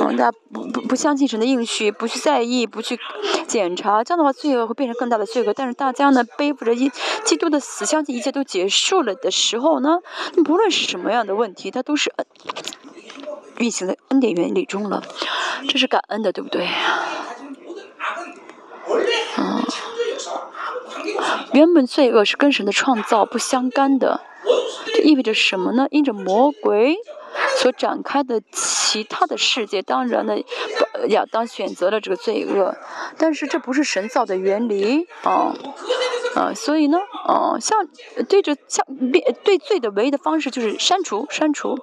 嗯，大家不不不相信神的应许，不去在意，不去检查，这样的话罪恶会变成更大的罪恶。但是大家呢，背负着一基督的死，相信一切都结束了的时候呢，不论是什么样的问题，它都是恩。运行在恩典原理中了，这是感恩的，对不对？嗯，原本罪恶是跟神的创造不相干的，这意味着什么呢？因着魔鬼所展开的其他的世界，当然呢，亚当选择了这个罪恶，但是这不是神造的原理啊。啊，所以呢，哦，像对着像面对罪的唯一的方式就是删除，删除，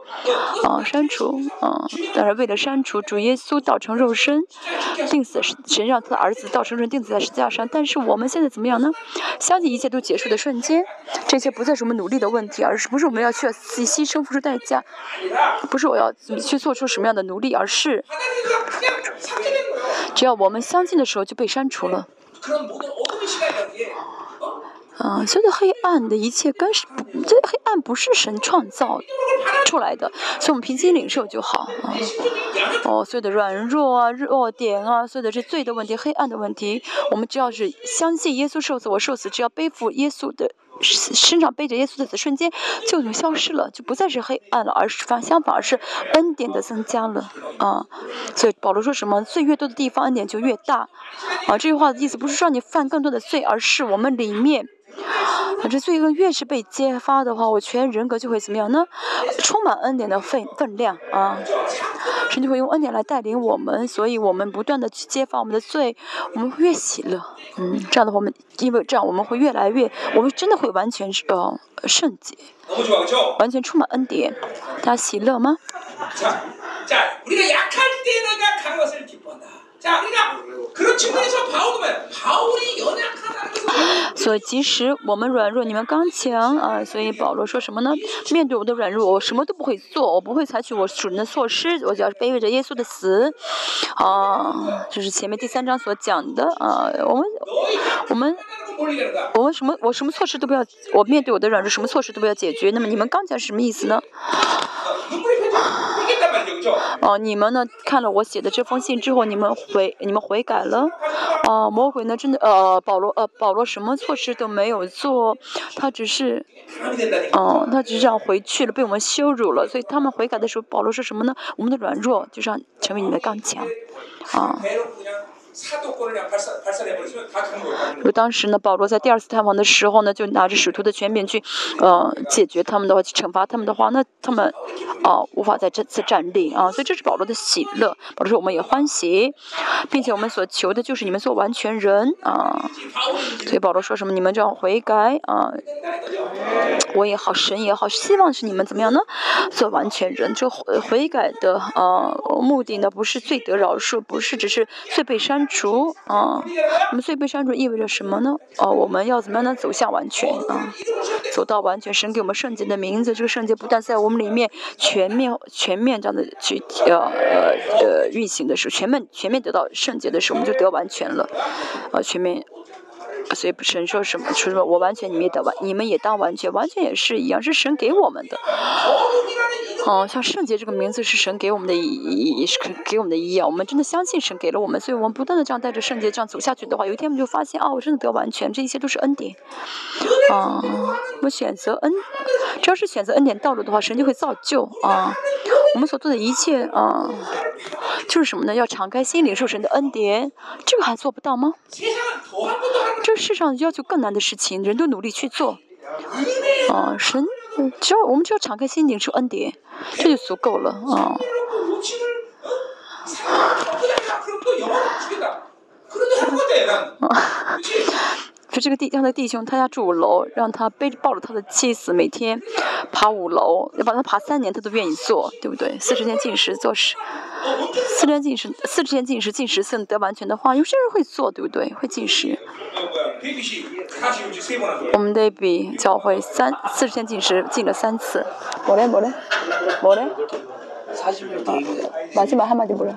啊，删除，啊，当然为了删除，主耶稣道成肉身，钉死神让他的儿子道成肉身钉死在十字架上。但是我们现在怎么样呢？相信一切都结束的瞬间，这些不再是我们努力的问题，而是不是我们要去自己牺牲付出代价，不是我要去做出什么样的努力，而是只要我们相信的时候就被删除了。嗯，所有的黑暗的一切根是，这黑暗不是神创造出来的，所以我们平心领受就好啊。哦，所有的软弱啊、弱点啊，所有的这罪的问题、黑暗的问题，我们只要是相信耶稣受死，我受死，只要背负耶稣的身上背着耶稣的，瞬间就能消失了，就不再是黑暗了，而是反相反而是恩典的增加了啊。所以保罗说什么，罪越多的地方，恩典就越大啊。这句话的意思不是说你犯更多的罪，而是我们里面。啊，这罪恶越是被揭发的话，我全人格就会怎么样呢？充满恩典的分分量啊，神就会用恩典来带领我们，所以我们不断的去揭发我们的罪，我们会越喜乐。嗯，这样的话，我们因为这样我们会越来越，我们真的会完全是呃圣洁，完全充满恩典。大家喜乐吗？所以，即使我们软弱，你们刚强啊！所以保罗说什么呢？面对我的软弱，我什么都不会做，我不会采取我主人的措施，我只要背背着耶稣的死啊！这是前面第三章所讲的啊！我们，我们，我们什么？我什么措施都不要，我面对我的软弱，什么措施都不要解决。那么你们刚强是什么意思呢？哦，你们呢看了我写的这封信之后，你们悔你们悔改了。哦，魔鬼呢真的呃保罗呃保罗什么措施都没有做，他只是哦他只是这样回去了，被我们羞辱了，所以他们悔改的时候，保罗说什么呢？我们的软弱就让成为你的刚强，啊。如果当时呢，保罗在第二次探访的时候呢，就拿着使徒的权柄去，呃，解决他们的话，去惩罚他们的话，那他们，啊，无法在这次站立啊。所以这是保罗的喜乐。保罗说我们也欢喜，并且我们所求的就是你们做完全人啊。所以保罗说什么？你们这样悔改啊，我也好，神也好，希望是你们怎么样呢？做完全人。这悔改的啊目的呢，不是罪得饶恕，不是只是罪被删。删除啊，那么罪被删除意味着什么呢？哦，我们要怎么样呢？走向完全啊，走到完全。神给我们圣洁的名字，这个圣洁不但在我们里面全面、全面这样的去呃呃呃运行的时候，全面全面得到圣洁的时候，我们就得完全了，啊，全面。所以神说什么？说什么？我完全，你们也得完，你们也当完全，完全也是一样，是神给我们的。哦，像圣洁这个名字是神给我们的，一是给我们的一样。我们真的相信神给了我们，所以我们不断的这样带着圣洁这样走下去的话，有一天我们就发现，哦，我真的得完全，这一切都是恩典。啊，我们选择恩，只要是选择恩典道路的话，神就会造就啊。我们所做的一切啊，就是什么呢？要敞开心灵受神的恩典，这个还做不到吗？这世上要求更难的事情，人都努力去做。啊，神，只要我们只要敞开心灵受恩典，这就足够了啊。说这个弟，让他弟兄，他家住五楼，让他背着抱着他的妻子，每天爬五楼，要把他爬三年，他都愿意做，对不对？四十天进食做十，四十天进食，四十天进食进食能得完全的话，有些人会做，对不对？会进食。我们得比教会三四十天进食进了三次。没嘞没嘞没嘞。马上马上马就不了。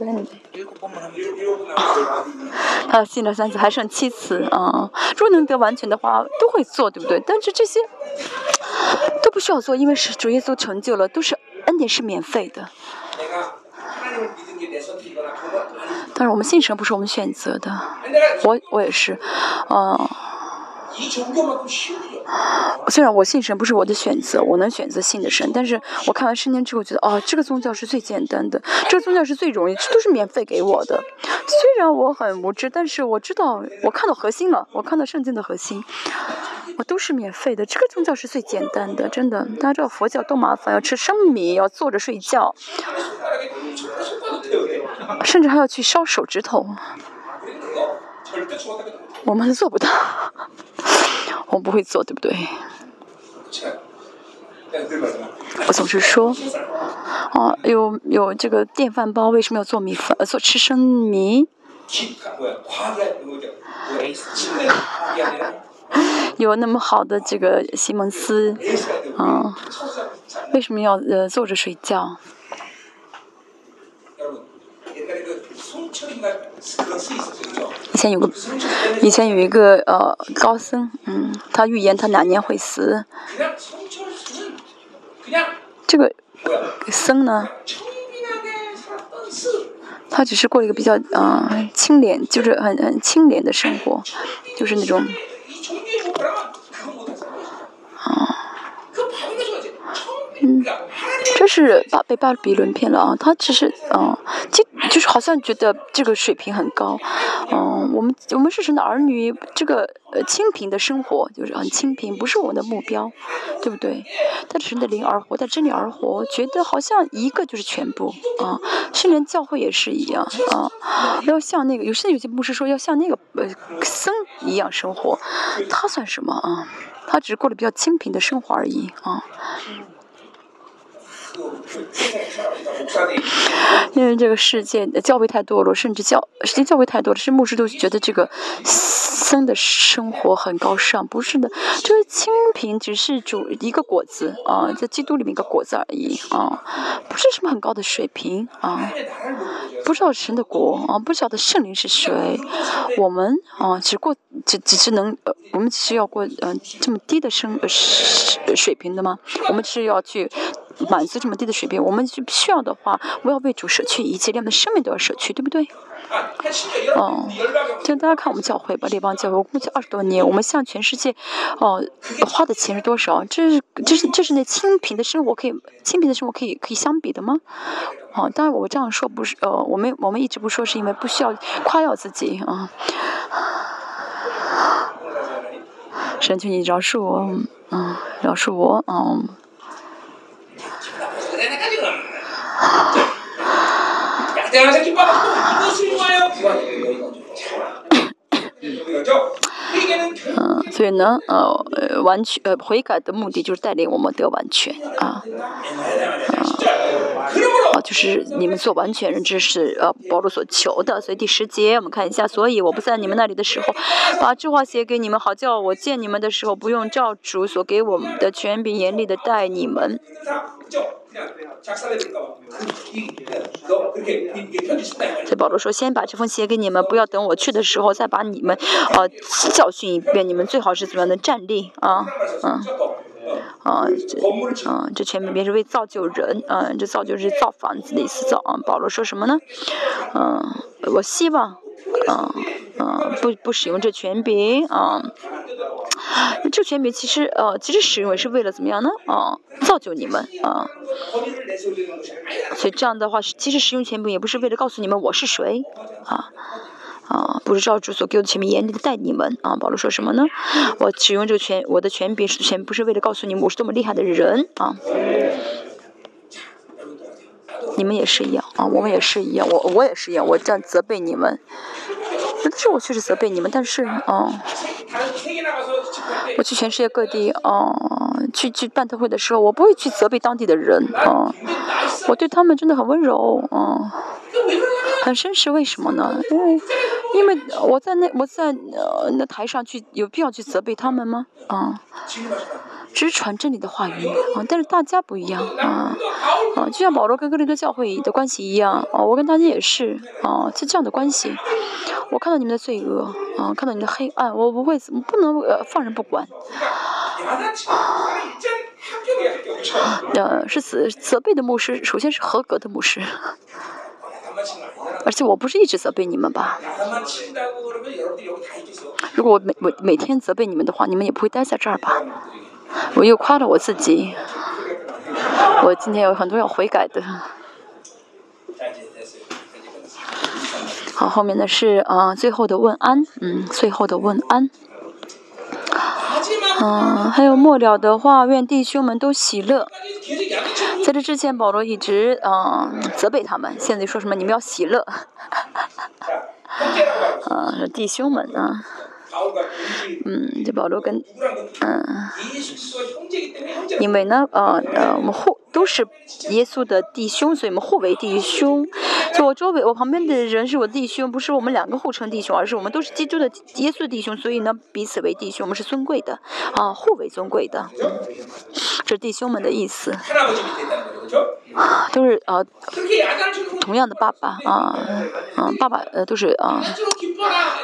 他信了三次，还剩七次啊！如果能得完全的话，都会做，对不对？但是这些都不需要做，因为是主耶稣成就了，都是恩典是免费的。但是我们信神不是我们选择的，我我也是，嗯。虽然我信神不是我的选择，我能选择信的神，但是我看完圣经之后觉得，哦，这个宗教是最简单的，这个宗教是最容易，这都是免费给我的。虽然我很无知，但是我知道，我看到核心了，我看到圣经的核心，我都是免费的。这个宗教是最简单的，真的。大家知道佛教多麻烦，要吃生米，要坐着睡觉，甚至还要去烧手指头。我们做不到，我们不会做，对不对？我总是说，哦，有有这个电饭煲，为什么要做米饭？做吃生米？有那么好的这个西蒙斯，啊，为什么要呃坐着睡觉？以前有个，以前有一个呃高僧，嗯，他预言他哪年会死。这个僧呢，他只是过一个比较嗯清廉，就是很很清廉的生活，就是那种，啊。嗯，这是巴被巴比伦骗了啊！他只是嗯，就就是好像觉得这个水平很高，嗯，我们我们是神的儿女，这个呃清贫的生活就是很清贫，不是我们的目标，对不对？带着神的灵而活，在真理而活，觉得好像一个就是全部啊！圣人教会也是一样啊，要像那个有些有些牧师说要像那个呃僧一样生活，他算什么啊？他只是过得比较清贫的生活而已啊。因为这个世界教会太多了，甚至教实际教会太多了，是牧师都觉得这个僧的生活很高尚，不是的，这个清贫只是主一个果子啊，在基督里面一个果子而已啊，不是什么很高的水平啊，不知道神的国啊，不晓得圣灵是谁，我们啊只过只只是能，我们只是要过嗯这么低的生水水平的吗？我们是要去。满足这么低的水平。我们就需要的话，我要为主舍去一切，连我们的生命都要舍去，对不对？哦，就大家看我们教会吧，列邦教会，我估计二十多年，我们向全世界，哦，花的钱是多少？这是这是这是那清贫的生活可以清贫的生活可以可以相比的吗？哦，当然我这样说不是，呃，我们我们一直不说是因为不需要夸耀自己啊。神求你饶恕我，嗯，饶恕我，嗯。 내가 새끼 빠가 이것을 위하여 구하니 여기가 좀 嗯，所以呢，呃，完全呃悔改的目的就是带领我们得完全啊，啊，就是你们做完全人，这是呃保罗所求的。所以第十节我们看一下，所以我不在你们那里的时候，把这话写给你们，好叫我见你们的时候，不用照主所给我们的权柄严厉的待你们。这保罗说：“先把这封写给你们，不要等我去的时候再把你们呃教训一遍。你们最好是怎么样的站立啊？嗯，啊这啊这全名是为造就人，嗯，这造就是造房子的意思造啊。保罗说什么呢？嗯，我希望。”啊啊，不不使用这权柄啊，这权柄其实呃，其实使用也是为了怎么样呢？啊，造就你们啊。所以这样的话，其实使用权柄也不是为了告诉你们我是谁啊啊，不是照主所给我的权柄严厉的待你们啊。保罗说什么呢？我使用这个权，我的权柄是权，不是为了告诉你们我是多么厉害的人啊。你们也是一样啊，我们也是一样，我我也是一样，我这样责备你们，但是我确实责备你们，但是啊，我去全世界各地啊，去去办特会的时候，我不会去责备当地的人啊，我对他们真的很温柔啊，很绅士，为什么呢？因为因为我在那我在呃那台上去，有必要去责备他们吗？啊？只传真理的话语啊，但是大家不一样啊啊，就像保罗跟哥林多教会的关系一样啊，我跟大家也是啊，是这样的关系。我看到你们的罪恶啊，看到你的黑暗，我不会不能呃放任不管。呃，是责责备的牧师，首先是合格的牧师，而且我不是一直责备你们吧？如果我每每每天责备你们的话，你们也不会待在这儿吧？我又夸了我自己，我今天有很多要悔改的。好，后面的是啊，最后的问安，嗯，最后的问安。嗯，还有末了的话，愿弟兄们都喜乐。在这之前，保罗一直嗯责备他们，现在说什么？你们要喜乐。啊，弟兄们啊。嗯，这保罗跟嗯，因为呢，呃呃，我们互都是耶稣的弟兄，所以我们互为弟兄。就我周围，我旁边的人是我弟兄，不是我们两个互称弟兄，而是我们都是基督的耶稣的弟兄，所以呢，彼此为弟兄，我们是尊贵的啊，互为尊贵的。这弟兄们的意思，都是啊同样的爸爸啊，嗯，爸爸呃都是啊，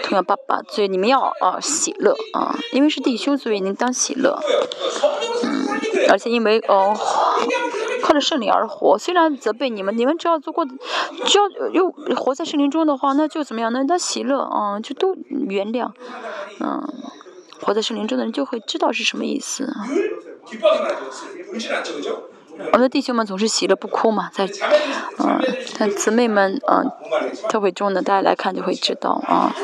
同样爸爸，所以你们要。啊，喜乐啊，因为是弟兄，所以您当喜乐。嗯，而且因为哦，靠着圣灵而活，虽然责备你们，你们只要做过，只要又活在圣灵中的话，那就怎么样？那喜乐啊，就都原谅。嗯，活在圣灵中的人就会知道是什么意思。我的弟兄们总是喜乐不哭嘛，在嗯，但姊妹们嗯，特会中的，大家来看就会知道啊。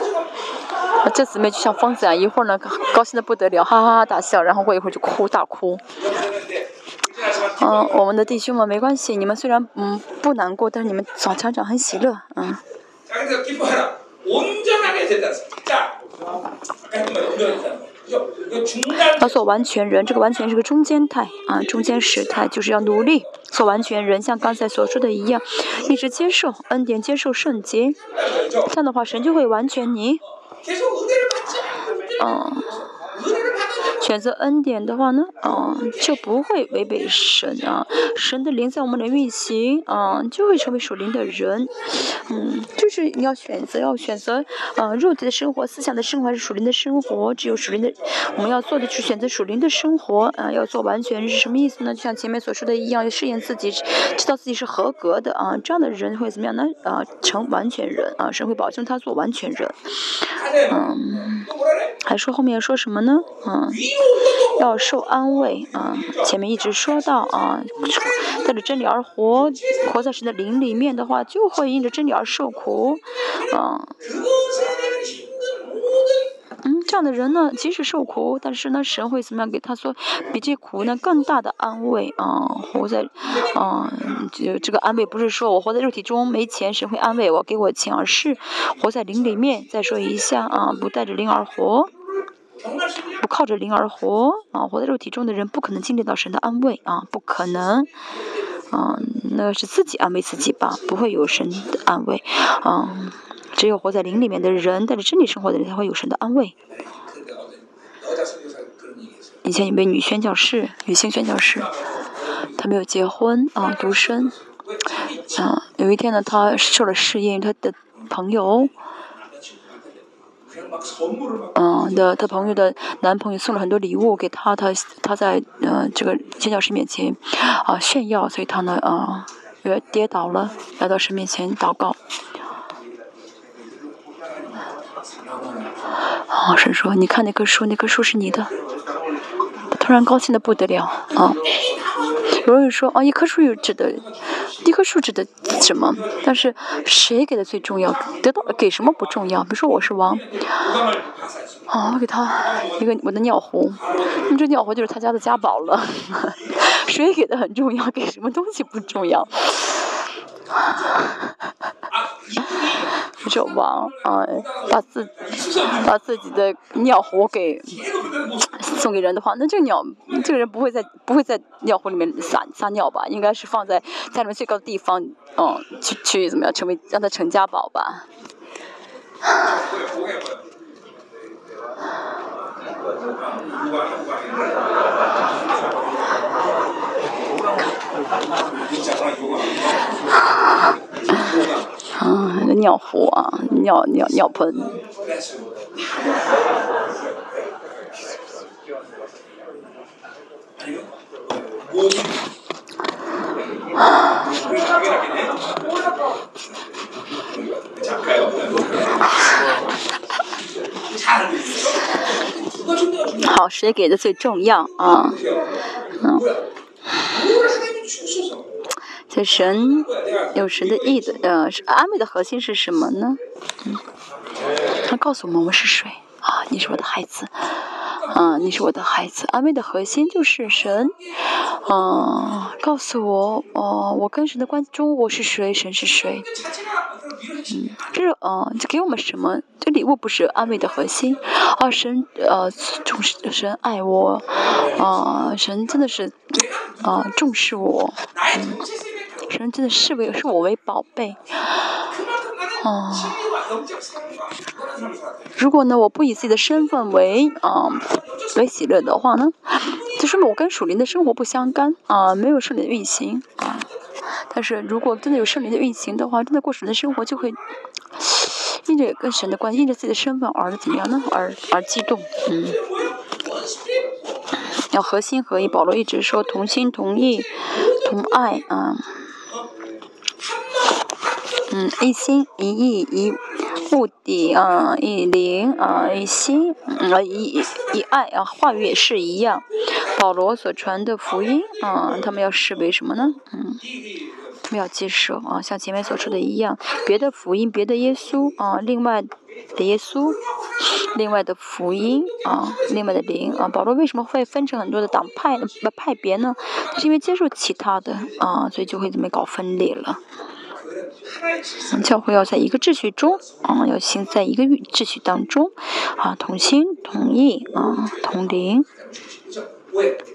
这姊妹就像疯子啊，一会儿呢高兴的不得了，哈哈哈大笑，然后过一会儿就哭大哭。嗯，我们的弟兄们没关系，你们虽然嗯不难过，但是你们早常常很喜乐，嗯。要做完全人，这个完全是个中间态啊，中间时态就是要努力做完全人，像刚才所说的一样，一直接受恩典，接受圣洁，这样的话神就会完全你。嗯，选择恩典的话呢，啊，就不会违背神啊。神的灵在我们的运行啊，就会成为属灵的人。嗯，就是你要选择，要选择啊，肉体的生活、思想的生活还是属灵的生活？只有属灵的，我们要做的是选择属灵的生活啊。要做完全是什么意思呢？就像前面所说的一样，要试验自己，知道自己是合格的啊。这样的人会怎么样呢？啊，成完全人啊，神会保证他做完全人。嗯，还说后面说什么呢？嗯，要受安慰啊。前面一直说到啊，带着真理而活，活在神的灵里面的话，就会因着真理而受苦啊。嗯，这样的人呢，即使受苦，但是呢，神会怎么样给他说，比这苦呢更大的安慰啊？活在，啊，这这个安慰不是说我活在肉体中没钱，神会安慰我给我钱，而是活在灵里面。再说一下啊，不带着灵而活，不靠着灵而活啊，活在肉体中的人不可能经历到神的安慰啊，不可能，啊，那是自己安慰自己吧，不会有神的安慰啊。只有活在灵里面的人，带着真理生活的人，才会有神的安慰。以前有位女宣教士，女性宣教士，她没有结婚啊，独身。啊，有一天呢，她受了试验，她的朋友，嗯的，她朋友的男朋友送了很多礼物给她，她她在呃这个宣教师面前啊炫耀，所以她呢啊跌倒了，来到神面前祷告。啊，神说：“你看那棵树，那棵树是你的。”突然高兴的不得了啊！有人说：“啊，一棵树又指的，一棵树指的什么？但是谁给的最重要？得到给什么不重要？比如说我是王，啊，我给他一个我的尿壶，那这尿壶就是他家的家宝了。谁给的很重要，给什么东西不重要？”这王嗯，把自把自己的尿壶给送给人的话，那这个鸟，这个人不会在不会在尿壶里面撒撒尿吧？应该是放在家里面最高的地方，嗯，去去怎么样，成为让它成家宝吧。啊，尿壶啊，尿尿尿盆。好，谁给的最重要啊？嗯。这神有神的意的，呃，安慰的核心是什么呢？嗯，他告诉我们我是谁啊？你是我的孩子，啊，你是我的孩子。安慰的核心就是神，啊，告诉我，哦，我跟神的关系中我是谁，神是谁。嗯，这是，嗯，这给我们什么？这礼物不是安慰的核心，啊，神，呃，重视神爱我，啊，神真的是，啊，重视我，嗯。神真的视为视我为宝贝，哦。如果呢，我不以自己的身份为啊为喜乐的话呢，就说明我跟属灵的生活不相干啊，没有圣灵的运行啊。但是如果真的有圣灵的运行的话，真的过属灵的生活就会因着跟神的关系，因着自己的身份而怎么样呢？而而激动，嗯。要合心合意，保罗一直说同心同意同爱啊。嗯，一心一意一目的啊，一灵啊，一心啊，一一爱啊，话语也是一样。保罗所传的福音啊，他们要视为什么呢？嗯，他们要接受啊，像前面所说的一样，别的福音，别的耶稣啊，另外的耶稣，另外的福音啊，另外的灵啊。保罗为什么会分成很多的党派不派别呢？是因为接受其他的啊，所以就会这么搞分裂了。教会要在一个秩序中啊，要行在一个秩序当中啊，同心同意啊，同灵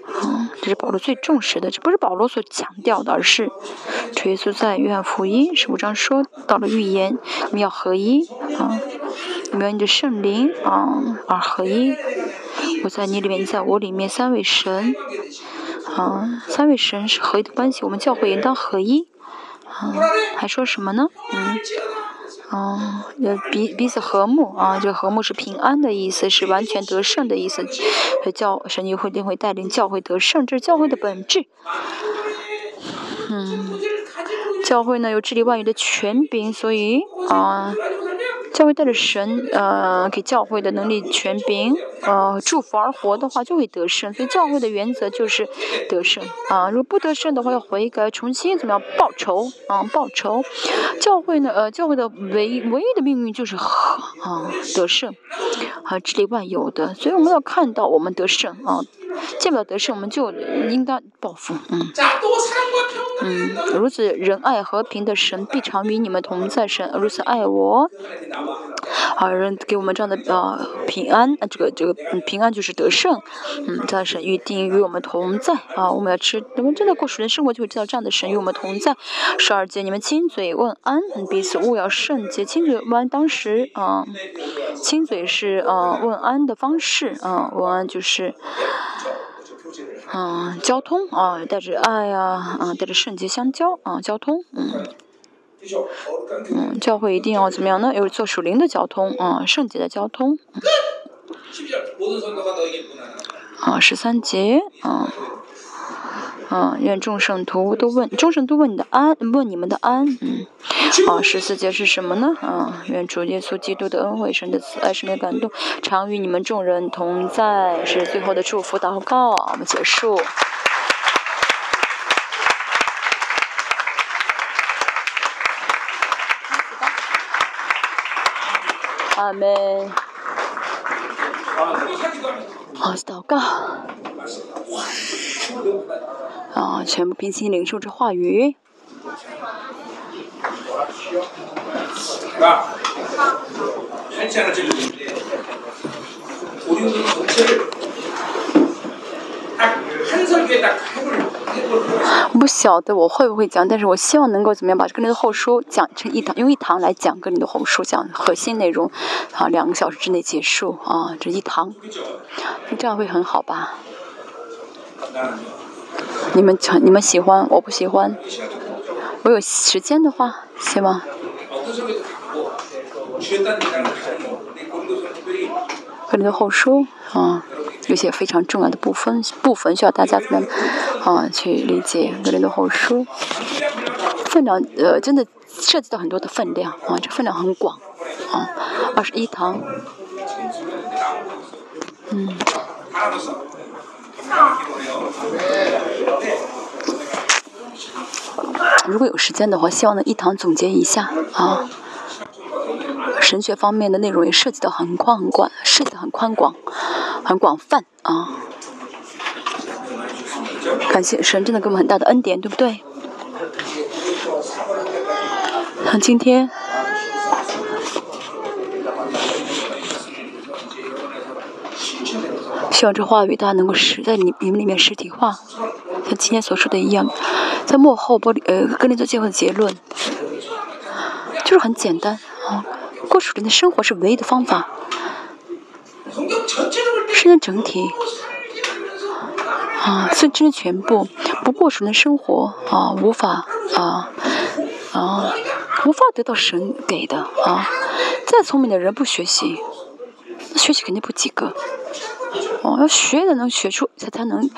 啊，这是保罗最重视的，这不是保罗所强调的，而是主耶稣在约翰福音十五章说到了预言，你要合一啊，你们要你的圣灵啊而合一。我在你里面，你在我里面，三位神，啊，三位神是合一的关系，我们教会应当合一。啊，还说什么呢？嗯。哦，也彼彼此和睦啊！这和睦是平安的意思，是完全得胜的意思。教神一会定会带领教会得胜，这是教会的本质。嗯，教会呢有治理万有的权柄，所以啊。教会带着神，呃，给教会的能力、权柄，呃，祝福而活的话，就会得胜。所以教会的原则就是得胜啊！如果不得胜的话，要悔改，重新怎么样报仇啊？报仇。教会呢，呃，教会的唯唯一的命运就是和啊，得胜，啊，治理万有的。所以我们要看到我们得胜啊。见不了得胜，我们就应当报复。嗯，嗯，如此仁爱和平的神必常与你们同在。神如此爱我，好人给我们这样的呃平安，啊，这个这个平安就是得胜。嗯，这样神预定与我们同在啊，我们要吃，我们真的过属人生活就会知道这样的神与我们同在。十二节，你们亲嘴问安，彼此勿要圣洁。亲嘴问安，当时啊，亲嘴是啊问安的方式啊，问安就是。嗯，交通啊，带着爱呀，啊，带着圣洁相交啊，交通，嗯，嗯，教会一定要怎么样呢？有做属灵的交通啊，圣洁的交通。啊，十三节啊。嗯，愿众圣徒都问，众圣都问你的安，问你们的安。嗯，啊，十四节是什么呢？啊，愿主耶稣基督的恩惠、神的慈爱、神的感动，常与你们众人同在。是最后的祝福祷告，我们结束。阿门。好，祷告。啊！全部平心领受这话语。不晓得我会不会讲，但是我希望能够怎么样把这个人的后书讲成一堂，用一堂来讲个人的后书，讲核心内容，啊，两个小时之内结束啊，这一堂，这样会很好吧？你们喜你们喜欢，我不喜欢。我有时间的话，希望。个人的后书啊，有些非常重要的部分，部分需要大家怎么样啊去理解个人的后书。分量呃，真的涉及到很多的分量啊，这分量很广啊。二十一堂，嗯。如果有时间的话，希望能一堂总结一下啊。神学方面的内容也涉及到很宽很广，涉及的很宽广，很广泛啊。感谢神，真的给我们很大的恩典，对不对？那今天。希望这话语大家能够实在你你们里面实体化，像今天所说的一样，在幕后玻璃呃跟你做结婚的结论，就是很简单啊，过属灵的生活是唯一的方法，圣经整体。啊，圣经的全部。不过属灵的生活啊，无法啊啊无法得到神给的啊，再聪明的人不学习，那学习肯定不及格。哦，要学的能学出才才能，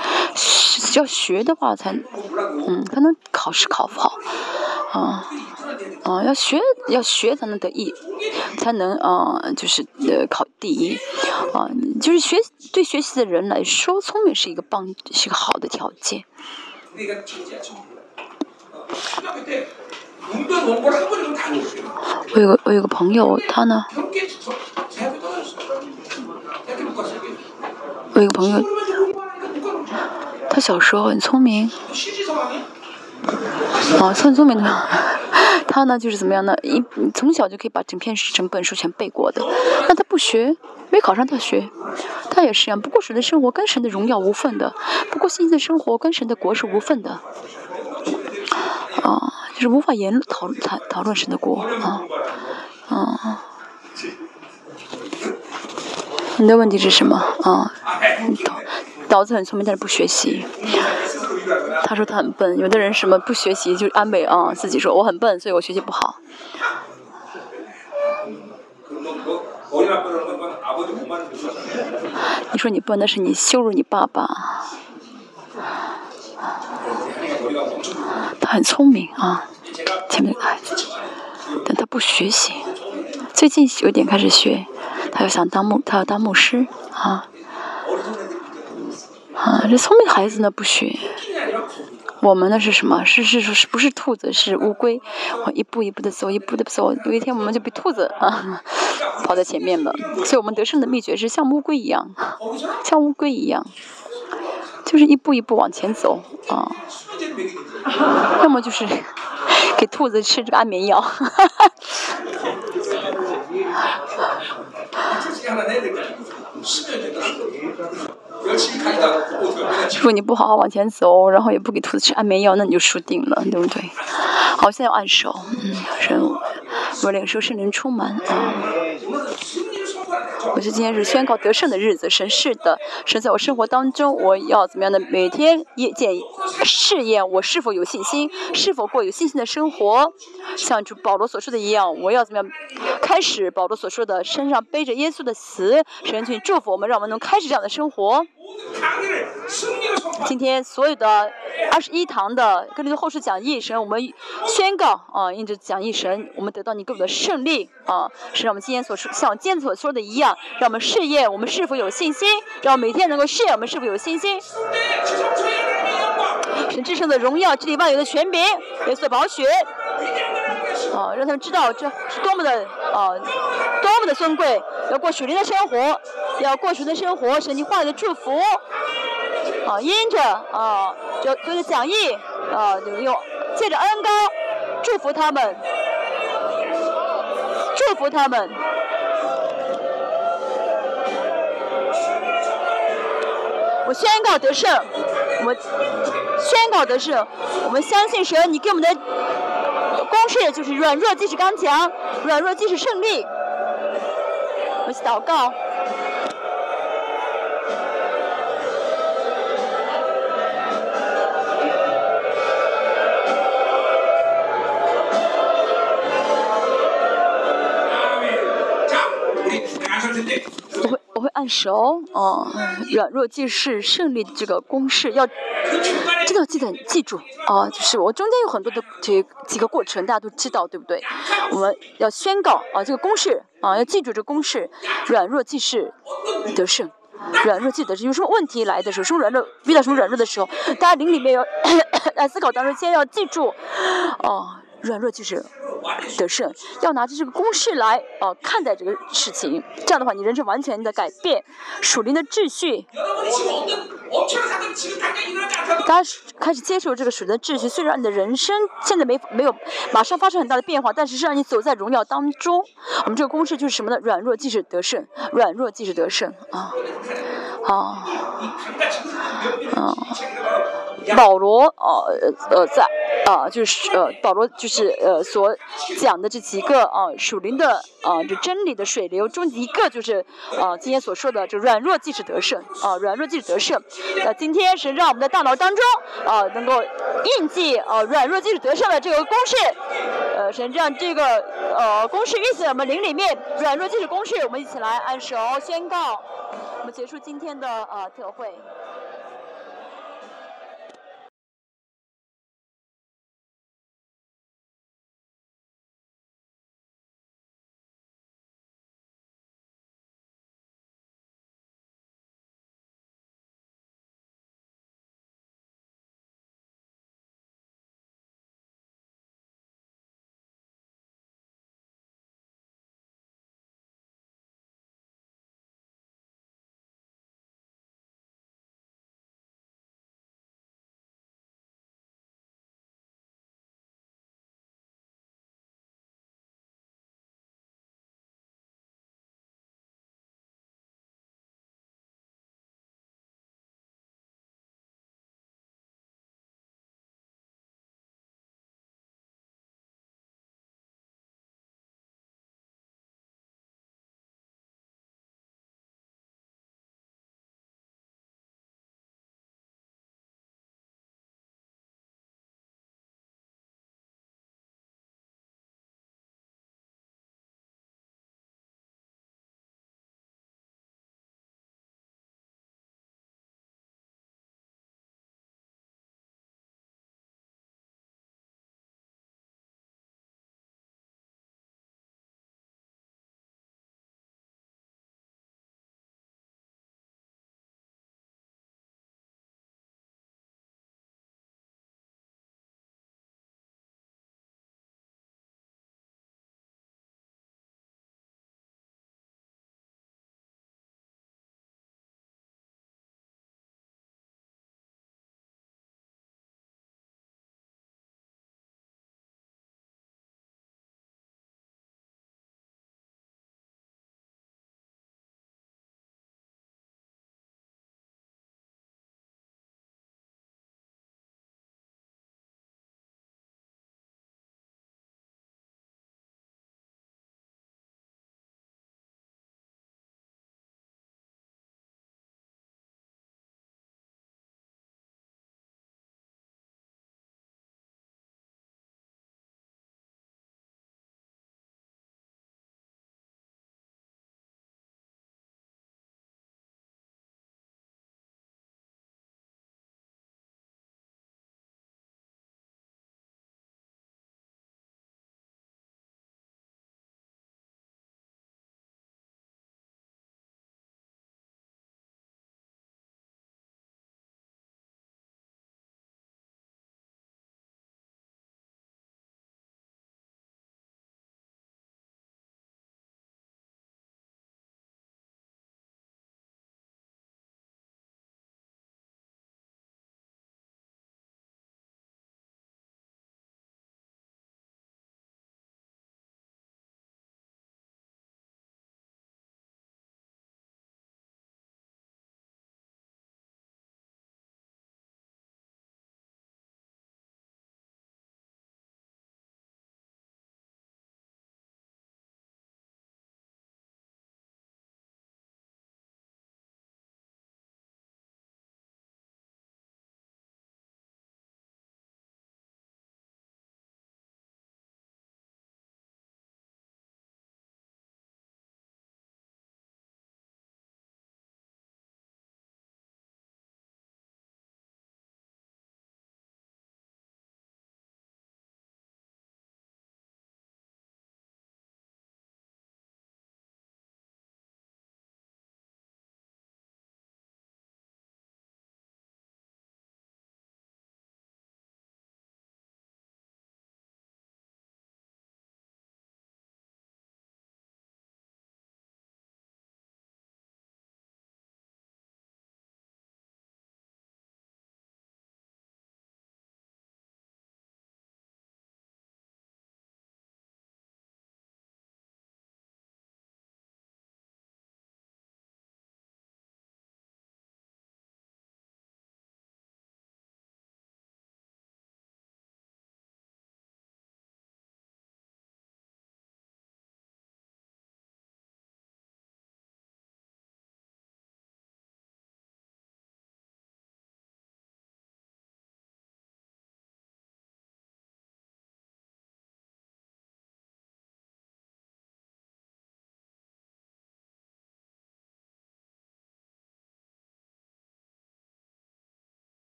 要学的话才，嗯，才能考试考不好，啊，啊，要学要学才能得意，才能啊，就是呃考第一，啊，就是学对学习的人来说，聪明是一个棒，是一个好的条件。我有个我有个朋友，他呢。我有个朋友，他小时候很聪明，啊，很聪明的。他呢，就是怎么样呢？一从小就可以把整篇整本书全背过的。但他不学，没考上大学，他也是一样。不过神的生活跟神的荣耀无份的，不过现在的生活跟神的国是无份的。啊，就是无法言讨讨讨论神的国啊，啊。你的问题是什么啊？脑脑子很聪明，但是不学习。他说他很笨，有的人什么不学习就安慰啊，自己说我很笨，所以我学习不好。你说你笨，那是你羞辱你爸爸。他很聪明啊，前面的孩子，但他不学习。最近有点开始学，他要想当牧，他要当牧师啊。啊，这聪明的孩子呢不学。我们呢是什么？是是是，不是兔子，是乌龟。我一步一步的走，一步的走，有一天我们就比兔子啊跑在前面了。所以我们得胜的秘诀是像乌龟一样，像乌龟一样，就是一步一步往前走啊。要么就是给兔子吃这个安眠药。如果你不好好往前走，然后也不给兔子吃安眠药，那你就输定了，对不对？好，现在要按手，嗯，人我领受圣灵充满啊。我是今天是宣告得胜的日子，神是的，神在我生活当中，我要怎么样的每天夜见试验我是否有信心，是否过有信心的生活，像主保罗所说的一样，我要怎么样开始保罗所说的身上背着耶稣的死，神去祝福我们，让我们能开始这样的生活。今天所有的二十一堂的跟这个后世讲义神，我们宣告啊，印着讲义神，我们得到你给我的胜利啊，是让我们今天所说，像今天所说的一样，让我们试验我们是否有信心，让我们每天能够试验我们是否有信心。神至圣的荣耀，治理万有的权柄，耶稣的宝血，啊，让他们知道这是多么的啊，多么的尊贵，要过属灵的生活，要过属灵的生活，神你话语的祝福。啊，因着啊，就就是讲义啊，用借着恩高祝福他们，祝福他们。我宣告得胜，我宣告得胜，我们相信神，你给我们的式就是软弱即是刚强，软弱即是胜利。我祷告。我会我会按手，哦，软弱即是胜利这个公式，要真的记得记住，啊，就是我中间有很多的这几个过程，大家都知道，对不对？我们要宣告啊，这个公式啊，要记住这个公式，软弱即是得胜，软弱即得胜。有什么问题来的时候，什么软弱遇到什么软弱的时候，大家灵里面要 在思考当中，先要记住，哦。软弱就是得胜，要拿着这个公式来呃看待这个事情，这样的话你人生完全的改变，属灵的秩序。大家开始接受这个属灵的秩序，虽然你的人生现在没没有马上发生很大的变化，但是是让你走在荣耀当中。我们这个公式就是什么呢？软弱即是得胜，软弱即是得胜啊，好，嗯。保罗，呃呃，在啊，就是呃，保罗就是呃所讲的这几个啊属灵的啊这真理的水流中一个就是啊今天所说的，就软弱即是得胜啊，软弱即是得胜。那今天是让我们的大脑当中啊能够印记啊软弱即是得胜的这个公式，呃，神让这个呃公式运行我们灵里面，软弱即是公式，我们一起来按手宣告，我们结束今天的呃特会。